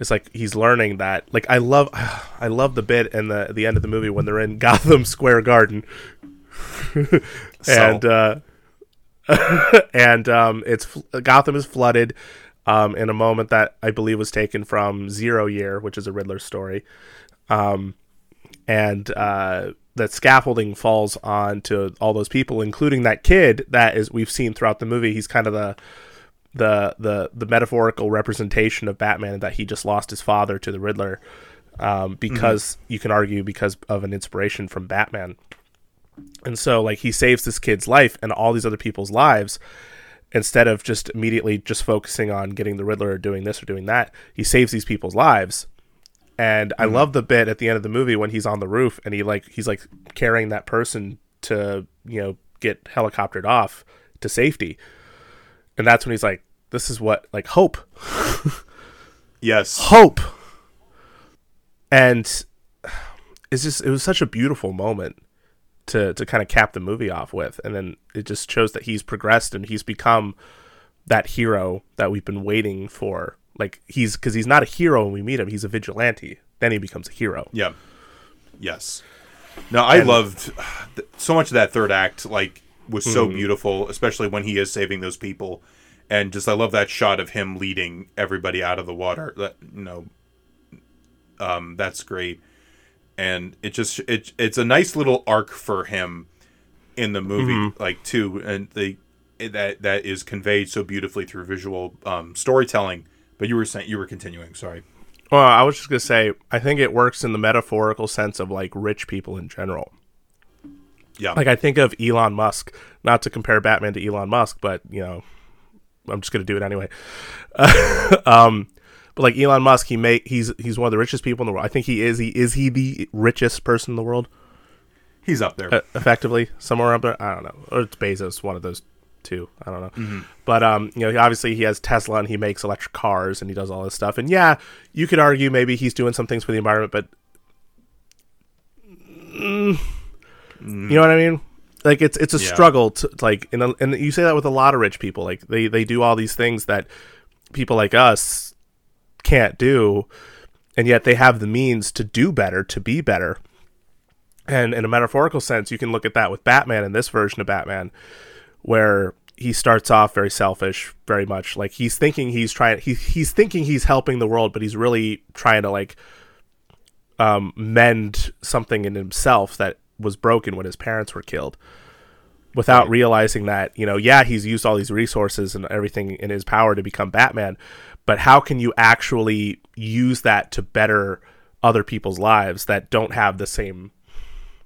It's like he's learning that like i love i love the bit in the the end of the movie when they're in gotham square garden. And uh and um it's gotham is flooded um in a moment that i believe was taken from zero year which is a riddler story. Um and uh that scaffolding falls on to all those people including that kid that is we've seen throughout the movie. He's kind of the the the the metaphorical representation of Batman that he just lost his father to the Riddler, um, because you can argue because of an inspiration from Batman, and so like he saves this kid's life and all these other people's lives, instead of just immediately just focusing on getting the Riddler or doing this or doing that, he saves these people's lives. And I mm-hmm. love the bit at the end of the movie when he's on the roof and he like he's like carrying that person to you know get helicoptered off to safety. And that's when he's like this is what like hope. Yes, hope. And it's just it was such a beautiful moment to to kind of cap the movie off with. And then it just shows that he's progressed and he's become that hero that we've been waiting for like he's because he's not a hero when we meet him he's a vigilante then he becomes a hero Yeah. Yes. No, I And- loved. so much of that third act like was so Mm-hmm. beautiful, especially when he is saving those people, and just I love that shot of him leading everybody out of the water. That you know, um, that's great, and it just it it's a nice little arc for him in the movie, Mm-hmm. like too, and they that that is conveyed so beautifully through visual um, storytelling. But you were saying you were continuing. Sorry. Well, I was just gonna say, I think it works in the metaphorical sense of like rich people in general. Yeah. Like I think of Elon Musk, not to compare Batman to Elon Musk, but you know, I'm just gonna do it anyway. um, but like Elon Musk, he may he's he's one of the richest people in the world. I think he is. He is he the richest person in the world, He's up there. uh, effectively somewhere up there. I don't know, or it's Bezos, one of those two. I don't know. Mm-hmm. But um, you know, obviously he has Tesla and he makes electric cars and he does all this stuff. And yeah, you could argue maybe he's doing some things for the environment, but mm, you know what I mean? Like it's it's a Yeah. struggle to like, and and you say that with a lot of rich people. Like they they do all these things that people like us can't do, and yet they have the means to do better, to be better. And in a metaphorical sense, you can look at that with Batman in this version of Batman, where he starts off very selfish, very much like he's thinking he's trying he, he's thinking he's helping the world, but he's really trying to like um, mend something in himself that was broken when his parents were killed. Without realizing that, you know, yeah, he's used all these resources and everything in his power to become Batman, but how can you actually use that to better other people's lives that don't have the same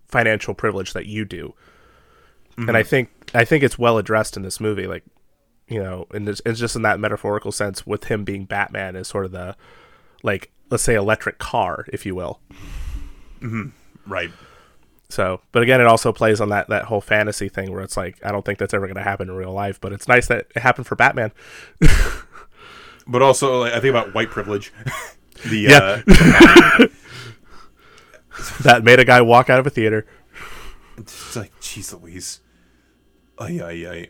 financial privilege that you do? And I think I think it's well addressed in this movie, like you know, and it's, it's just in that metaphorical sense with him being Batman is sort of the like let's say electric car, if you will. right. So, but again, it also plays on that that whole fantasy thing where it's like I don't think that's ever going to happen in real life, but it's nice that it happened for Batman. But also, like, I think about white privilege. the Yeah. uh, that made a guy walk out of a theater. it's like, jeez Louise. Ay, ay, ay.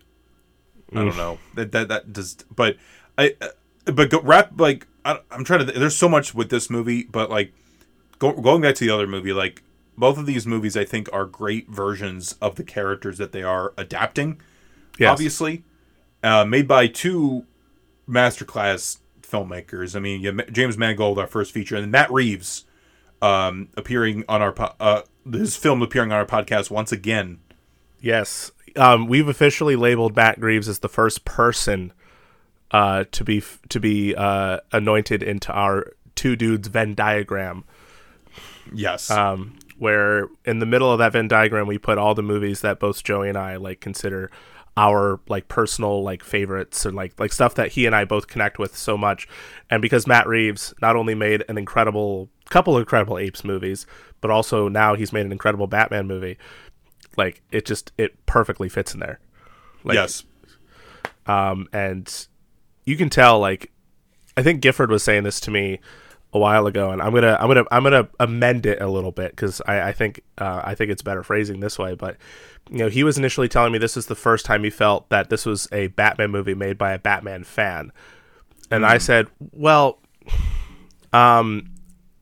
I don't know. That that that does, but I, uh, but go, rap like I, I'm trying to. There's so much with this movie, but like go, going back to the other movie, like both of these movies, I think are great versions of the characters that they are adapting. Yes. Obviously, uh, made by two masterclass filmmakers. I mean, James Mangold, our first feature, and Matt Reeves, um, appearing on our po- uh, his film appearing on our podcast once again. Yes. Um, we've officially labeled Matt Reeves as the first person uh, to be to be uh, anointed into our two dudes Venn diagram. Yes. um, where in the middle of that Venn diagram we put all the movies that both Joey and I like consider our like personal like favorites and like like stuff that he and I both connect with so much. And because Matt Reeves not only made an incredible couple of incredible apes movies, but also now he's made an incredible Batman movie, like it just it perfectly fits in there. Like, yes. um, and you can tell like I think Gifford was saying this to me a while ago, and I'm gonna I'm gonna I'm gonna amend it a little bit because I, I think uh, I think it's better phrasing this way. But you know, he was initially telling me this is the first time he felt that this was a Batman movie made by a Batman fan, and I said, well, um.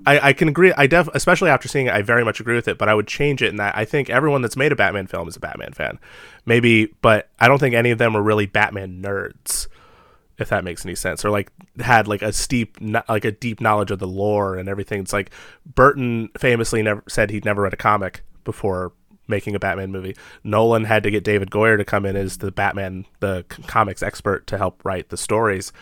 I, I can agree. I def, especially after seeing it, I very much agree with it. But I would change it in that I think everyone that's made a Batman film is a Batman fan, maybe. But I don't think any of them are really Batman nerds if that makes any sense or like had like a steep like a deep knowledge of the lore and everything it's like burton famously never said he'd never read a comic before making a batman movie nolan had to get david goyer to come in as the batman the comics expert to help write the stories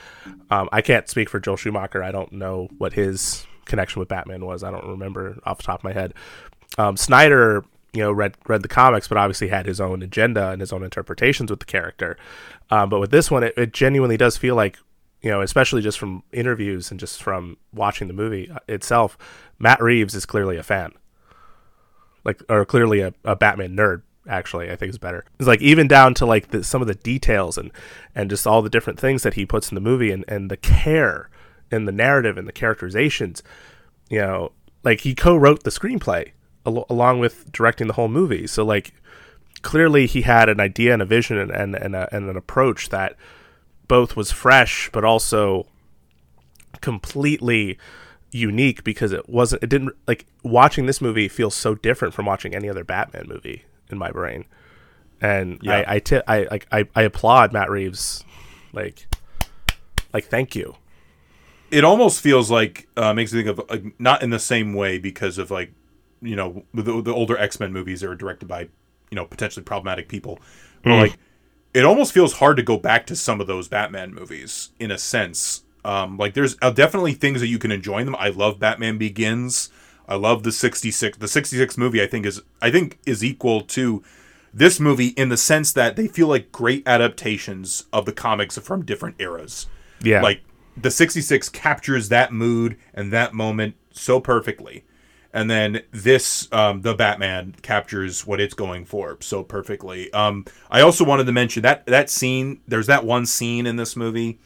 um, i can't speak for joel schumacher i don't know what his connection with batman was. I don't remember off the top of my head. Um, snyder you know read read the comics but obviously had his own agenda and his own interpretations with the character. Um, but with this one it, it genuinely does feel like you know especially just from interviews and just from watching the movie itself matt reeves is clearly a fan. Like or clearly a, a batman nerd actually i think is better. It's like even down to like the, some of the details and and just all the different things that he puts in the movie and and the care and the narrative and the characterizations you know like he co-wrote the screenplay al- along with directing the whole movie so like clearly he had an idea and a vision and and, and, a, and an approach that both was fresh but also completely unique because it wasn't it didn't like watching this movie feels so different from watching any other batman movie in my brain. And Yeah. I I, like I, I applaud Matt Reeves, like like thank you. It almost feels like uh, makes me think of like, not in the same way because of like you know the, the older X Men movies that are directed by you know potentially problematic people, but like it almost feels hard to go back to some of those Batman movies in a sense. Um, like there's uh, definitely things that you can enjoy in them. I love Batman Begins. I love the '66. The '66 movie I think is I think is equal to this movie in the sense that they feel like great adaptations of the comics from different eras Yeah, like the 66 captures that mood and that moment so perfectly. And then this um, the batman captures what it's going for so perfectly. Um, i also wanted to mention that that scene there's that one scene in this movie.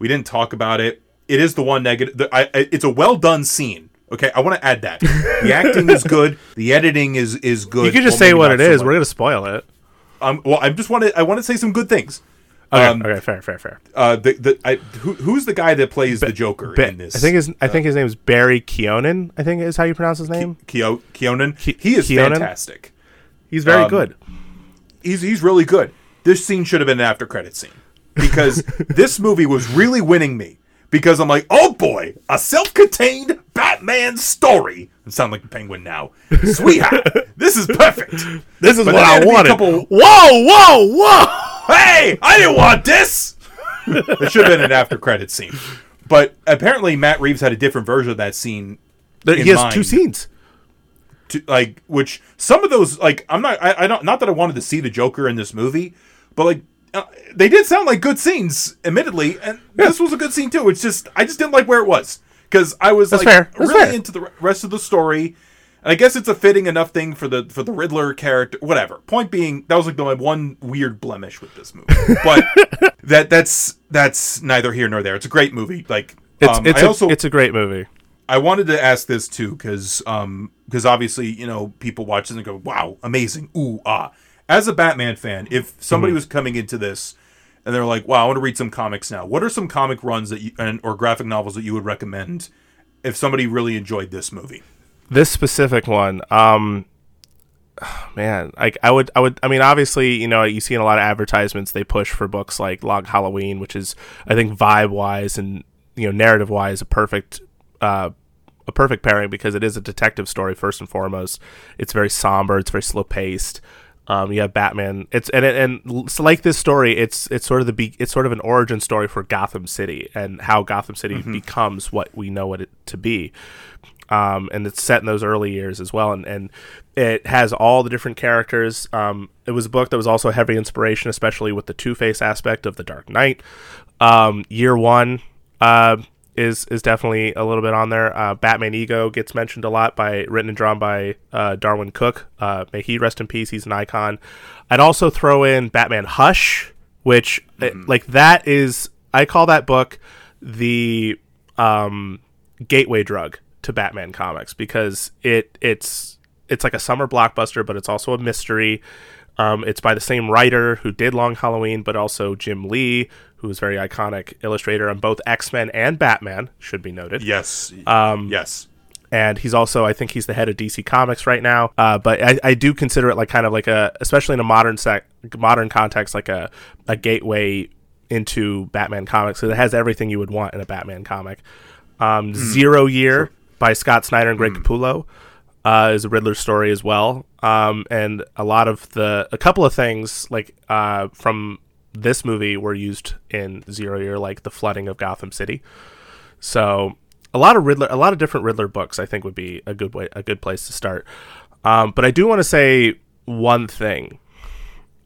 We didn't talk about it. It is the one negative the, I, it's a well done scene. Okay i want to add that. The acting is good. The editing is is good. You can just Well, say what it so is. much. We're gonna spoil it. um, well i just want to i want to say some good things Okay, Um, okay, fair, fair, fair. uh, the, the, I, who, who's the guy that plays the Joker Ba- in this? I think his I think his name is Barry Keoghan. I think is how you pronounce his name. Keo- Keoghan. Ke- he is Keoghan? fantastic. He's very um, good. He's he's really good. This scene should have been an after credit scene because this movie was really winning me because I'm like, oh boy, a self-contained Batman story. I sound like a penguin now, sweetheart. this is perfect. This is but what I had to be a wanted. couple- Whoa, whoa, whoa! Hey, I didn't want this. it should have been an after credit scene, but apparently Matt Reeves had a different version of that scene There- in he has mind. two scenes. to like which some of those like I'm not I, I don't not that I wanted to see the Joker in this movie, but like uh, they did sound like good scenes, admittedly, and this was a good scene too. It's just I just didn't like where it was because I was That's like fair. Really fair. into the rest of the story. And I guess it's a fitting enough thing for the for the Riddler character. Whatever. Point being, that was like the my one weird blemish with this movie. But that that's that's neither here nor there. It's a great movie. Like It's um, it's a, also it's a great movie. I wanted to ask this too because um because obviously you know people watch this and go wow amazing ooh ah as a Batman fan if somebody was coming into this and they're like wow I want to read some comics now what are some comic runs that you and or graphic novels that you would recommend if somebody really enjoyed this movie This specific one, um, man, like I would, I would, I mean, obviously, you know, you see in a lot of advertisements they push for books like Long Halloween, which is, I think, vibe wise and you know, narrative wise, a perfect, uh, a perfect pairing because it is a detective story first and foremost. It's very somber. It's very slow paced. Um, you have Batman. It's and and so like this story, it's it's sort of the be, it's sort of an origin story for Gotham City and how Gotham City becomes what we know it to be. Um, and it's set in those early years as well, and, and it has all the different characters. Um, it was a book that was also heavy inspiration, especially with the Two Face aspect of the Dark Knight. Um, year one, uh, is is definitely a little bit on there. Uh, Batman Ego gets mentioned a lot by written and drawn by uh, Darwyn Cooke. Uh, may he rest in peace. He's an icon. I'd also throw in Batman Hush, which uh, like that is I call that book the um, gateway drug to Batman comics because it it's it's like a summer blockbuster, but it's also a mystery. Um, it's by the same writer who did Long Halloween, but also Jim Lee, who is a very iconic illustrator on both X Men and Batman, should be noted. yes um yes And he's also, I think, he's the head of DC Comics right now. Uh, but I, I do consider it like kind of like a, especially in a modern sec, modern context, like a, a gateway into Batman comics. So it has everything you would want in a Batman comic. Um, Zero Year by Scott Snyder and Greg Capullo uh, is a Riddler story as well. Um, and a lot of the, a couple of things like uh, from this movie were used in Zero Year, like the flooding of Gotham City. So a lot of Riddler, a lot of different Riddler books, I think would be a good way, a good place to start. Um, but I do want to say one thing,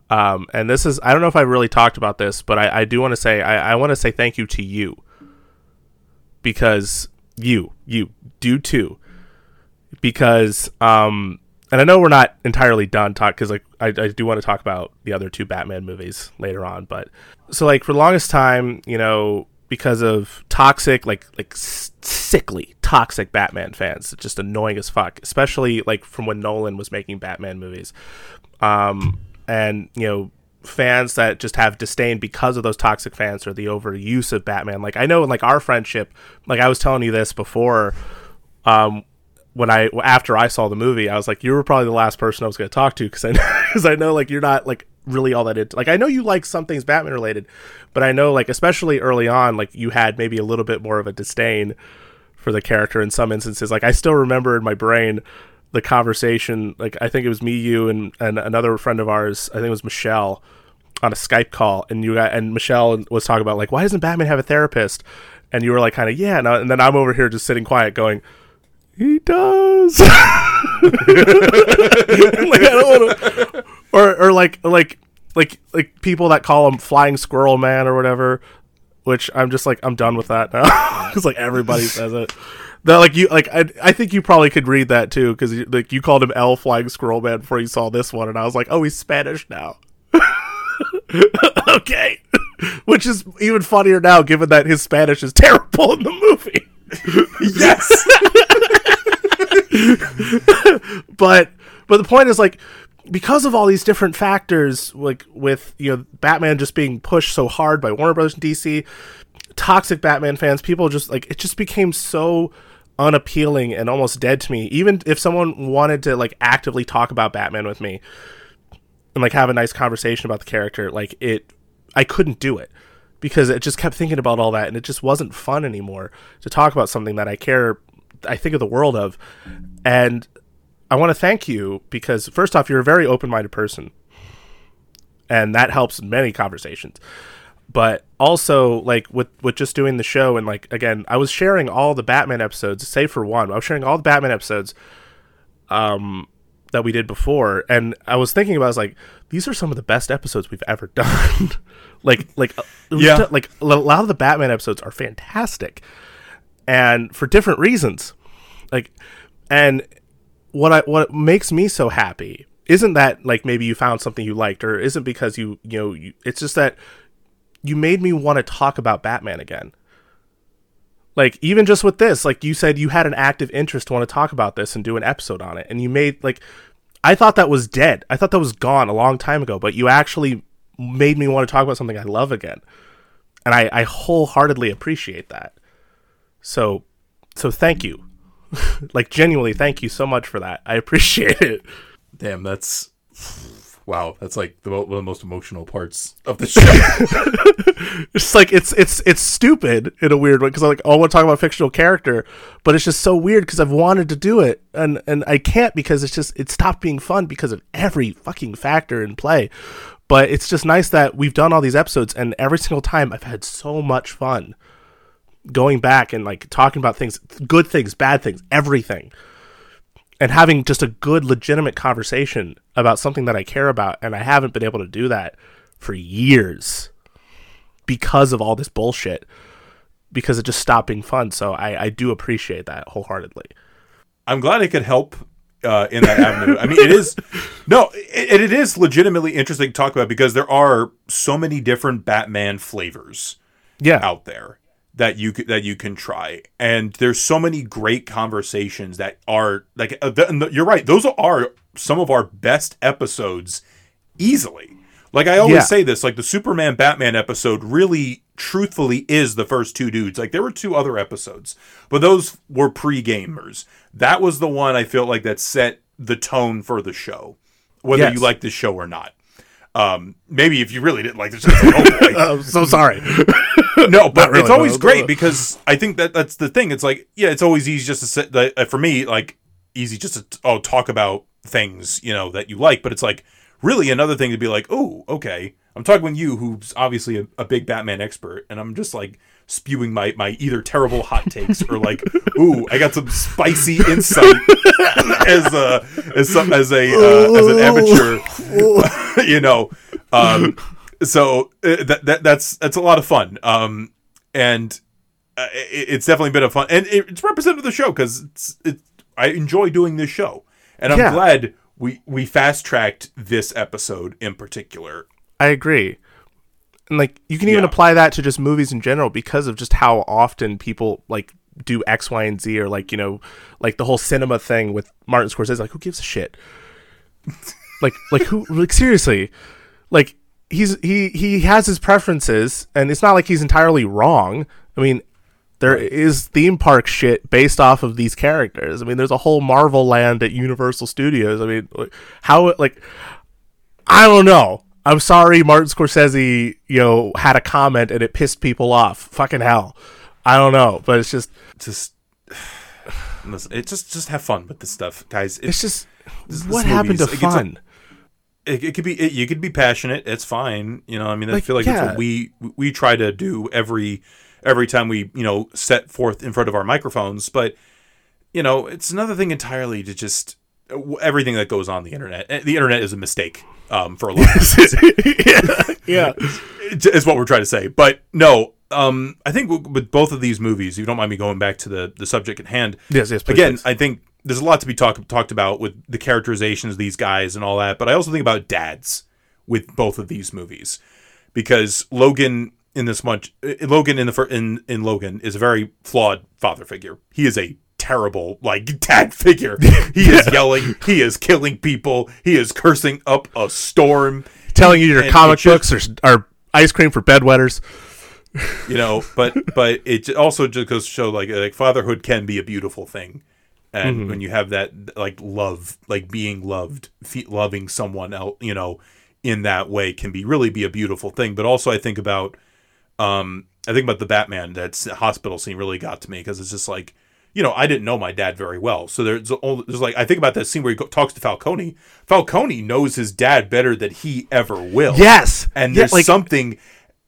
um, and this is I don't know if I really talked about this, but I, I do want to say I, I want to say thank you to you because you you do too. Because um and I know we're not entirely done talk because like I, I do want to talk about the other two Batman movies later on, but so like for the longest time, you know, because of toxic like like sickly toxic Batman fans, just annoying as fuck, especially like from when Nolan was making Batman movies, um, and you know fans that just have disdain because of those toxic fans or the overuse of Batman. Like I know, in like our friendship, like I was telling you this before, um, when I after I saw the movie, I was like, you were probably the last person I was going to talk to because I because I know like you're not like really all that into like I know you like some things Batman related, but I know like especially early on, like you had maybe a little bit more of a disdain for the character in some instances. Like I still remember in my brain the conversation. Like I think it was me, you, and and another friend of ours. I think it was Michelle on a Skype call, and you got and Michelle was talking about like why doesn't Batman have a therapist? And you were like kind of yeah, and, I, and then I'm over here just sitting quiet, going, he does. like, I don't wanna, or or like like like like people that call him Flying Squirrel Man or whatever, which I'm just like I'm done with that now because like everybody says it. That like you like I, I think you probably could read that too because like you called him L Flying Squirrel Man before you saw this one and I was like oh he's Spanish now. okay, which is even funnier now given that his Spanish is terrible in the movie. yes. but but the point is like because of all these different factors, like with you know Batman just being pushed so hard by Warner Brothers and DC, toxic Batman fans, people just like it just became so unappealing and almost dead to me. Even if someone wanted to like actively talk about Batman with me and like have a nice conversation about the character, like it, I couldn't do it because it just kept thinking about all that and it just wasn't fun anymore to talk about something that I care, I think of the world of, and I want to thank you because first off, you're a very open-minded person, and that helps in many conversations. But also, like with with just doing the show, and like again, I was sharing all the Batman episodes, save for one. I was sharing all the Batman episodes, um, that we did before, and I was thinking about, I was like, these are some of the best episodes we've ever done. like, like, uh, Yeah. like a lot of the Batman episodes are fantastic, and for different reasons. Like, and what I what makes me so happy isn't that like maybe you found something you liked or isn't because you you know you, it's just that you made me want to talk about Batman again. Like even just with this, like you said you had an active interest to want to talk about this and do an episode on it and you made like I thought that was dead. I thought that was gone a long time ago, but you actually made me want to talk about something I love again. And I, I wholeheartedly appreciate that. So so thank you. like genuinely thank you so much for that. I appreciate it. Damn, that's wow. That's like the, one of the most emotional parts of the show. It's like it's it's it's stupid in a weird way because I like I want to talk about fictional character, but it's just so weird because I've wanted to do it and and I can't because it's just it stopped being fun because of every fucking factor in play. But it's just nice that we've done all these episodes and every single time I've had so much fun going back and like talking about things, good things, bad things, everything. And having just a good legitimate conversation about something that I care about and I haven't been able to do that for years because of all this bullshit because it just stopped being fun. So i, I do appreciate that wholeheartedly. I'm glad I could help uh, in that avenue. I mean, it is no, it, it is legitimately interesting to talk about because there are so many different Batman flavors yeah. out there that you that you can try, and there's so many great conversations that are like uh, th- you're right; those are some of our best episodes easily. Like I always Yeah. say this, like the Superman Batman episode really truthfully is the first two dudes. Like there were two other episodes, but those were pre-gamers. That was the one I felt like that set the tone for the show. Whether Yes. you like the show or not. Um, maybe if you really didn't like this oh i'm so sorry no, but really, it's always no, great no. because I think that that's the thing. It's like, yeah, it's always easy just to sit that uh, for me, like easy just to oh talk about things you know that you like, but it's like really another thing to be like, oh, okay, I'm talking with you, who's obviously a, a big Batman expert, and I'm just like spewing my my either terrible hot takes or like, ooh, I got some spicy insight as a as some as a uh, as an amateur, you know. Um, so uh, that, that that's that's a lot of fun. Um, and uh, it, it's definitely been a fun, and it, it's representative of the show because it's it. I enjoy doing this show, and I'm Yeah. glad we we fast tracked this episode in particular. i agree and like you can even Yeah. apply that to just movies in general because of just how often people like do x y and z or like you know like the whole cinema thing with martin scorsese like who gives a shit like like who like seriously like he's he he has his preferences and it's not like he's entirely wrong i mean There is theme park shit based off of these characters. I mean, there's a whole Marvel land at Universal Studios. I mean, like, how like I don't know. I'm sorry, Martin Scorsese, you know, had a comment and it pissed people off. Fucking hell. I don't know, but it's just just listen, it just just have fun with this stuff, guys. it's just this- what this happened to it fun? it, it could be it, you could be passionate it's fine you know i mean i Like, feel like that's yeah. what we we try to do every every time we you know set forth in front of our microphones but you know it's another thing entirely to just everything that goes on the internet Eh, the internet is a mistake um for a lot of yeah, yeah. is what we're trying to say but no um i think with both of these movies if you don't mind me going back to the the subject at hand Yes, yes. Please, again, please. I think there's a lot to be talk, talked about with the characterizations of these guys and all that, but I also think about dads with both of these movies because Logan in this much uh, Logan in the fir- in in Logan is a very flawed father figure. He is a terrible like dad figure. He is yelling, he is killing people, he is cursing up a storm. telling you your and comic it just- books are, are ice cream for bedwetters. you know but but it also just goes to show like like fatherhood can be a beautiful thing and when you have that like love like being loved fe- loving someone else you know in that way can be really be a beautiful thing but also i think about um i think about the batman that's hospital scene really got to me because it's just like you know i didn't know my dad very well. So there's all there's like i think about that scene where he talks to falcone. Falcone knows his dad better than he ever will. Yes, and Yeah, there's like, something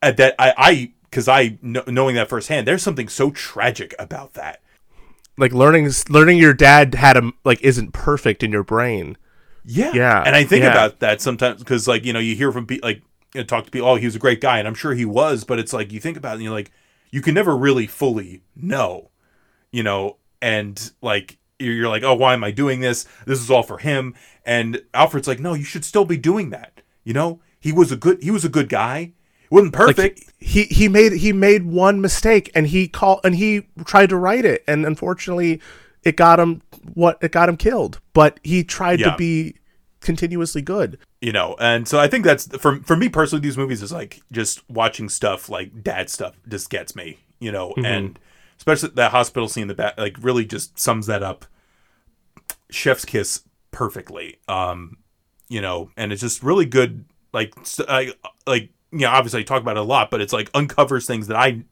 uh, that I, I, because I knowing that firsthand, there's something so tragic about that. like learning learning your dad had a like isn't perfect in your brain. Yeah, Yeah, And I think yeah. about that sometimes because, like, you know, you hear from people, like, you know, talk to people, oh, he was a great guy, and I'm sure he was, but it's like you think about it, and you're like, you can never really fully know, you know, and like you're you're like, oh, why am I doing this? This is all for him. And Alfred's like, no, you should still be doing that. You know, he was a good, he was a good guy. He wasn't Like perfect. he he made he made one mistake and he called and he tried to right it and unfortunately it got him what it got him killed. But he tried Yeah. to be continuously good. you know and so i think that's for for me personally these movies is like just watching stuff like dad stuff just gets me you know mm-hmm. and especially that hospital scene in the back like really just sums that up. Chef's kiss perfectly um you know and it's just really good like I, like you know obviously i talk about it a lot but it's like uncovers things that i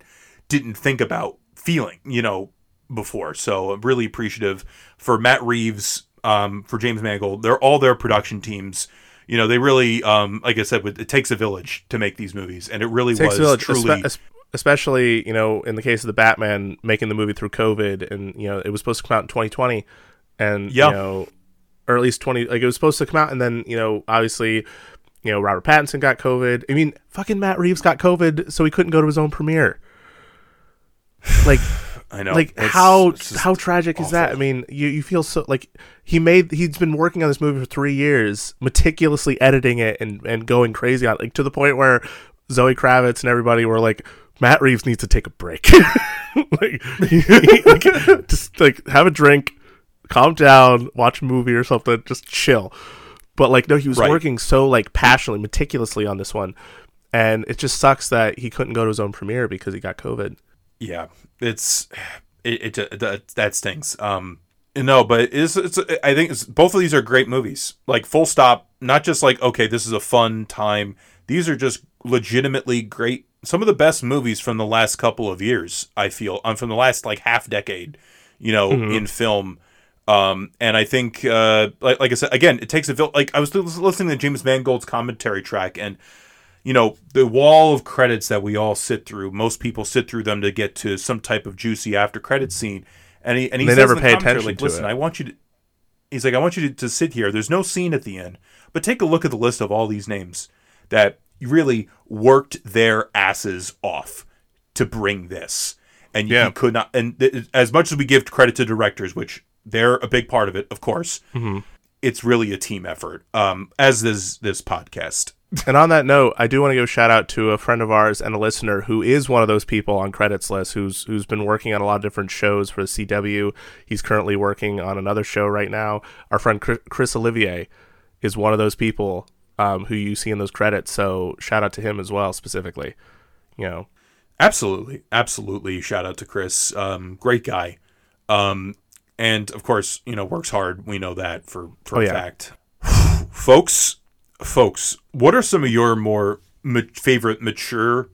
didn't think about feeling you know before. So i'm really appreciative for matt reeves um for james mangold. They're all their production teams. You know they really um like i said it takes a village to make these movies and it really Takes was village, truly especially you know in the case of the Batman making the movie through COVID, and you know it was supposed to come out in 2020, and Yeah. you know, or at least 20 like it was supposed to come out, and then you know obviously. You know, Robert Pattinson got COVID. I mean, fucking Matt Reeves got COVID, so he couldn't go to his own premiere. Like, i know like It's- how it's how tragic is that? I mean, you you feel so like he made he's been working on this movie for three years, meticulously editing it and and going crazy on it, like to the point where Zoe Kravitz and everybody were like, Matt Reeves needs to take a break, like, like, just like have a drink, calm down, watch a movie or something, just chill. But like, no, he was Right. working so like passionately, meticulously on this one, and it just sucks that he couldn't go to his own premiere because he got COVID. yeah it's it, it, that that stinks um no but it's, it's i think it's both of these are great movies like full stop not just like okay this is a fun time these are just legitimately great some of the best movies from the last couple of years i feel um, from the last like half decade you know in film. Um and i think uh like, like i said again it takes a vil- like i was listening to james mangold's commentary track and you know the wall of credits that we all sit through most people sit through them to get to some type of juicy after credit scene. And he and he They says never pay attention like listen it." i want you to he's like i want you to, to sit here. There's no scene at the end but take a look at the list of all these names that really worked their asses off to bring this and Yeah. you could not and th- as much as we give credit to directors which they're a big part of it of course Mm-hmm. it's really a team effort um as is this podcast And on that note, I do want to give a shout out to a friend of ours and a listener who is one of those people on credits list who's who's been working on a lot of different shows for the CW. He's currently working on another show right now. Our friend Chris, Chris Olivier is one of those people um, who you see in those credits. So shout out to him as well, specifically. You know, Absolutely, absolutely. Shout out to Chris, um, great guy, um, and of course, you know, works hard. We know that for for Oh, a yeah. fact. folks, folks, what are some of your more ma- favorite mature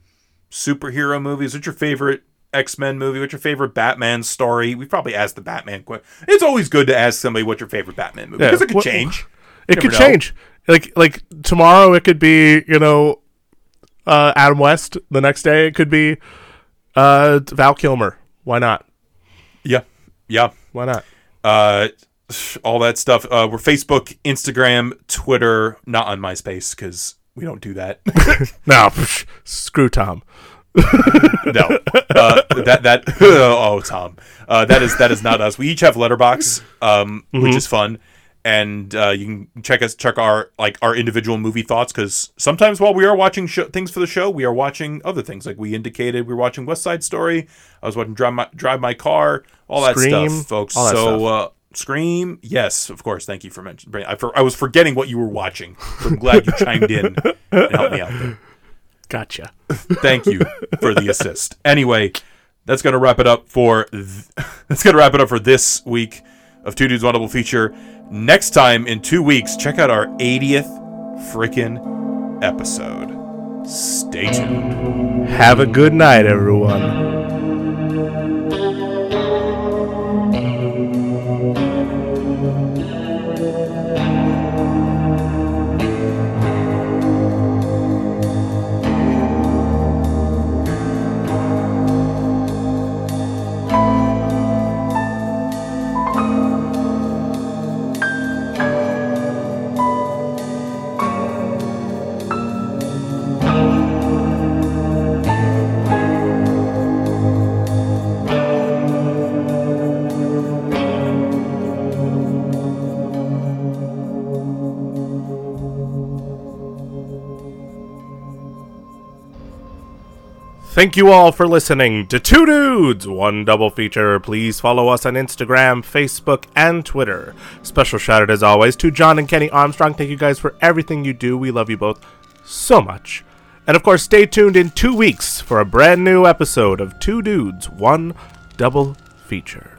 superhero movies? What's your favorite X Men movie? What's your favorite Batman story? We probably asked the Batman question. It's always good to ask somebody what's your favorite Batman movie Yeah, because it could what- change. It could know. change. Like like tomorrow it could be, you know, uh Adam West. The next day it could be uh Val Kilmer. Why not? Yeah, yeah. Why not? uh all that stuff uh we're facebook instagram twitter not on myspace because we don't do that No, psh, screw Tom. no uh that that oh tom uh that is that is not us we each have Letterboxd um which is fun and uh you can check us check our like our individual movie thoughts because sometimes while we are watching show, things for the show we are watching other things like we indicated we were watching west side story i was watching drive my drive my car all that Scream, stuff folks that so stuff. uh Scream, yes, of course. Thank you for mentioning. I, for, I was forgetting what you were watching. So I'm glad you chimed in and helped me out there. Gotcha. Thank you for the assist. Anyway, that's gonna wrap it up for th- that's gonna wrap it up for this week of Two Dudes One Double Feature. Next time in two weeks, check out our 80th frickin' episode. Stay tuned. Have a good night, everyone. Thank you all for listening to Two Dudes, One Double Feature. Please follow us on Instagram, Facebook, and Twitter. Special shout out, as always, to John and Kenny Armstrong. Thank you guys for everything you do. We love you both so much. And of course, stay tuned in two weeks for a brand new episode of Two Dudes, One Double Feature.